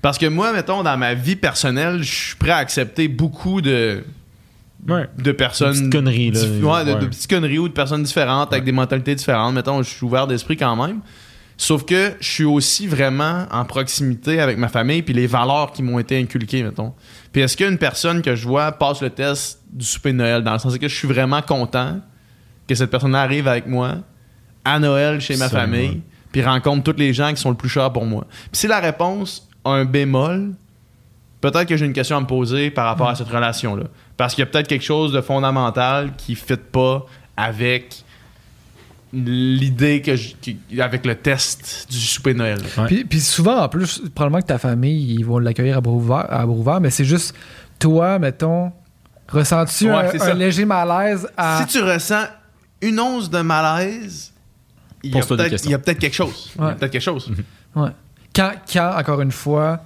Parce que moi, mettons, dans ma vie personnelle, je suis prêt à accepter beaucoup de, Ouais. de personnes. De petites conneries, là. dif- ouais, de, Ouais. de petites conneries ou de personnes différentes avec des mentalités différentes. Mettons, je suis ouvert d'esprit quand même. Sauf que je suis aussi vraiment en proximité avec ma famille puis les valeurs qui m'ont été inculquées, mettons. Puis est-ce qu'une personne que je vois passe le test du souper de Noël dans le sens que je suis vraiment content que cette personne-là arrive avec moi à Noël chez ma famille, puis rencontre tous les gens qui sont le plus chers pour moi? Puis si la réponse a un bémol, peut-être que j'ai une question à me poser par rapport à cette relation-là. Parce qu'il y a peut-être quelque chose de fondamental qui ne fit pas avec l'idée que je- avec le test du souper de Noël. Ouais. Puis, puis souvent, en plus, probablement que ta famille, ils vont l'accueillir à bras ouverts, à mais c'est juste toi, mettons, ressens-tu Ouais, un, léger malaise à. Si tu ressens une once de malaise, il y a peut-être quelque chose. Il y a Ouais. peut-être quelque chose. Ouais. Quand, quand, encore une fois,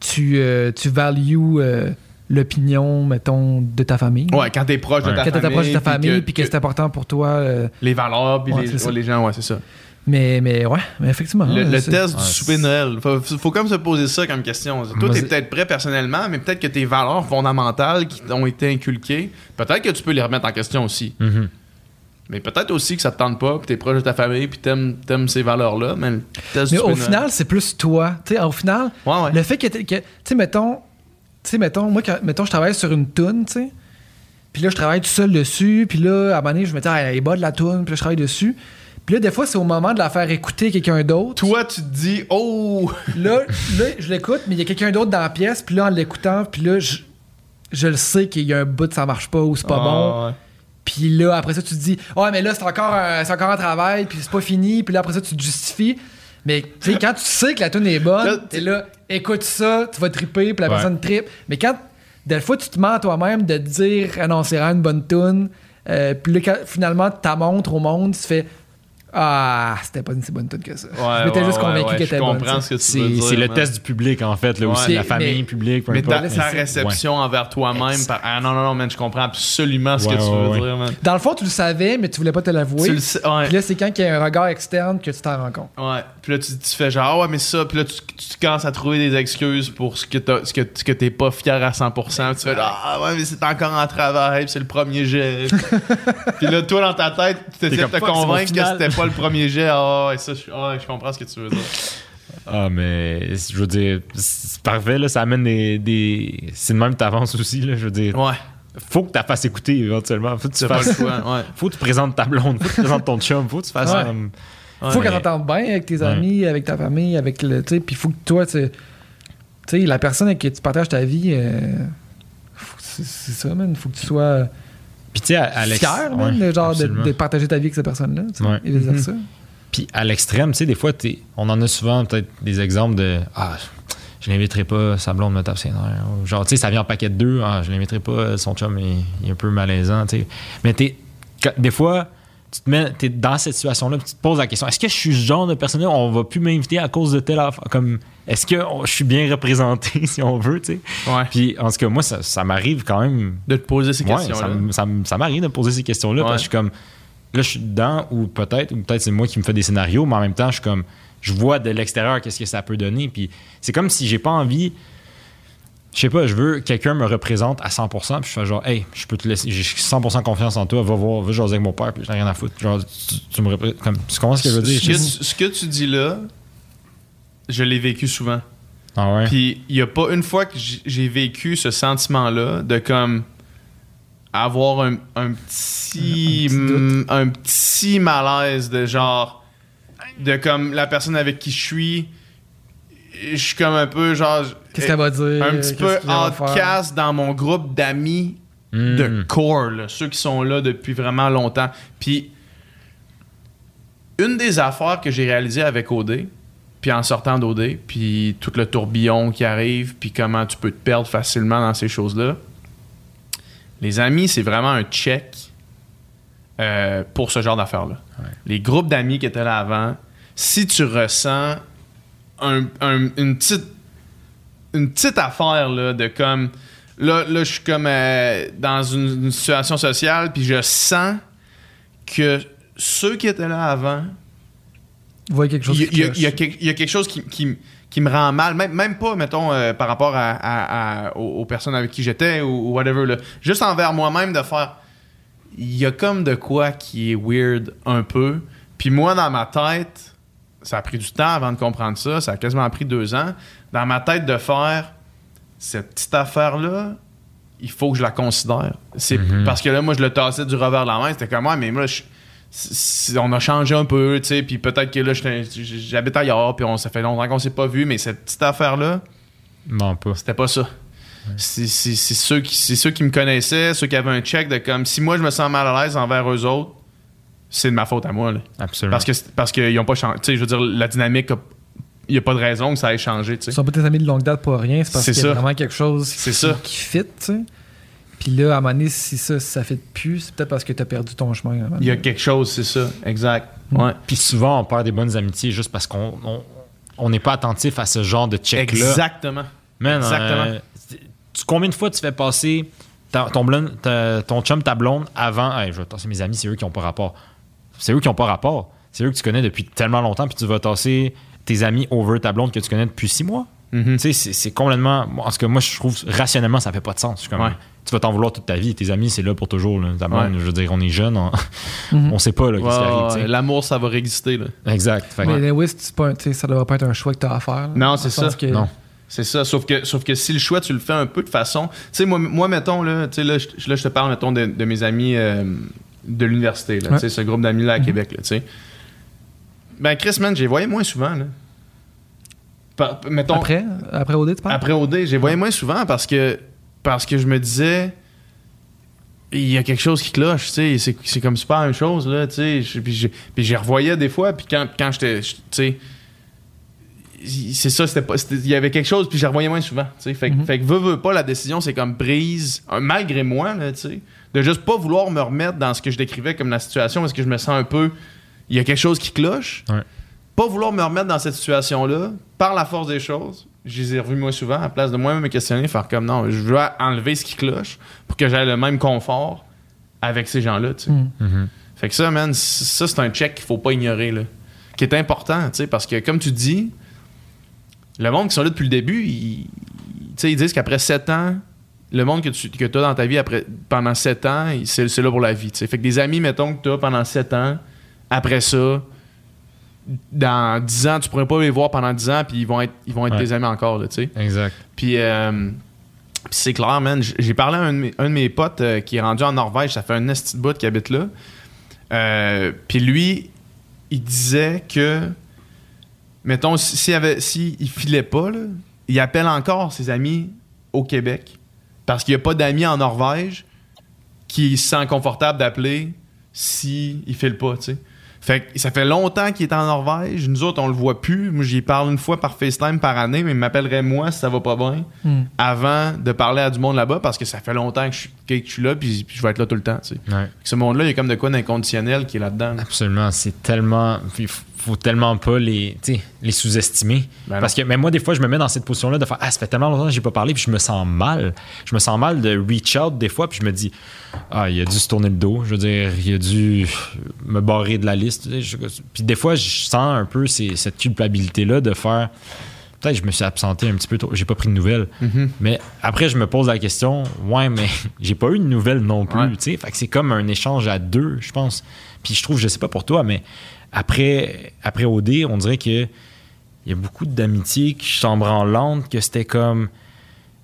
tu, euh, tu values euh, l'opinion, mettons, de ta famille. Ouais, quand t'es proche de ta Quand famille. t'es proche de ta famille, puis que, que c'est important pour toi. euh, les valeurs, puis Ouais, les, ouais, les gens, ouais, c'est ça. mais, mais ouais, mais effectivement. Le, hein, le test du souper Noël. Faut, faut comme se poser ça comme question. Toi, t'es peut-être prêt personnellement, mais peut-être que tes valeurs fondamentales qui t'ont été inculquées, peut-être que tu peux les remettre en question aussi. Mhm. Mais peut-être aussi que ça te tente pas, puis t'es proche de ta famille, puis t'aimes, t'aimes ces valeurs-là. Mais le test Mais du au final, c'est plus toi. Tu sais, au final, Noël- ouais, ouais. le fait que tu sais, mettons, tu sais, mettons, moi, quand, mettons, je travaille sur une toune, tu sais, puis là, je travaille tout seul dessus, puis là, à un moment donné, je me dis, ah, elle est bonne la toune, puis là, je travaille dessus. Puis là, des fois, c'est au moment de la faire écouter quelqu'un d'autre. Toi, tu te dis, oh, Là, là, je l'écoute, mais il y a quelqu'un d'autre dans la pièce, puis là, en l'écoutant, puis là, je, je le sais qu'il y a un bout de ça marche pas ou c'est pas Ah, bon. ouais. Puis là, après ça, tu te dis, ouais, mais là, c'est encore, un, c'est encore un travail, puis c'est pas fini. Puis là, après ça, tu te justifies. Mais tu sais, quand tu sais que la tune est bonne, t'es là, écoute ça, tu vas triper, puis la Ouais. personne tripe. Mais quand, des fois, tu te mens à toi-même de te dire, ah non, c'est vraiment une bonne tune. Euh, puis là, quand finalement, tu la montres au monde, tu fais, ah, c'était pas une si bonne tune que ça. Ouais, je m'étais ouais, juste convaincu ouais, qu'elle était Je bonne. comprends ce que tu C'est veux dire. c'est le test du public, en fait, là, Ouais. aussi. La famille, mais- public, peu Mais ta, réception envers toi-même. par- Ah non, non, non, man, je comprends absolument ce Ouais, que tu ouais, veux ouais. dire, man. Dans le fond, tu le savais, mais tu voulais pas te l'avouer. Tu le sais, ouais. Puis là, c'est quand il y a un regard externe que tu t'en rends compte. Ouais. Puis là, tu, tu fais genre, ah ouais, mais ça. Puis là, tu, tu commences à trouver des excuses pour ce que, t'as- ce que, ce que t'es pas fier à 100%. Tu fais, ah ouais, mais c'est encore en travail. Puis c'est le premier jet. puis là, toi, dans ta tête, tu essaies de te convaincre que c'était pas le premier jet. Ah ouais, ça, je, ah je comprends ce que tu veux dire. Ah, mais je veux dire, c'est parfait, là, ça amène des. des... C'est de même que t'avances aussi, là, je veux dire. Ouais. Faut que tu fasses écouter éventuellement. Faut que tu fasses. choix. Ouais. Faut que tu présentes ta blonde, faut que tu présentes ton chum, faut que tu fasses. Ouais. um, faut Ouais. qu'elle t'entende bien avec tes Ouais. amis, avec ta famille, avec le. Tu sais, puis faut que toi, tu tu sais, la personne avec qui tu partages ta vie, euh, que c'est ça, man. Faut que tu sois Puis tu sais, à, fier, ouais, de, genre, de, de partager ta vie avec cette personne-là. Ouais. Et vice versa. Puis à l'extrême, tu sais, des fois, t'es- on en a souvent peut-être des exemples de Ah, je l'inviterai pas, sa blonde me tape ses nerfs. Ou Genre, tu sais, ça vient en paquet de deux, ah, je l'inviterai pas, son chum est, il est un peu malaisant, tu sais. Mais t'es, quand- des fois, tu te mets, t'es dans cette situation-là, tu te poses la question est-ce que je suis ce genre de personne on va plus m'inviter à cause de telle affaire Comme, est-ce que on- je suis bien représenté, si on veut, tu sais? Ouais. Puis en tout cas, moi, ça, ça m'arrive quand même De te poser ces Ouais, questions-là. ça, ça m'arrive de me poser ces questions-là Ouais. parce que je suis comme là je suis dedans ou peut-être ou peut-être c'est moi qui me fais des scénarios mais en même temps je suis comme je vois de l'extérieur qu'est-ce que ça peut donner puis c'est comme si j'ai pas envie je sais pas je veux que quelqu'un me représente à 100% puis je fais genre hey je peux te laisser j'ai 100% confiance en toi va voir va jaser avec mon père puis j'ai rien à foutre. Genre tu, tu me représentes comme tu comprends ce que je veux dire? Ce que, tu- ce que tu dis là, je l'ai vécu souvent. ah ouais? Puis il y a pas une fois que j'ai vécu ce sentiment-là de comme avoir un, un petit Un petit un petit malaise de genre de comme la personne avec qui je suis je suis comme un peu genre Qu'est-ce qu'elle va dire? un petit peu outcast dans mon groupe d'amis de Mm. core, là, ceux qui sont là depuis vraiment longtemps. Puis, une des affaires que j'ai réalisées avec OD, puis en sortant d'OD, puis tout le tourbillon qui arrive, puis comment tu peux te perdre facilement dans ces choses-là, les amis, c'est vraiment un check euh, pour ce genre d'affaires-là. Les groupes d'amis qui étaient là avant, si tu ressens un- un- une petite une petite affaire là, de comme là, là je suis comme euh, dans une, une situation sociale puis je sens que ceux qui étaient là avant voyez quelque chose il y, y y a quelque- il y a quelque chose qui, qui- qui me rend mal. Même, même pas mettons euh, par rapport à, à- à- aux, aux personnes avec qui j'étais ou, ou whatever là. juste envers moi-même de faire il y a comme de quoi qui est weird un peu. Puis moi dans ma tête ça a pris du temps avant de comprendre ça ça a quasiment pris deux ans dans ma tête de faire cette petite affaire-là, il faut que je la considère. C'est Mhm. parce que là, moi, je le tassais du revers de la main. C'était comme, ouais, mais moi, je, on a changé un peu, tu sais, puis peut-être que là, j'habite ailleurs, puis on, ça fait longtemps qu'on s'est pas vu, mais cette petite affaire-là, Non, pas. c'était pas ça. C'est ceux, qui- c'est ceux qui me connaissaient, ceux qui avaient un check de comme, si moi je me sens mal à l'aise envers eux autres, c'est de ma faute à moi, là. Absolument. Parce que parce qu'ils ont pas changé. Tu sais, je veux dire, la dynamique, il n'y a pas de raison que ça ait changé, tu Ils sont pas tes amis de longue date pour rien, c'est parce C'est qu'il y a ça. vraiment quelque chose C'est qui, ça. qui fit, tu. Puis là, à un moment donné, si ça, ça fit plus, c'est peut-être parce que t'as perdu ton chemin. Il y a quelque chose, c'est ça. Exact. Mm. Ouais. Puis souvent, on perd des bonnes amitiés juste parce qu'on on- on n'est pas attentif à ce genre de check-là. Exactement. Man, Exactement. euh, tu- combien de fois tu fais passer ta- ton, blonde, ta- ton chum, ta blonde avant. Hey, je vais mes amis, c'est eux qui n'ont pas rapport. C'est eux qui n'ont pas rapport. C'est eux que tu connais depuis tellement longtemps, puis tu vas tasser tes amis over ta blonde que tu connais depuis six mois. Mhm. Tu sais, c'est- c'est complètement. En tout cas, moi, je trouve rationnellement, ça fait pas de sens. Je suis comme, Ouais. Tu vas t'en vouloir toute ta vie. Tes amis, c'est là pour toujours. là. Ta blonde, Ouais. je veux dire, on est jeunes, on, Mhm. on sait pas là, qu'est-ce qui Ouais, arrive. tu ouais, sais. L'amour, ça va réexister, là. Exact. Fait que- Mais tu sais, ça devrait pas être un choix que t'as à faire. là. Non, c'est ça. que- Non. C'est ça, sauf que, sauf que si le choix, tu le fais un peu de façon. Tu sais, moi, moi, mettons, là, tu je, là, je te parle, mettons, de, de mes amis euh, de l'université, là, Ouais. ce groupe d'amis-là à Mhm. Québec, là. Ben, Chris, man, j'ai voyé moins souvent, là. Par- mettons, Après, après OD, tu parles? après OD, j'ai voyé moins souvent parce que, parce que je me disais, il y a quelque chose qui cloche, tu sais, c'est, c'est comme super la même chose, là, tu sais. Je- Puis, j'y revoyais des fois, puis quand, quand j'étais, je- tu sais, c'est ça, c'était pas, il y avait quelque chose, puis j'y revoyais moins souvent, tu sais. Fait, que- Mhm. fait que veux, veux pas, la décision, c'est comme prise, euh, malgré moi, là, tu sais, de juste pas vouloir me remettre dans ce que je décrivais comme la situation, parce que je me sens un peu, il y a quelque chose qui cloche. Ouais. Pas vouloir me remettre dans cette situation-là, par la force des choses, je les ai revus moi souvent, à place de moi-même me questionner, faire comme non, je veux enlever ce qui cloche pour que j'aie le même confort avec ces gens-là, tu sais. Mhm. Mhm. Fait que ça, man, ça, c'est un check qu'il faut pas ignorer, là. Qui est important, tu sais, parce que, comme tu dis, le monde qui sont là depuis le début, ils, tu sais, ils disent qu'après 7 ans, le monde que tu que as dans ta vie après, pendant 7 ans, c'est là pour la vie, tu sais. Fait que des amis, mettons, que tu as pendant 7 ans, après ça, dans 10 ans, tu pourrais pas les voir pendant 10 ans, puis ils vont être, ils vont être Ouais. tes amis encore, là, tu sais. Exact. Puis, euh, puis c'est clair, man. J'ai parlé à un de mes, un de mes potes euh, qui est rendu en Norvège. Ça fait un esti de bout qui habite là. Euh, puis lui, il disait que, mettons, si- s'il avait, si il filait pas, là, il appelle encore ses amis au Québec. Parce qu'il n'y a pas d'amis en Norvège qui se sent confortable d'appeler si il file pas, tu sais. Fait que ça fait longtemps qu'il est en Norvège. Nous autres, on le voit plus. Moi, j'y parle une fois par FaceTime par année, mais il m'appellerait moi si ça va pas bien Mhm. avant de parler à du monde là-bas parce que ça fait longtemps que je, suis- que je suis là puis, puis je vais être là tout le temps. tu sais. Ouais. Ce monde-là, il y a comme de quoi d'inconditionnel qui est là-dedans. là. Absolument, c'est tellement. Faut tellement pas les, les sous-estimer. Ben Parce que même moi, des fois, je me mets dans cette position-là de faire Ah, ça fait tellement longtemps que j'ai pas parlé, puis je me sens mal. Je me sens mal de reach out des fois, puis je me dis Ah, il a dû se tourner le dos. Je veux dire, il a dû me barrer de la liste. Puis des fois, je sens un peu ces- cette culpabilité-là de faire Peut-être que je me suis absenté un petit peu tôt, j'ai pas pris de nouvelles. Mhm. Mais après, je me pose la question, ouais, mais j'ai pas eu de nouvelles non plus. Ouais. tu sais. Fait que c'est comme un échange à deux, je pense. Puis je trouve, je sais pas pour toi, mais après, après OD, on dirait que il y a beaucoup d'amitiés qui sont branlantes, que c'était comme,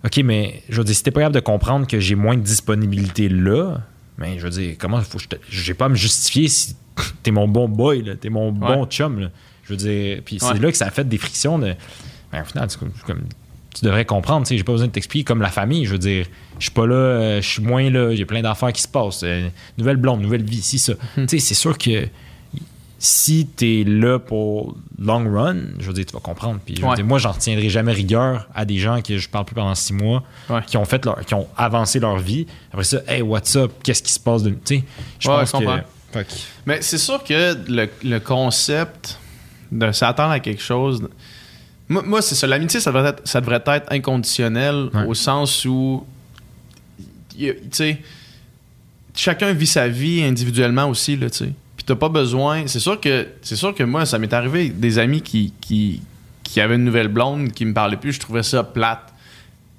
OK, mais je veux dire, si t'es pas capable de comprendre que j'ai moins de disponibilité là, mais je veux dire, comment faut que je j'ai pas à me justifier si t'es mon bon boy, là, t'es mon bon chum, là. Je veux dire, puis c'est Ouais. là que ça a fait des frictions de. Ben, au final, c'est comme, comme- tu devrais comprendre, tu sais, j'ai pas besoin de t'expliquer comme la famille, je veux dire, je suis pas là, euh, je suis moins là, j'ai plein d'affaires qui se passent, euh, nouvelle blonde, nouvelle vie, si ça. Hmm. Tu sais, c'est sûr que si t'es là pour long run, je veux dire, tu vas comprendre. Puis je veux Ouais. dire, moi, j'en retiendrai jamais rigueur à des gens que je parle plus pendant six mois, Ouais. qui ont fait leur, qui ont avancé leur vie. Après ça, hey, what's up, qu'est-ce qui se passe de, tu sais, je Ouais, pense comprends. que. Mais c'est sûr que le, le concept de s'attendre à quelque chose. Moi, moi, c'est ça. L'amitié, ça devrait être, ça devrait être inconditionnel Ouais. au sens où. Tu sais, chacun vit sa vie individuellement aussi, là, tu sais. T'as pas besoin. C'est sûr que c'est sûr que moi, ça m'est arrivé des amis qui, qui, qui avaient une nouvelle blonde qui me parlait plus, je trouvais ça plate.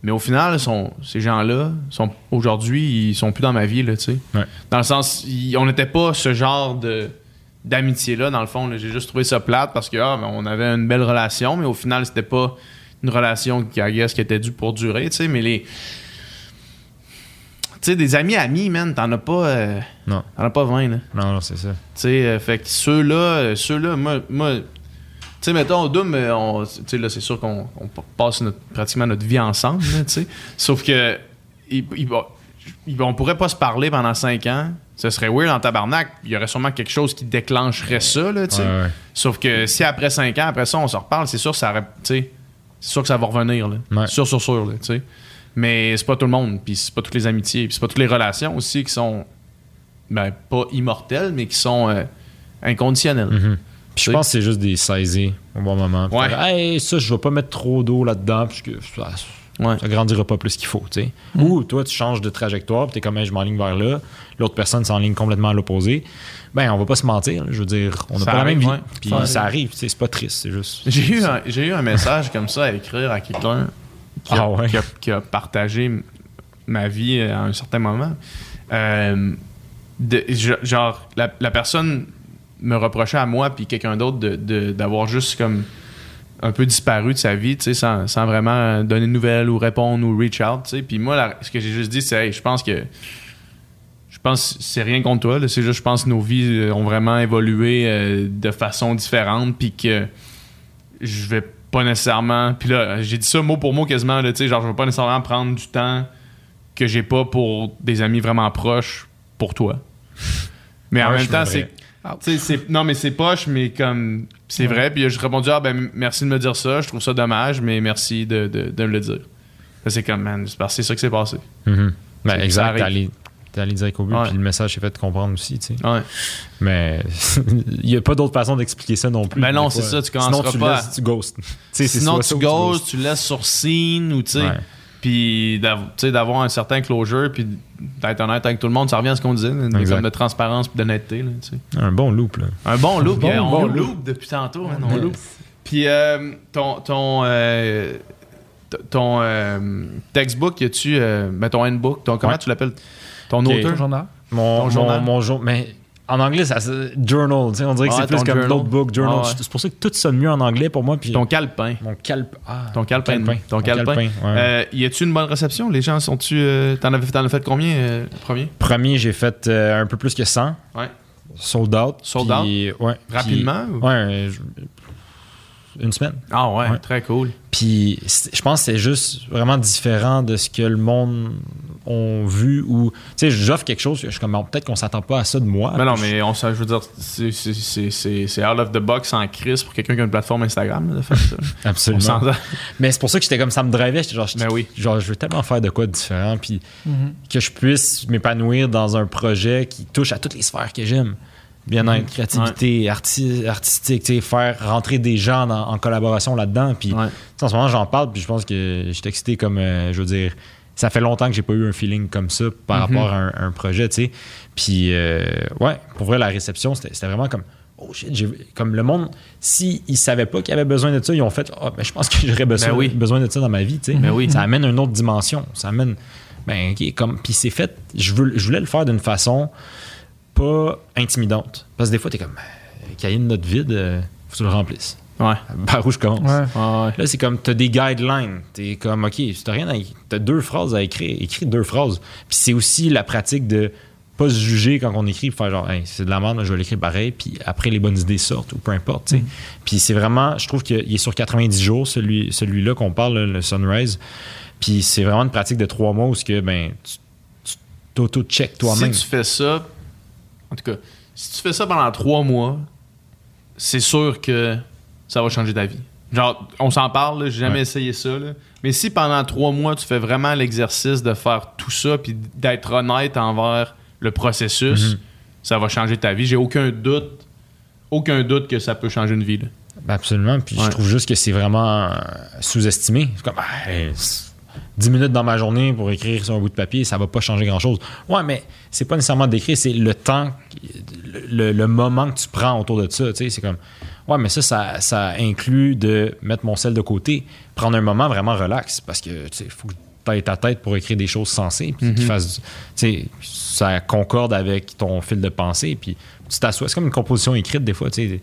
Mais au final, sont, ces gens-là, sont aujourd'hui, ils sont plus dans ma vie, là, tu sais. Ouais. Dans le sens, on n'était pas ce genre de d'amitié-là, dans le fond. là. J'ai juste trouvé ça plate parce que ah, ben, on avait une belle relation, mais au final, c'était pas une relation qui, I guess, qui était due pour durer, tu sais. Mais les. Tu sais, des amis amis, man, t'en as pas. euh, Non. T'en as pas 20, là. Non, non, c'est ça. Tu sais, euh, fait que ceux-là, euh, ceux-là, moi, moi tu sais, mettons, au Doom, on- là, c'est sûr qu'on passe notre- pratiquement notre vie ensemble, tu sais. Sauf que, il, il va- il- on pourrait pas se parler pendant 5 ans. Ce serait weird en tabarnak. Il y aurait sûrement quelque chose qui déclencherait ça, là, tu sais. Ouais, ouais. Sauf que si après 5 ans, après ça, on se reparle, c'est sûr que ça aurait- sûr que ça va revenir, là. Ouais. Sûr, sûr, sûr, là, tu sais. Mais c'est pas tout le monde, puis c'est pas toutes les amitiés, puis c'est pas toutes les relations aussi qui sont, ben, pas immortelles, mais qui sont euh, inconditionnelles. Mhm. Puis je pense que c'est juste des saisies au bon moment. Puis Ouais. hey, ça, je vais pas mettre trop d'eau là-dedans, parce que ça, Ouais. ça grandira pas plus qu'il faut, tu sais. Ou toi, tu changes de trajectoire, puis t'es comme, Hey, je m'enligne vers là, l'autre personne s'enligne complètement à l'opposé. Ben, on va pas se mentir, là. je veux dire, on n'a pas la même vie. Puis Ça arrive, c'est pas triste, c'est juste. J'ai eu, un, j'ai eu un message comme ça à écrire à quelqu'un qui, a- Ah ouais? qui a, qui a partagé ma vie à un certain moment. Euh, de- genre, la, la personne me reprochait à moi puis quelqu'un d'autre de- de- d'avoir juste comme un peu disparu de sa vie, tu sais, sans, sans vraiment donner de nouvelles ou répondre ou reach out, tu sais. Puis moi, la- ce que j'ai juste dit, c'est, hey, je pense que je pense c'est rien contre toi, c'est juste je pense que nos vies euh, ont vraiment évolué euh, de façon différente puis que je vais pas nécessairement puis là j'ai dit ça mot pour mot quasiment là, tu sais genre je vais pas nécessairement prendre du temps que j'ai pas pour des amis vraiment proches pour toi. Mais en Ouais, même je temps c'est non mais c'est poche mais comme c'est vrai puis j'ai répondu ah ben merci de me dire ça, je trouve ça dommage mais merci de, de, de me le dire. C'est comme man, c'est parce que c'est ça passé. Mhm. Ben, Ça- ça exact, arrive. T'es allé, direct au but, puis le message s'est fait comprendre aussi, tu sais. Ouais. Mais il y a pas d'autre façon d'expliquer ça non plus. Ben non, c'est ça, tu Sinon, commenceras tu pas tu ghostes. Sinon tu ghostes, tu laisses sur scene ou tu sais puis d'av- tu sais, d'avoir un certain closure puis d'être honnête avec tout le monde ça revient à ce qu'on disait une forme de transparence puis d'honnêteté là, tu sais. Un bon loop, là. un bon loop Bon, yeah, on bon loop. loop. depuis tantôt on loop. puis euh, ton ton euh, ton euh, textbook y a-tu euh, ben ton handbook ton comment Ouais. tu l'appelles? Ton Ok. auteur? Journal? Mon, Ton journal? mon Mais en anglais, ça, c'est journal. tu sais, On dirait que Ouais, c'est plus comme notebook, journal. Ah ouais. C'est pour ça que tout sonne mieux en anglais pour moi. Puis ton calepin mon calp. Ah, ton calepin ton Mon calepin, ouais. Euh, y a-tu une bonne réception? Les gens sont-tu euh, t'en avais t'en as fait combien euh, premier? Premier, j'ai fait euh, un peu plus que 100. Ouais. Sold out. Sold puis- Ouais. puis- rapidement ou- Ouais. Je- Une semaine. ah ouais, Ouais. très cool Puis je pense que c'est juste vraiment différent de ce que le monde ont vu ou tu sais j'offre quelque chose je suis comme peut-être qu'on s'attend pas à ça de moi Mais non, mais on s'en- je veux dire, c'est- c'est- c'est c'est- c'est out of the box en crise pour quelqu'un qui a une plateforme Instagram de faire ça. je- On absolument mais c'est pour ça que j'étais comme ça me drivait j'étais genre, Ben oui. genre je veux tellement faire de quoi de différent puis Mhm. que je puisse m'épanouir dans un projet qui touche à toutes les sphères que j'aime bien-être créativité arti- artistique faire rentrer des gens dans- en collaboration là-dedans puis Ouais. En ce moment, j'en parle, puis je pense que je suis excité comme, euh, je veux dire, ça fait longtemps que j'ai pas eu un feeling comme ça par Mhm. rapport à un, un projet, tu sais. Puis, euh, ouais, pour vrai, la réception, c'était vraiment comme, oh shit, comme le monde, s'ils ne savaient pas qu'il y avait besoin de ça, ils ont fait, ah, ben, je pense que j'aurais besoin, Ben oui. besoin de ça dans ma vie, tu sais. Ben oui. Ça amène une autre dimension. Ça amène, ben, ok, comme, puis c'est fait, je, veux, je voulais le faire d'une façon pas intimidante. Parce que des fois, t'es comme, cahier de notes vide, euh, faut que tu le remplisses. Ouais. Par où je commence? Ouais. Là, c'est comme, t'as des guidelines. T'es comme, OK, si t'as rien à t'as deux phrases à écrire, écris deux phrases. Puis c'est aussi la pratique de pas se juger quand on écrit, faire genre, Hey, c'est de la merde, je vais l'écrire pareil. Puis après, les bonnes idées sortent ou peu importe, tu sais. Puis c'est vraiment, je trouve qu'il est sur 90 jours, celui, celui-là qu'on parle, le Sunrise. Puis c'est vraiment une pratique de trois mois où ce que, ben, tu tu t'auto-check toi-même. Si tu fais ça, en tout cas, si tu fais ça pendant trois mois, c'est sûr que ça va changer ta vie. Genre, on s'en parle, j'ai jamais Ouais. essayé ça. là. Mais si pendant trois mois, tu fais vraiment l'exercice de faire tout ça puis d'être honnête envers le processus, Mhm. ça va changer ta vie. J'ai aucun doute, aucun doute que ça peut changer une vie. là. Ben, absolument. Puis je trouve juste que c'est vraiment sous-estimé. Comme, ah, 10 minutes dans ma journée pour écrire sur un bout de papier, ça va pas changer grand-chose. Ouais, mais c'est pas nécessairement d'écrire, c'est le temps, le, moment que tu prends autour de ça. Tu sais, c'est comme, ouais, mais ça, ça, ça inclut de mettre mon sel de côté, prendre un moment vraiment relax parce que, tu sais, il faut que tu ta tête pour écrire des choses sensées, puis fassent, du- tu sais, ça concorde avec ton fil de pensée, puis tu t'assois. C'est comme une composition écrite des fois, tu sais.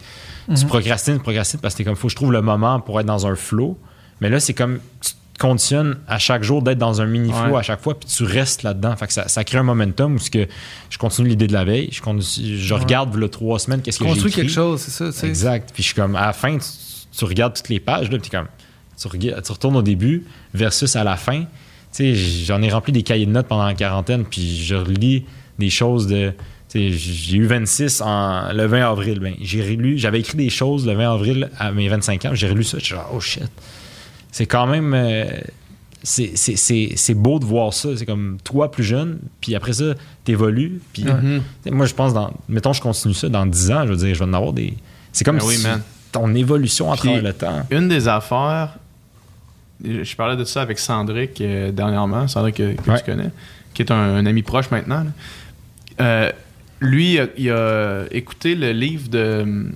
Tu procrastines, procrastines parce que t'es comme, faut que je trouve le moment pour être dans un flow. Mais là, c'est comme, tu conditionnes à chaque jour d'être dans un mini flow Ouais. à chaque fois, puis tu restes là-dedans. Fait que ça, ça crée un momentum où que je continue l'idée de la veille, je, continue- je regarde le trois semaines, qu'est-ce que j'ai Construis quelque chose, c'est ça. Exact. Puis je suis comme, à la fin, tu, tu regardes toutes les pages, là, puis comme, tu, regardes- tu retournes au début versus à la fin. Tu sais, j'en ai rempli des cahiers de notes pendant la quarantaine, puis je relis des choses de. J'ai eu 26 en, le 20 avril. Ben, j'ai relu, j'avais écrit des choses le 20 avril à mes 25 ans. J'ai relu ça. Je suis genre, oh shit. C'est quand même. euh, c'est- c'est c'est- c'est beau de voir ça. C'est comme toi plus jeune, puis après ça, t'évolues. Puis Mhm. sais, moi, je pense, dans, mettons, je continue ça dans 10 ans, je veux dire, je vais en avoir des. C'est comme Ben si ton évolution à travers le temps. Une des affaires, je parlais de ça avec Sandrick euh, dernièrement, Sandrick que, que Ouais. tu connais, qui est un, un ami proche maintenant. Euh, lui, il a, il a écouté le livre de.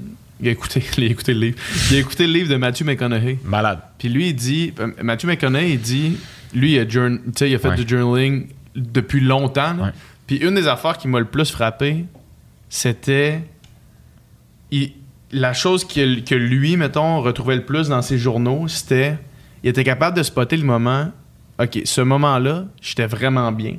Il a écouté, il a écouté le livre. Il a écouté le livre de Matthew McConaughey. Malade. Puis lui, il dit, euh, Matthew McConaughey, il dit, lui, il a, il a fait Ouais. du journaling depuis longtemps. Ouais. Puis une des affaires qui m'a le plus frappé, c'était la chose que, que lui, mettons, retrouvait le plus dans ses journaux, c'était il était capable de spotter le moment. OK, ce moment-là, j'étais vraiment bien.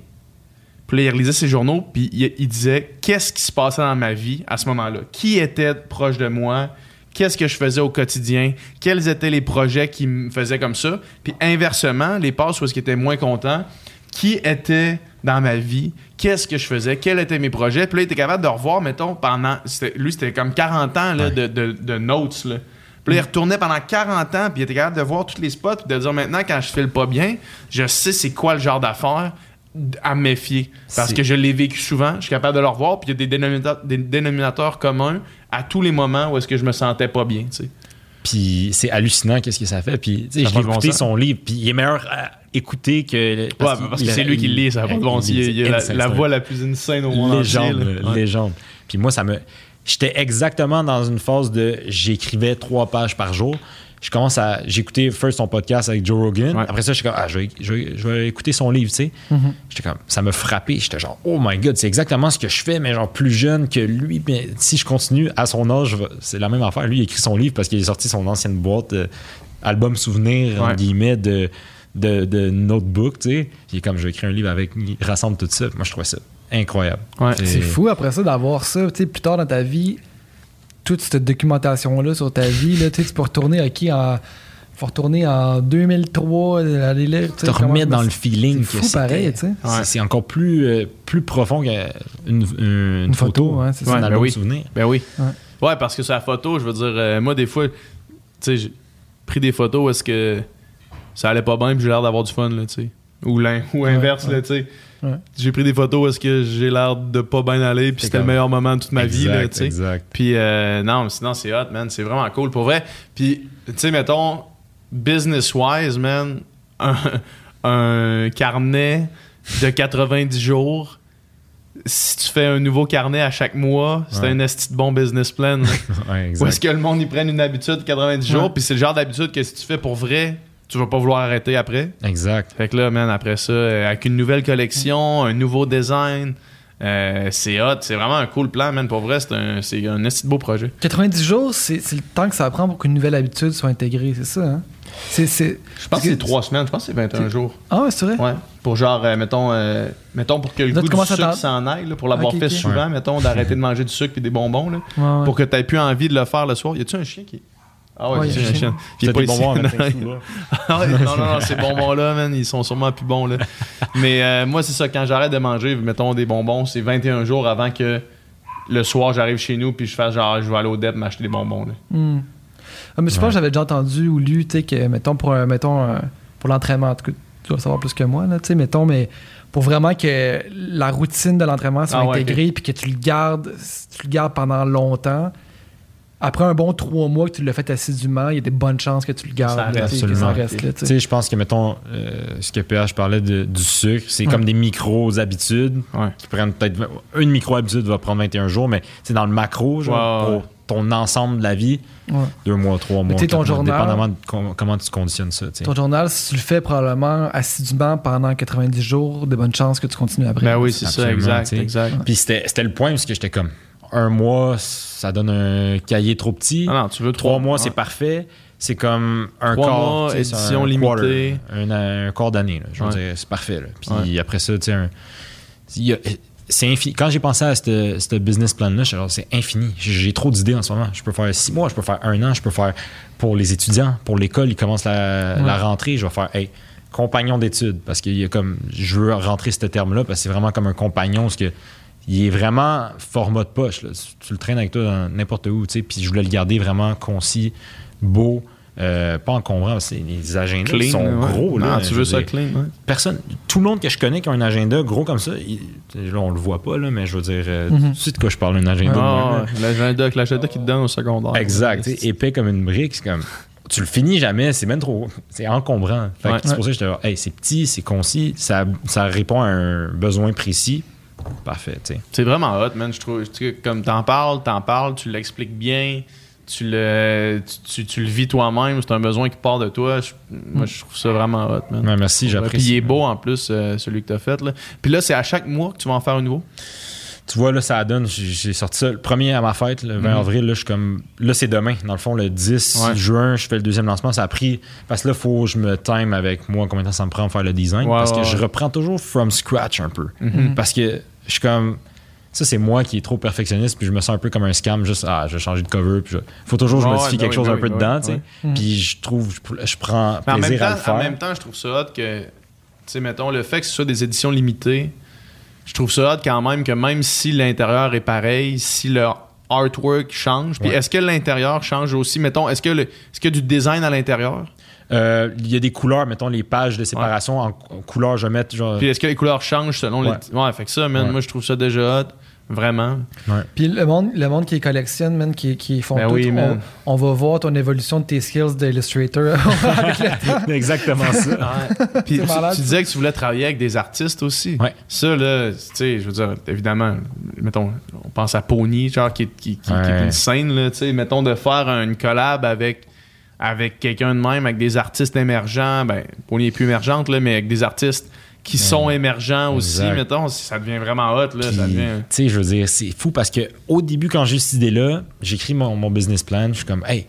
Puis là, il relisait ses journaux, puis il, il disait qu'est-ce qui se passait dans ma vie à ce moment-là? Qui était proche de moi? Qu'est-ce que je faisais au quotidien? Quels étaient les projets qui me faisaient comme ça? Puis inversement, les passes où est-ce qu'il était moins content, qui était dans ma vie? Qu'est-ce que je faisais? Quels étaient mes projets? Puis là, il était capable de revoir, mettons, pendant... Lui, c'était comme 40 ans là, de, de- de notes, là. Puis là, il retournait pendant 40 ans, puis il était capable de voir tous les spots, puis de dire maintenant, quand je file pas bien, je sais c'est quoi le genre d'affaires à méfier. Parce que je l'ai vécu souvent, je suis capable de le revoir, puis il y a des dénominateurs, des dénominateurs communs à tous les moments où est-ce que je me sentais pas bien, tu sais. Puis c'est hallucinant qu'est-ce que ça fait. Puis tu sais, Ça je l'ai bon écouté sens. son livre, puis il est meilleur à écouter que. Ouais, parce que c'est lui qui le lit, ça va pas de bon sens. Il, il a la, la voix la plus insane au monde légende, entier. là. légende. Puis moi, ça me. J'étais exactement dans une phase de j'écrivais trois pages par jour. Je commence à. J'écoutais first son podcast avec Joe Rogan. Ouais. Après ça, je suis comme, ah, je vais, je vais- je vais écouter son livre, tu sais. Mhm. J'étais comme, ça me frappait. J'étais genre, oh my god, c'est exactement ce que je fais, mais genre plus jeune que lui. Mais si je continue à son âge, je vais- c'est la même affaire. Lui, il écrit son livre parce qu'il est sorti son ancienne boîte, euh, album souvenir, Ouais. entre guillemets, de, de, de notebook, tu sais. Il est comme, je vais écrire un livre avec, il rassemble tout ça. Moi, je trouvais ça incroyable. Ouais. C'est fou après ça d'avoir ça, tu sais, plus tard dans ta vie, toute cette documentation-là sur ta vie, là, tu sais, tu peux retourner, ok, en. Faut retourner en 2003, euh, aller là. tu te remettre dans le feeling. C'est fou pareil, tu sais. c'est- Ouais. C'est encore plus, euh, plus profond qu'une une, une photo, photo. ouais, c'est c'est ça. un Ouais, album ben oui. souvenir. Ben oui. Ouais. Ouais. parce que sur la photo, je veux dire, euh, moi, des fois, tu sais, j'ai pris des photos où est-ce que ça allait pas bien puis j'ai l'air d'avoir du fun, là, tu sais. Ou, ou inverse, ouais. là, tu sais. Ouais. J'ai pris des photos est-ce que j'ai l'air de pas bien aller puis c'était le meilleur moment de toute ma vie, là, Exact. Puis euh, non, mais sinon c'est hot, man. C'est vraiment cool pour vrai. Puis tu sais, mettons, business-wise, man, un, un carnet de 90 jours. Si tu fais un nouveau carnet à chaque mois, c'est Ouais. un esti de bon business plan. Ouais, exact. est-ce que le monde y prenne une habitude de 90 Ouais. jours, puis c'est le genre d'habitude que si tu fais pour vrai, tu vas pas vouloir arrêter après. Exact. Fait que là, man, après ça, euh, avec une nouvelle collection, un nouveau design, euh, c'est hot. C'est vraiment un cool plan, man. Pour vrai, c'est un, c'est un de beau projet. 90 jours, c'est c'est le temps que ça prend pour qu'une nouvelle habitude soit intégrée, c'est ça, hein? C'est. c'est- Je pense que c'est trois semaines. Je pense que c'est 21 jours. Ah ouais, c'est vrai? Ouais. Pour genre, euh, mettons, euh, mettons, pour que le Là, goût du sucre t'en- s'en aille, là, pour l'avoir fait souvent, mettons, d'arrêter de manger du sucre et des bonbons, là, Ouais, ouais. pour que tu n'aies plus envie de le faire le soir. Y a-tu un chien qui. Ah ouais, a a un chien. Puis pas ici. bonbons Non, 25 sous, là. Ah ouais, non, non, non, ces bonbons-là, man, ils sont sûrement plus bons, là. Mais euh, moi, c'est ça, quand j'arrête de manger, mettons, des bonbons, c'est 21 jours avant que le soir, j'arrive chez nous, puis je fasse genre, je vais aller au DEP m'acheter des bonbons, là. Hmm. Ah, mais je pense que j'avais déjà entendu ou lu, tu sais, que, mettons, pour, mettons, pour l'entraînement, en tout cas, tu dois savoir plus que moi, là, tu sais, mettons, mais pour vraiment que la routine de l'entraînement soit Ah intégrée puis que tu le gardes, tu le gardes pendant longtemps, après un bon trois mois que tu l'as fait assidûment, il y a des bonnes chances que tu le gardes, Ça reste, là, tu sais. je pense que, mettons, euh, ce que PH parlait de- du sucre, c'est Ouais. comme des micro-habitudes Ouais. qui prennent peut-être. Une micro-habitude va prendre 21 jours, mais c'est dans le macro, genre, Ouais, ouais. pour ton ensemble de la vie, Ouais. deux mois, trois mois, tu sais, ton mois, journal- dépendamment de com- comment tu conditionnes ça. tu sais. Ton journal, si tu le fais probablement assidûment pendant 90 jours, de bonnes chances que tu continues après. Ben oui, c'est ça, exact. Puis c'était c'était le point parce que j'étais comme un mois, ça donne un cahier trop petit. Ah non, tu veux Trois mois, c'est parfait. c'est comme un Trois quart. mois, édition un limitée. quarter, un, un quart d'année. Je veux dire, c'est parfait. là. Puis après ça, tu sais, c'est infini. Quand j'ai pensé à ce business plan-là, c'est infini. J'ai j'ai trop d'idées en ce moment. Je peux faire six mois, je peux faire un an, je peux faire pour les étudiants, pour l'école, ils commencent la, Ouais. la rentrée, je vais faire, hey, compagnon d'études. Parce qu'il y a comme, je veux rentrer ce terme-là parce que c'est vraiment comme un compagnon, parce que il est vraiment format de poche. là. Tu, tu le traînes avec toi dans n'importe où, tu sais. Puis je voulais le garder vraiment concis, beau, euh, pas encombrant. parce que Les agendas Clean. sont ouais. gros. Non, là, tu veux ça dire. clean, ouais. Personne, tout le monde que je connais qui a un agenda gros comme ça, il- là, on le voit pas, là, mais je veux dire, euh, Mhm. tu sais de quoi je parle, un agenda. Ah, l'agenda, l'agenda qui te donne au secondaire. Exact. épais comme une brique, c'est comme. Tu le finis jamais, c'est même trop. C'est encombrant. Fait que Ouais. c'est pour ça que j'étais hey, c'est petit, c'est concis, ça, ça répond à un besoin précis. Parfait, tu sais. C'est vraiment hot, man. Je trouve, comme t'en parles, t'en parles, tu l'expliques bien, tu le, tu, tu- tu le vis toi-même, c'est un besoin qui part de toi. Je- moi, je trouve ça vraiment hot, man. Ouais, merci, j'apprécie. Puis il est beau en plus, euh, celui que t'as fait. Là. Puis là, c'est à chaque mois que tu vas en faire un nouveau? Tu vois, là, ça donne. J'ai sorti ça le premier à ma fête, le 20 Mhm. avril. Là, je suis comme. Là, c'est demain. Dans le fond, le 10 Ouais. juin, je fais le deuxième lancement. Ça a pris. Parce que là, il faut que je me time avec moi combien de temps ça me prend de faire le design. Parce que ouais, je reprends toujours from scratch un peu. Mhm. Parce que je suis comme. Ça, c'est moi qui est trop perfectionniste, puis je me sens un peu comme un scam, juste, ah, je vais changer de cover, puis je- faut toujours que je modifie ouais, quelque chose oui, un peu dedans, tu sais. Puis je trouve, je, je prends Mais en même, plaisir à temps, le faire. en même temps, je trouve ça hot que, tu sais, mettons, le fait que ce soit des éditions limitées, je trouve ça hot quand même que même si l'intérieur est pareil, si le artwork change, puis est-ce que l'intérieur change aussi, mettons, est-ce que le, est-ce qu'il y a du design à l'intérieur? Euh, Il y a des couleurs, mettons, les pages de séparation en, en couleurs, je vais mettre genre. Puis est-ce que les couleurs changent selon Ouais. les. Ouais, fait que ça, man, Ouais. moi je trouve ça déjà hot. Vraiment. Puis le monde, le monde qui collectionne, man, qui, qui font Ben tout, oui, on, on va voir ton évolution de tes skills d'illustrator. Exactement ça. Puis tu, malade, tu ça. disais que tu voulais travailler avec des artistes aussi. Ouais. Ça, là, tu sais, je veux dire, évidemment, mettons, on pense à Pony, genre, qui, est- qui, qui- qui est une scène, là, tu sais, mettons, de faire une collab avec, avec quelqu'un de même, avec des artistes émergents, ben, Pony est plus émergente, là, mais avec des artistes qui sont émergents aussi, Exact. mettons, ça devient vraiment hot, là, ça devient... Tu sais, je veux dire, c'est fou parce que au début, quand j'ai eu cette idée-là, j'écris mon, mon business plan. Je suis comme, hey,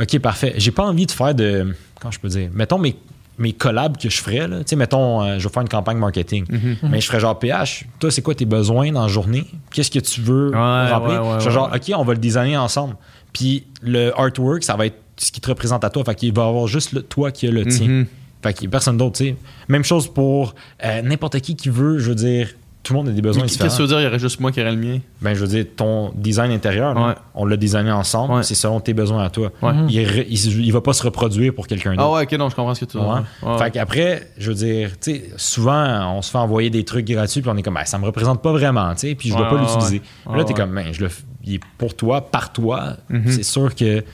OK, parfait. J'ai pas envie de faire de. Comment je peux dire Mettons mes, mes collabs que je ferais. là. Tu sais, mettons, euh, je vais faire une campagne marketing. Mhm. Mais je ferais genre PH. Toi, c'est quoi tes besoins dans la journée? Qu'est-ce que tu veux Ouais, remplir? ouais, ouais, Je ouais, genre. OK, on va le designer ensemble. Puis le artwork, ça va être ce qui te représente à toi. Fait qu'il va y avoir juste le, toi qui a le tien. Mhm. Fait qu'il personne d'autre, tu sais. Même chose pour euh, n'importe qui qui veut, je veux dire, tout le monde a des besoins Qu'est-ce que ça veut dire, il y aurait juste moi qui aurais le mien? Ben, je veux dire, ton design intérieur, là, on l'a designé ensemble, Ouais. c'est selon tes besoins à toi. Ouais. Il, il va pas se reproduire pour quelqu'un Ah d'autre. ouais, ok, non, je comprends ce que tu veux dire. Fait qu'après, je veux dire, tu sais, souvent, on se fait envoyer des trucs gratuits, puis on est comme, ben, ça me représente pas vraiment, tu sais, puis je dois pas l'utiliser. là, t'es comme, ben, je le, il est pour toi, par toi. Mhm. C'est sûr que,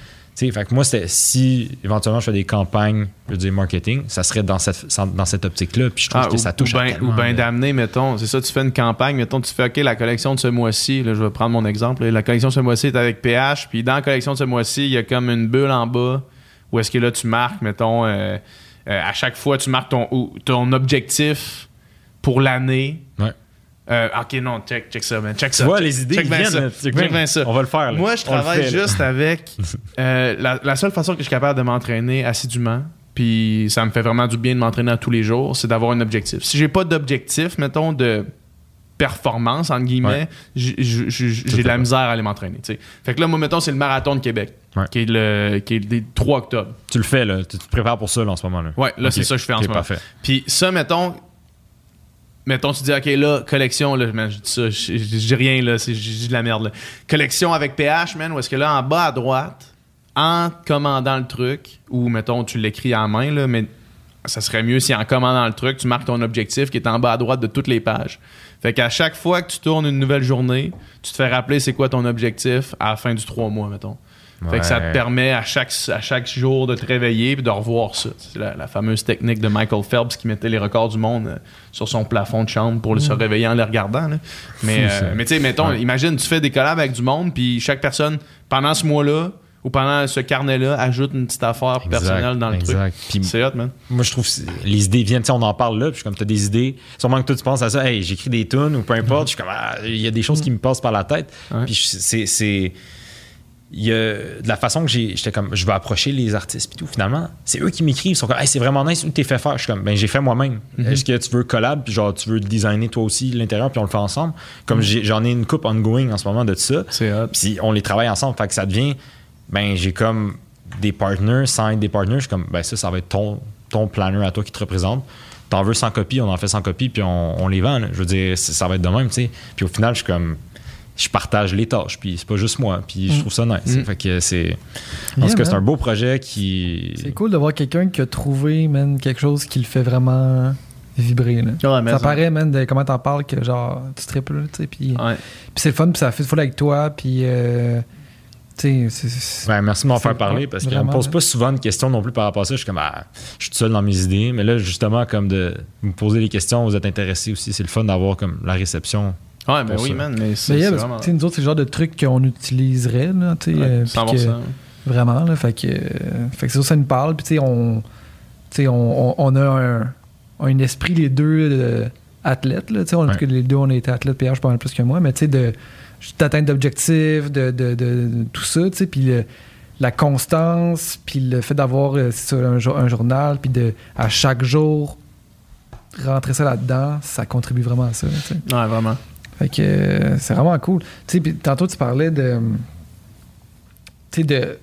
fait que moi, c'était, si éventuellement je fais des campagnes, je veux dire, marketing, ça serait dans cette, dans cette optique-là, puis je trouve Ah, que ou, ça touche ou ben, ou de- d'amener, mettons, c'est ça, tu fais une campagne, mettons, tu fais, OK, la collection de ce mois-ci, là, je vais prendre mon exemple, là, la collection de ce mois-ci est avec PH, puis dans la collection de ce mois-ci, il y a comme une bulle en bas, où est-ce que là, tu marques, mettons, euh, euh, à chaque fois, tu marques ton, ton objectif pour l'année. Ouais. Euh, OK, non, check, check ça, man, check Tu ça. vois, check- les idées check viennent. ça. là. Check bien ça. On va le faire. là. Moi, je On travaille fait, là. juste avec. euh, la, la seule façon que je suis capable de m'entraîner assidûment, puis ça me fait vraiment du bien de m'entraîner à tous les jours, c'est d'avoir un objectif. Si j'ai pas d'objectif, mettons, de performance, entre guillemets, Ouais. j'ai de la misère à aller m'entraîner. tu. Fait que là, moi, mettons, c'est le marathon de Québec, Ouais. qui, est le, qui est le 3 octobre. Tu le fais, là. Tu tu te prépares pour ça, là, en ce moment-là. Ouais, là, c'est ça que je fais en ce moment. parfait. Puis ça, mettons, mettons, tu dis, OK, là, collection, là, man, je dis je je rien, là, c'est- je dis de la merde, là. Collection avec PH, man, où est-ce que là, en bas à droite, en commandant le truc, ou mettons, tu l'écris en main, là, mais ça serait mieux si en commandant le truc, tu marques ton objectif qui est en bas à droite de toutes les pages. Fait qu'à chaque fois que tu tournes une nouvelle journée, tu te fais rappeler c'est quoi ton objectif à la fin du trois mois, mettons. Fait que ça te permet à chaque, à chaque jour de te réveiller et de revoir ça. C'est la, la fameuse technique de Michael Phelps qui mettait les records du monde euh, sur son plafond de chambre pour se réveiller en les regardant. là. Mais, Mm. Euh, mais tu sais, mettons, Ouais. imagine, tu fais des collabs avec du monde, puis chaque personne, pendant ce mois-là ou pendant ce carnet-là, ajoute une petite affaire personnelle dans le exact. Puis truc. C'est hot, man. moi, je trouve les idées viennent, tu sais, on en parle là, puis je suis comme, t'as des idées. Sûrement que toi, tu penses à ça, hey, j'écris des tunes ou peu importe. Je suis comme, ah, il y a des choses qui me passent par la tête. Ouais. Puis c'est. Il y a de la façon que j'ai- j'étais comme, je vais approcher les artistes puis tout. Finalement, c'est eux qui m'écrivent. Ils sont comme, hey, c'est vraiment nice, où t'es fait faire? Je suis comme, ben, j'ai fait moi-même. Est-ce que tu veux collab, puis genre, tu veux designer toi aussi l'intérieur, puis on le fait ensemble? Comme j'ai- j'en ai une coupe ongoing en ce moment de ça. C'est. Puis on les travaille ensemble. Fait que ça devient, ben, j'ai comme des partners, sans être des partners. Je suis comme, ben, ça, ça va être ton, ton planner à toi qui te représente. T'en veux 100 copies, on en fait 100 copies, puis on, on les vend. là. Je veux dire, ça va être de même, tu sais. Puis au final, je suis comme, je partage les tâches, puis c'est pas juste moi. Puis je trouve ça nice. Mm. Fait que c'est. En Yeah, tout cas, c'est un beau projet qui. C'est cool de voir quelqu'un qui a trouvé, man, quelque chose qui le fait vraiment vibrer. Là. Ouais, mais ça ça- paraît, man, de comment t'en parles, que genre, tu triples, là, tu sais, puis Ouais. puis c'est le fun, puis ça fait full avec toi, puis, euh, tu sais, c'est- c'est... Ouais, merci de m'en faire parler parce qu'on me pose pas souvent de questions non plus par rapport à ça. Je suis comme, ah, je suis tout seul dans mes idées. Mais là, justement, comme de me poser des questions, vous êtes intéressé aussi. C'est le fun d'avoir comme la réception. Ouais, ben oui, ça. man, mais c'est yeah, vraiment. nous autres, c'est le genre de truc qu'on utiliserait, là, tu sais, Ouais, euh, puis 100%. que- vraiment, là, fait que, euh, fait que c'est ça, ça nous parle, puis tu sais, on, on, on, on a un, un esprit, les deux, euh, athlètes, là, tu sais, cas, les deux, on a été athlètes, Pierre, je parle plus que moi, mais tu sais, de, d'atteinte d'objectifs, de, de, de- de tout ça, tu sais, puis le- la constance, puis le fait d'avoir euh, un, jour- un journal, puis de à chaque jour rentrer ça là-dedans, ça contribue vraiment à ça. là, tu sais. Ouais, vraiment. Fait que euh, c'est vraiment cool. Tu sais, tantôt tu parlais de. Tu sais, de.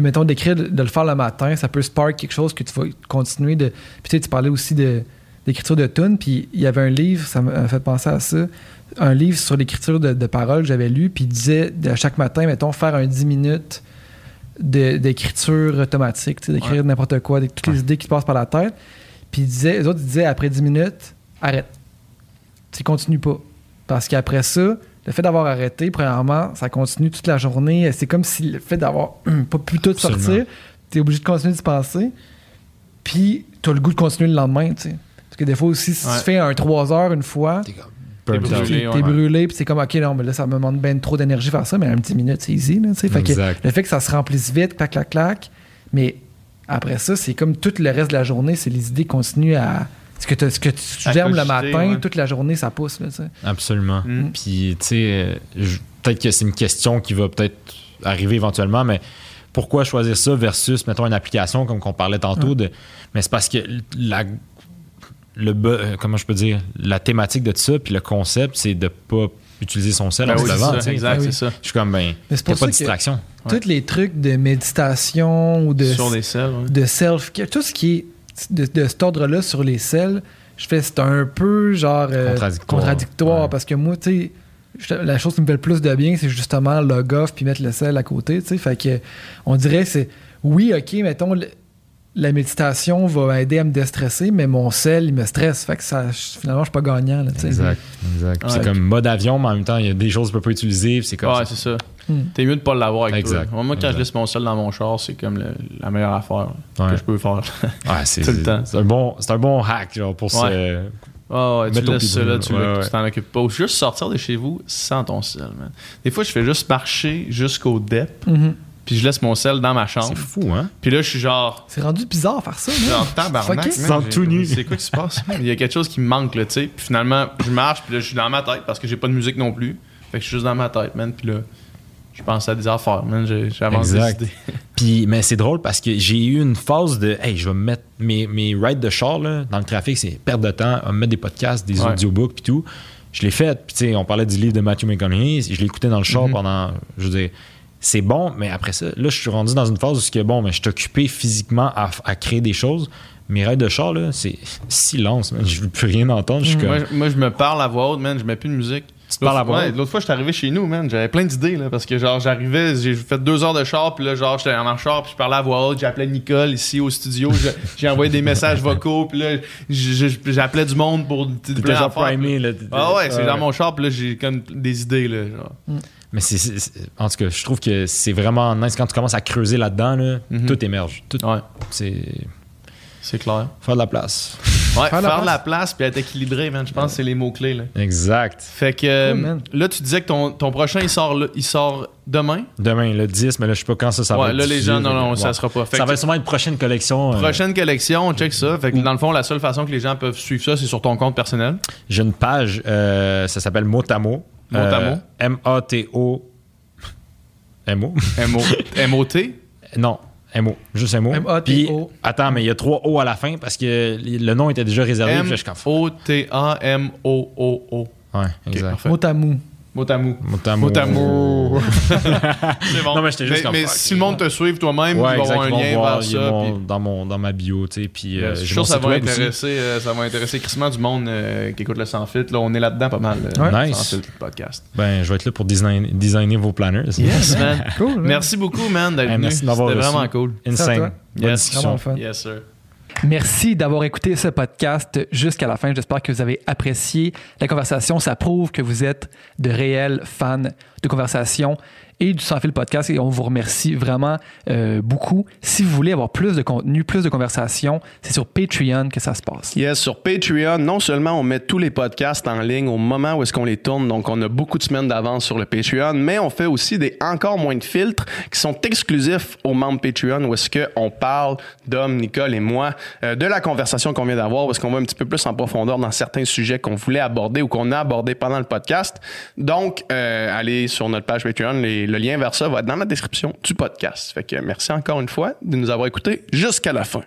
Mettons, d'écrire, de, de le faire le matin, ça peut spark quelque chose que tu vas continuer de. Puis tu sais, tu parlais aussi de, d'écriture de tunes, puis il y avait un livre, ça m'a fait penser à ça, un livre sur l'écriture de, de paroles que j'avais lu, puis il disait de, chaque matin, mettons, faire un 10 minutes d'écriture automatique, tu sais, d'écrire Ouais. n'importe quoi, de toutes les idées qui te passent par la tête. Puis il disait, les autres, ils disaient après 10 minutes, arrête. Tu continues pas. Parce qu'après ça, le fait d'avoir arrêté, premièrement, ça continue toute la journée. C'est comme si le fait d'avoir pas pu tout sortir, Absolument. tu es obligé de continuer d'y penser. Puis tu as le goût de continuer le lendemain, tu sais. Parce que des fois aussi, si Ouais. tu fais un 3 heures une fois, T'es Burnt brûlé. t'es ouais, t'es brûlé, puis c'est comme, OK, non, mais là, ça me demande bien trop d'énergie faire ça, mais un petit minute, c'est easy, là. Fait que le fait que ça se remplisse vite, clac, clac, clac, mais après ça, c'est comme tout le reste de la journée, c'est les idées continuent à... Ce que, ce que tu À germes le matin, ouais. toute la journée, ça pousse, là, tu sais. Absolument. Mm. Puis, tu sais, peut-être que c'est une question qui va peut-être arriver éventuellement, mais pourquoi choisir ça versus, mettons, une application comme qu'on parlait tantôt de. Mais c'est parce que la. Le, euh, comment je peux dire la thématique de ça puis le concept c'est de pas utiliser son sel Ben en oui, levant ça, exact, oui. c'est ça. je suis comme ben pour pas de distraction Ouais. tous les trucs de méditation ou de, Sur les selles, ouais. de self-care, tout ce qui est de, de cet ordre-là sur les selles, je fais c'est un peu genre euh, Contradictoire. contradictoire, Ouais. parce que moi, tu sais, je- la chose qui me fait le plus de bien, c'est justement log off puis mettre le sel à côté, tu sais. Fait que on dirait que c'est oui, ok, mettons le- la méditation va aider à me déstresser, mais mon sel, il me stresse. Fait que ça, je- finalement, je suis pas gagnant. Là, tu sais. exact exact Ouais. c'est comme mode avion mais en même temps il y a des choses que tu peux pas utiliser c'est comme Ouais, ça. c'est ça. Hmm. T'es mieux de pas l'avoir avec Exact. toi. Moi, quand Exact. je laisse mon sel dans mon char, c'est comme le- la meilleure affaire Ouais. que je peux faire. Ouais, c'est Tout le temps. c'est un bon c'est un bon hack genre pour Ouais. se Ah ouais, tu laisses de- tu ouais, t'en occupes pas. Ou juste sortir de chez vous sans ton sel, man. Des fois, je fais juste marcher jusqu'au DEP, Mhm. puis je laisse mon sel dans ma chambre. c'est fou hein? Puis là, je suis genre. C'est rendu bizarre faire ça. Genre, tabarnak, Sans tout nu. C'est quoi qui se passe? man? Il y a quelque chose qui me manque, là, tu sais. Puis finalement, je marche, puis là, je suis dans ma tête parce que j'ai pas de musique non plus. Fait que je suis juste dans ma tête, man. Puis là, je pense à des affaires, man. J'ai- J'avance des Exact. idées. Puis, mais c'est drôle parce que j'ai eu une phase de Hey, je vais me mettre mes, mes rides de char là, dans le trafic, c'est perte de temps, à me mettre des podcasts, des Ouais. audiobooks puis tout. Je l'ai fait. Puis, tu sais, on parlait du livre de Matthew McConaughey. Je l'ai écouté dans le char Mhm. pendant. Je veux dire, c'est bon, mais après ça, là, je suis rendu dans une phase où c'est bon, mais je suis occupé physiquement à, à créer des choses. Mes rides de char, là, c'est silence, man. Je veux plus rien entendre. Je suis comme. Moi, je- moi, je me parle à voix haute, man. Je mets plus de musique. Tu te parles à L'autre- voix ouais, haute? L'autre fois, je suis arrivé chez nous, man. J'avais plein d'idées, là. Parce que, genre, j'arrivais, j'ai fait deux heures de char, puis là, genre, j'étais en char, puis je parlais à voix haute. J'appelais Nicole ici au studio. Je- J'ai envoyé des messages vocaux, puis là, j'appelais du monde pour. T'étais genre primé, là. Ah ouais, c'est Ouais. dans mon char, puis là, j'ai comme des idées, là. Genre. Mais c'est, c'est- c'est- en tout cas, je trouve que c'est vraiment nice quand tu commences à creuser là-dedans, là, Mhm. tout émerge. Tout, Ouais, c'est c'est clair. faire de la place. Ouais, Faire faire, la de la place, puis être équilibré, man. Je pense que c'est les mots-clés, là. Exact. Fait que euh, là, tu disais que ton, ton prochain, il sort, là- il sort demain? Demain, le 10, mais là, je sais pas quand ça, ça va ouais, être là, les gens, non, non, ça sera pas. Fait Ça que va sûrement être une prochaine collection. euh, Prochaine collection, on check ça. Fait que dans le fond, la seule façon que les gens peuvent suivre ça, c'est sur ton compte personnel. J'ai une page, euh, ça s'appelle Motamo. Motamo. M-A-T-O. MO. MO, MOT? non, MO. Juste MO. M-A-T-O. Puis, attends, mais il y a trois O à la fin parce que le nom était déjà réservé. M-O-T-A-M-O-O-O. Ouais, exact. Motamou. Motamou. Motamou. Motamou. C'est bon. Non, mais j'étais juste mais, comme, mais fuck, si le monde te suive toi-même, Ouais, il va exact. avoir un ils vont lien voir, vers ça. mon- puis- dans, mon, dans ma bio, tu sais. Puis, euh, je suis sûr que ça va, intéresser, euh, ça va intéresser crissement du monde euh, qui écoute le Sans Filtre. Là, on est là-dedans pas mal. euh, Ouais. Nice. Sans Filtre podcast. Ben, je vais être là pour design- designer vos planners. Yes, man. Cool. Merci beaucoup, man, d'être Hey, venu. merci C'était vraiment cool. Insane. toi. Bonne Yes. discussion. Yes, sir. Merci d'avoir écouté ce podcast jusqu'à la fin. J'espère que vous avez apprécié la conversation. Ça prouve que vous êtes de réels fans de conversation et du Sans Fil Podcast et on vous remercie vraiment euh, beaucoup. Si vous voulez avoir plus de contenu, plus de conversation, c'est sur Patreon que ça se passe. Yes, sur Patreon, non seulement on met tous les podcasts en ligne au moment où est-ce qu'on les tourne, donc on a beaucoup de semaines d'avance sur le Patreon, mais on fait aussi des encore moins de filtres qui sont exclusifs aux membres Patreon où est-ce qu'on parle, Dom, Nicole et moi, euh, de la conversation qu'on vient d'avoir, où est-ce qu'on va un petit peu plus en profondeur dans certains sujets qu'on voulait aborder ou qu'on a abordé pendant le podcast. Donc, euh, allez sur notre page Patreon, les- le lien vers ça va être dans la description du podcast. Fait que merci encore une fois de nous avoir écoutés jusqu'à la fin.